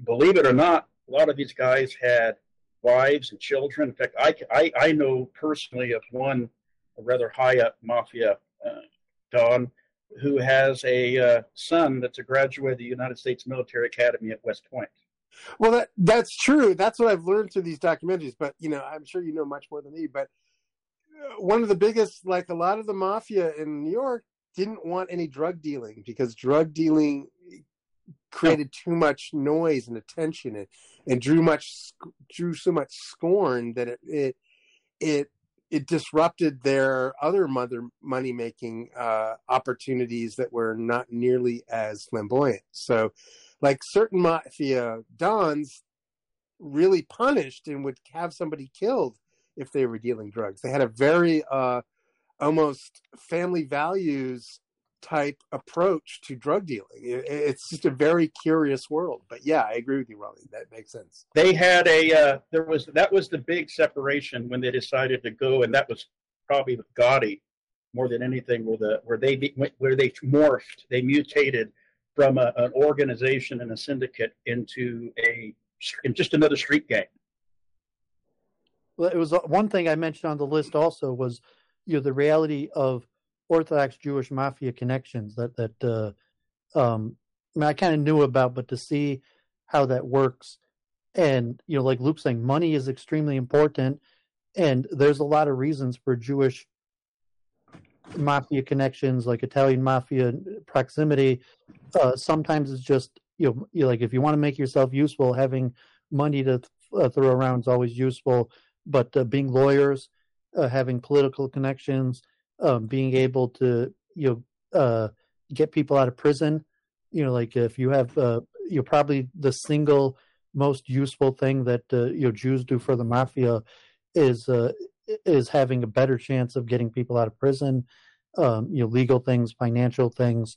believe it or not, a lot of these guys had wives and children. In fact, I, I, I know personally of one a rather high up mafia uh, don who has a uh, son that's a graduate of the United States Military Academy at West Point. Well, that that's true. That's what I've learned through these documentaries. But you know, I'm sure you know much more than me. But uh, one of the biggest, like a lot of the mafia in New York, didn't want any drug dealing because drug dealing created too much noise and attention and, and drew much drew so much scorn that it it it, it disrupted their other mother money making uh, opportunities that were not nearly as flamboyant. So, like certain mafia dons really punished and would have somebody killed if they were dealing drugs. They had a very uh, almost family values type approach to drug dealing. It, it's just a very curious world. But yeah, I agree with you, Ronnie. That makes sense. They had a uh, there was that was the big separation when they decided to go, and that was probably with Gotti more than anything, where the where they be, where they morphed, they mutated from a, an organization and a syndicate into a in just another street gang. Well, it was uh, one thing I mentioned on the list also was you know the reality of Orthodox Jewish mafia connections that that uh, um, I mean I kind of knew about, but to see how that works, and you know like Luke saying, money is extremely important, and there's a lot of reasons for Jewish mafia connections, like Italian mafia proximity. Uh, sometimes it's just you know, like if you want to make yourself useful, having money to uh, throw around is always useful. But uh, being lawyers, uh, having political connections, um, being able to you know uh, get people out of prison, you know, like if you have uh, you're probably the single most useful thing that uh, you know Jews do for the mafia is uh, is having a better chance of getting people out of prison, um, you know, legal things, financial things.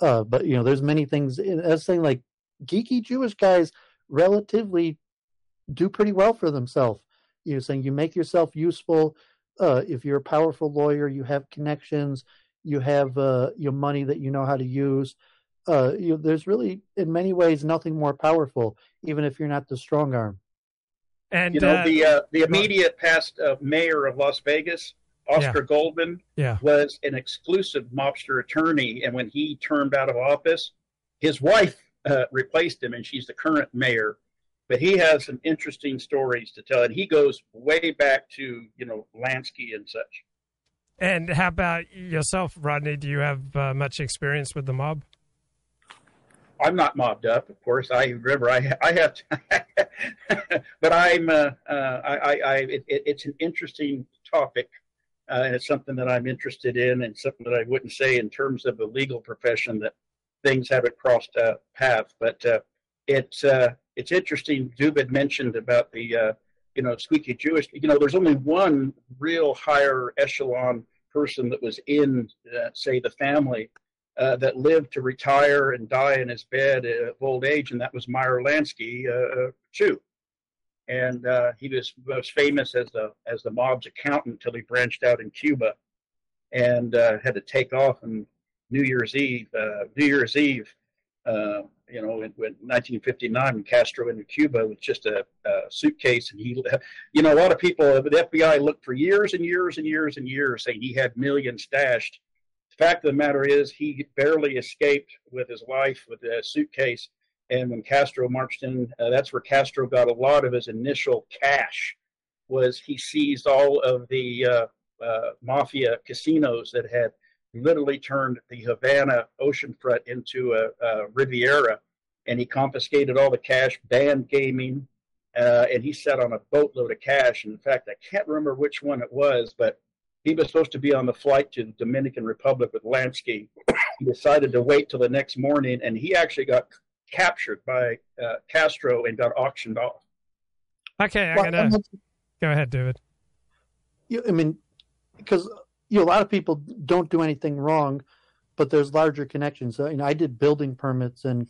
Uh, but you know, there's many things. I was saying like geeky Jewish guys relatively do pretty well for themselves. You're saying you make yourself useful. Uh, if you're a powerful lawyer, you have connections, you have uh, your money that you know how to use. Uh, you, there's really, in many ways, nothing more powerful, even if you're not the strong arm. And you know uh, the uh, the immediate past uh, mayor of Las Vegas, Oscar Goodman, yeah. was an exclusive mobster attorney, and when he termed out of office, his wife uh, replaced him, and she's the current mayor. But he has some interesting stories to tell, and he goes way back to you know Lansky and such. And how about yourself, Rodney? Do you have uh, much experience with the mob? I'm not mobbed up, of course. I remember I I have, to, but I'm uh, uh, I, I, I it, it's an interesting topic, uh, and it's something that I'm interested in, and something that I wouldn't say in terms of the legal profession that things haven't crossed a path. But uh, it's uh, it's interesting. Duvid mentioned about the uh, you know squeaky Jewish. You know, there's only one real higher echelon person that was in, uh, say, the family uh, that lived to retire and die in his bed of old age, and that was Meyer Lansky, uh, a And uh, he was most famous as the as the mob's accountant until he branched out in Cuba, and uh, had to take off on New Year's Eve. Uh, New Year's Eve, uh, you know, in, in 1959, when Castro entered Cuba with just a, a suitcase, and he, you know, a lot of people, the FBI looked for years and years and years and years, saying he had millions stashed the fact of the matter is, he barely escaped with his life with a suitcase. And when Castro marched in, uh, that's where Castro got a lot of his initial cash. Was he seized all of the uh, uh, mafia casinos that had literally turned the Havana oceanfront into a, a Riviera, and he confiscated all the cash, banned gaming, uh, and he sat on a boatload of cash. And in fact, I can't remember which one it was, but he was supposed to be on the flight to the Dominican Republic with Lansky. He decided to wait till the next morning, and he actually got captured by uh, Castro and got auctioned off. Okay, I gotta go ahead, David. You, I mean, because you know, a lot of people don't do anything wrong, but there's larger connections. Uh, you know, I did building permits in,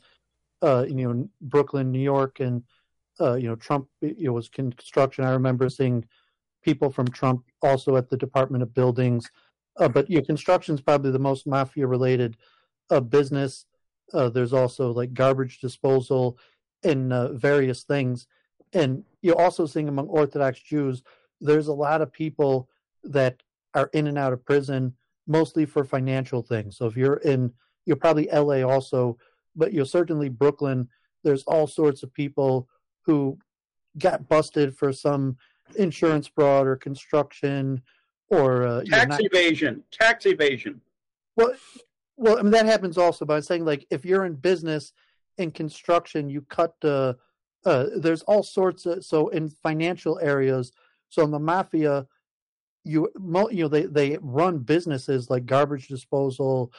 uh, you know, Brooklyn, New York, and uh, you know, Trump. It was construction. I remember seeing people from Trump also at the Department of Buildings. Uh, but your construction is probably the most mafia related uh, business. Uh, there's also like garbage disposal and uh, various things. And you're also seeing among Orthodox Jews, there's a lot of people that are in and out of prison, mostly for financial things. So if you're in, you're probably LA also, but you're certainly Brooklyn. There's all sorts of people who got busted for some insurance fraud or construction or uh, tax not... evasion. Tax evasion. Well, well, I mean that happens also by saying like if you're in business in construction, you cut. Uh, uh, there's all sorts of so in financial areas. So in the mafia, you you know they they run businesses like garbage disposal,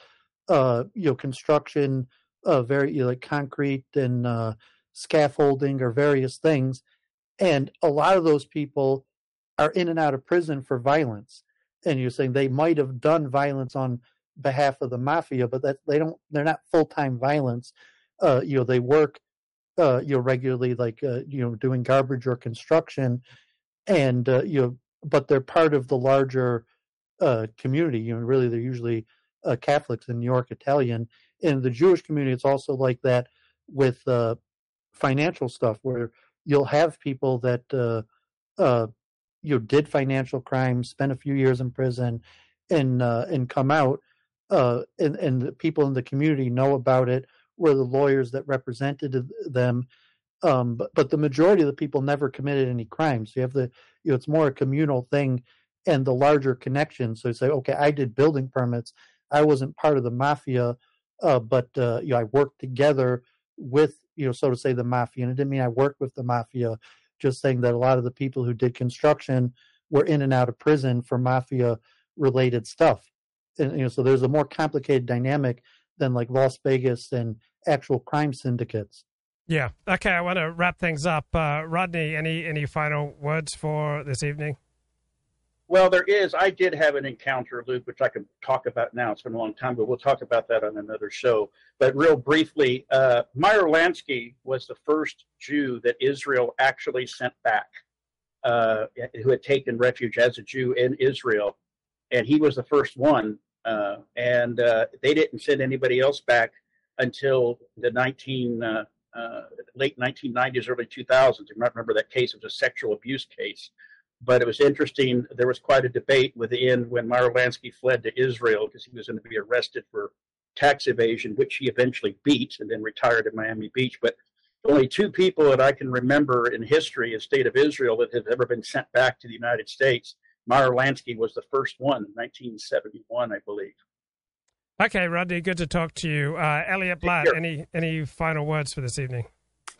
uh, you know construction, uh, very you know, like concrete and uh, scaffolding or various things, and a lot of those people are in and out of prison for violence. And you're saying they might have done violence on behalf of the mafia, but that they don't. They're not full time violence. Uh, you know, they work, uh, you know, regularly, like uh, you know, doing garbage or construction, and uh, you know, but they're part of the larger uh, community. You know, really, they're usually uh, Catholics in New York, Italian. In the Jewish community, it's also like that with uh, financial stuff, where you'll have people that uh, uh, you know, did financial crimes, spent a few years in prison, and uh, and come out, and and the people in the community know about it. Were the lawyers that represented them, um, but but the majority of the people never committed any crimes. You have the you know it's more a communal thing, and the larger connection. So you say, okay, I did building permits. I wasn't part of the mafia, uh, but uh, you know I worked together with you know, so to say, the mafia. And it didn't mean I worked with the mafia, just saying that a lot of the people who did construction were in and out of prison for mafia related stuff. And, you know, so there's a more complicated dynamic than like Las Vegas and actual crime syndicates. Yeah. Okay. I want to wrap things up. Uh, Rodney, any any final words for this evening? Well, there is. I did have an encounter, Luke, which I can talk about now. It's been a long time, but we'll talk about that on another show. But real briefly, uh, Meyer Lansky was the first Jew that Israel actually sent back, uh, who had taken refuge as a Jew in Israel, and he was the first one. Uh, and uh, they didn't send anybody else back until the 19 uh, late 1990s, early 2000s. You might remember that case. It was a sexual abuse case but it was interesting. There was quite a debate within when Meyer Lansky fled to Israel because he was going to be arrested for tax evasion, which he eventually beat and then retired at Miami Beach. But only two people that I can remember in history of state of Israel that have ever been sent back to the United States. Meyer Lansky was the first one in 1971, I believe. Okay, Rodney, good to talk to you. Uh, Elliot Blatt, any any final words for this evening?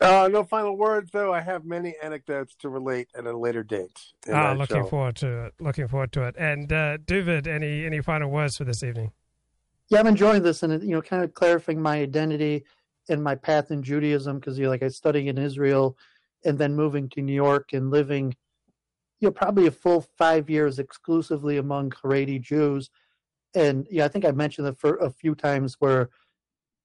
Uh, no final words, though. I have many anecdotes to relate at a later date. Ah, looking show. forward to it. Looking forward to it. And uh, David, any any final words for this evening? Yeah, I'm enjoying this, and you know, kind of clarifying my identity and my path in Judaism because you know, like I studying in Israel, and then moving to New York and living, you know, probably a full five years exclusively among Haredi Jews, and yeah, I think I mentioned it for a few times where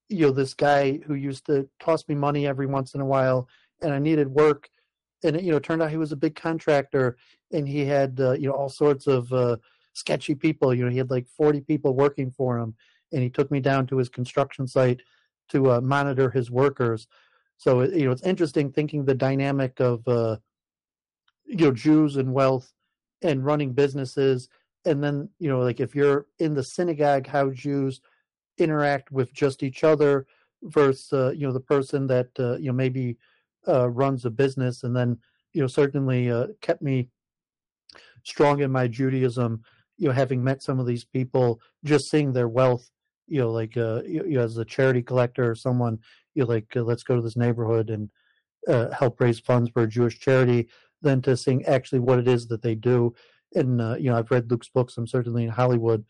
you know this guy who used to toss me money every once in a while, and I needed work, and it, you know turned out he was a big contractor, and he had uh, you know all sorts of uh, sketchy people. You know, he had like forty people working for him, and he took me down to his construction site to uh, monitor his workers. So you know, it's interesting thinking the dynamic of uh, you know Jews and wealth and running businesses, and then you know, like if you're in the synagogue, how Jews interact with just each other versus uh, you know the person that uh, you know maybe uh, runs a business, and then you know certainly uh, kept me strong in my Judaism. You know, having met some of these people, just seeing their wealth you know, like uh, you, you as a charity collector or someone, you know, like uh, let's go to this neighborhood and help raise funds for a Jewish charity, than to seeing actually what it is that they do. And uh, you know, I've read Luke's books. I'm certainly in Hollywood.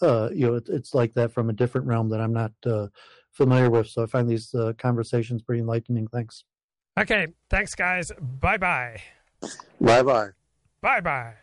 Uh, you know, it, it's like that from a different realm that I'm not uh, familiar with. So I find these uh, conversations pretty enlightening. Thanks. Okay, thanks, guys. Bye bye. Bye bye. Bye bye.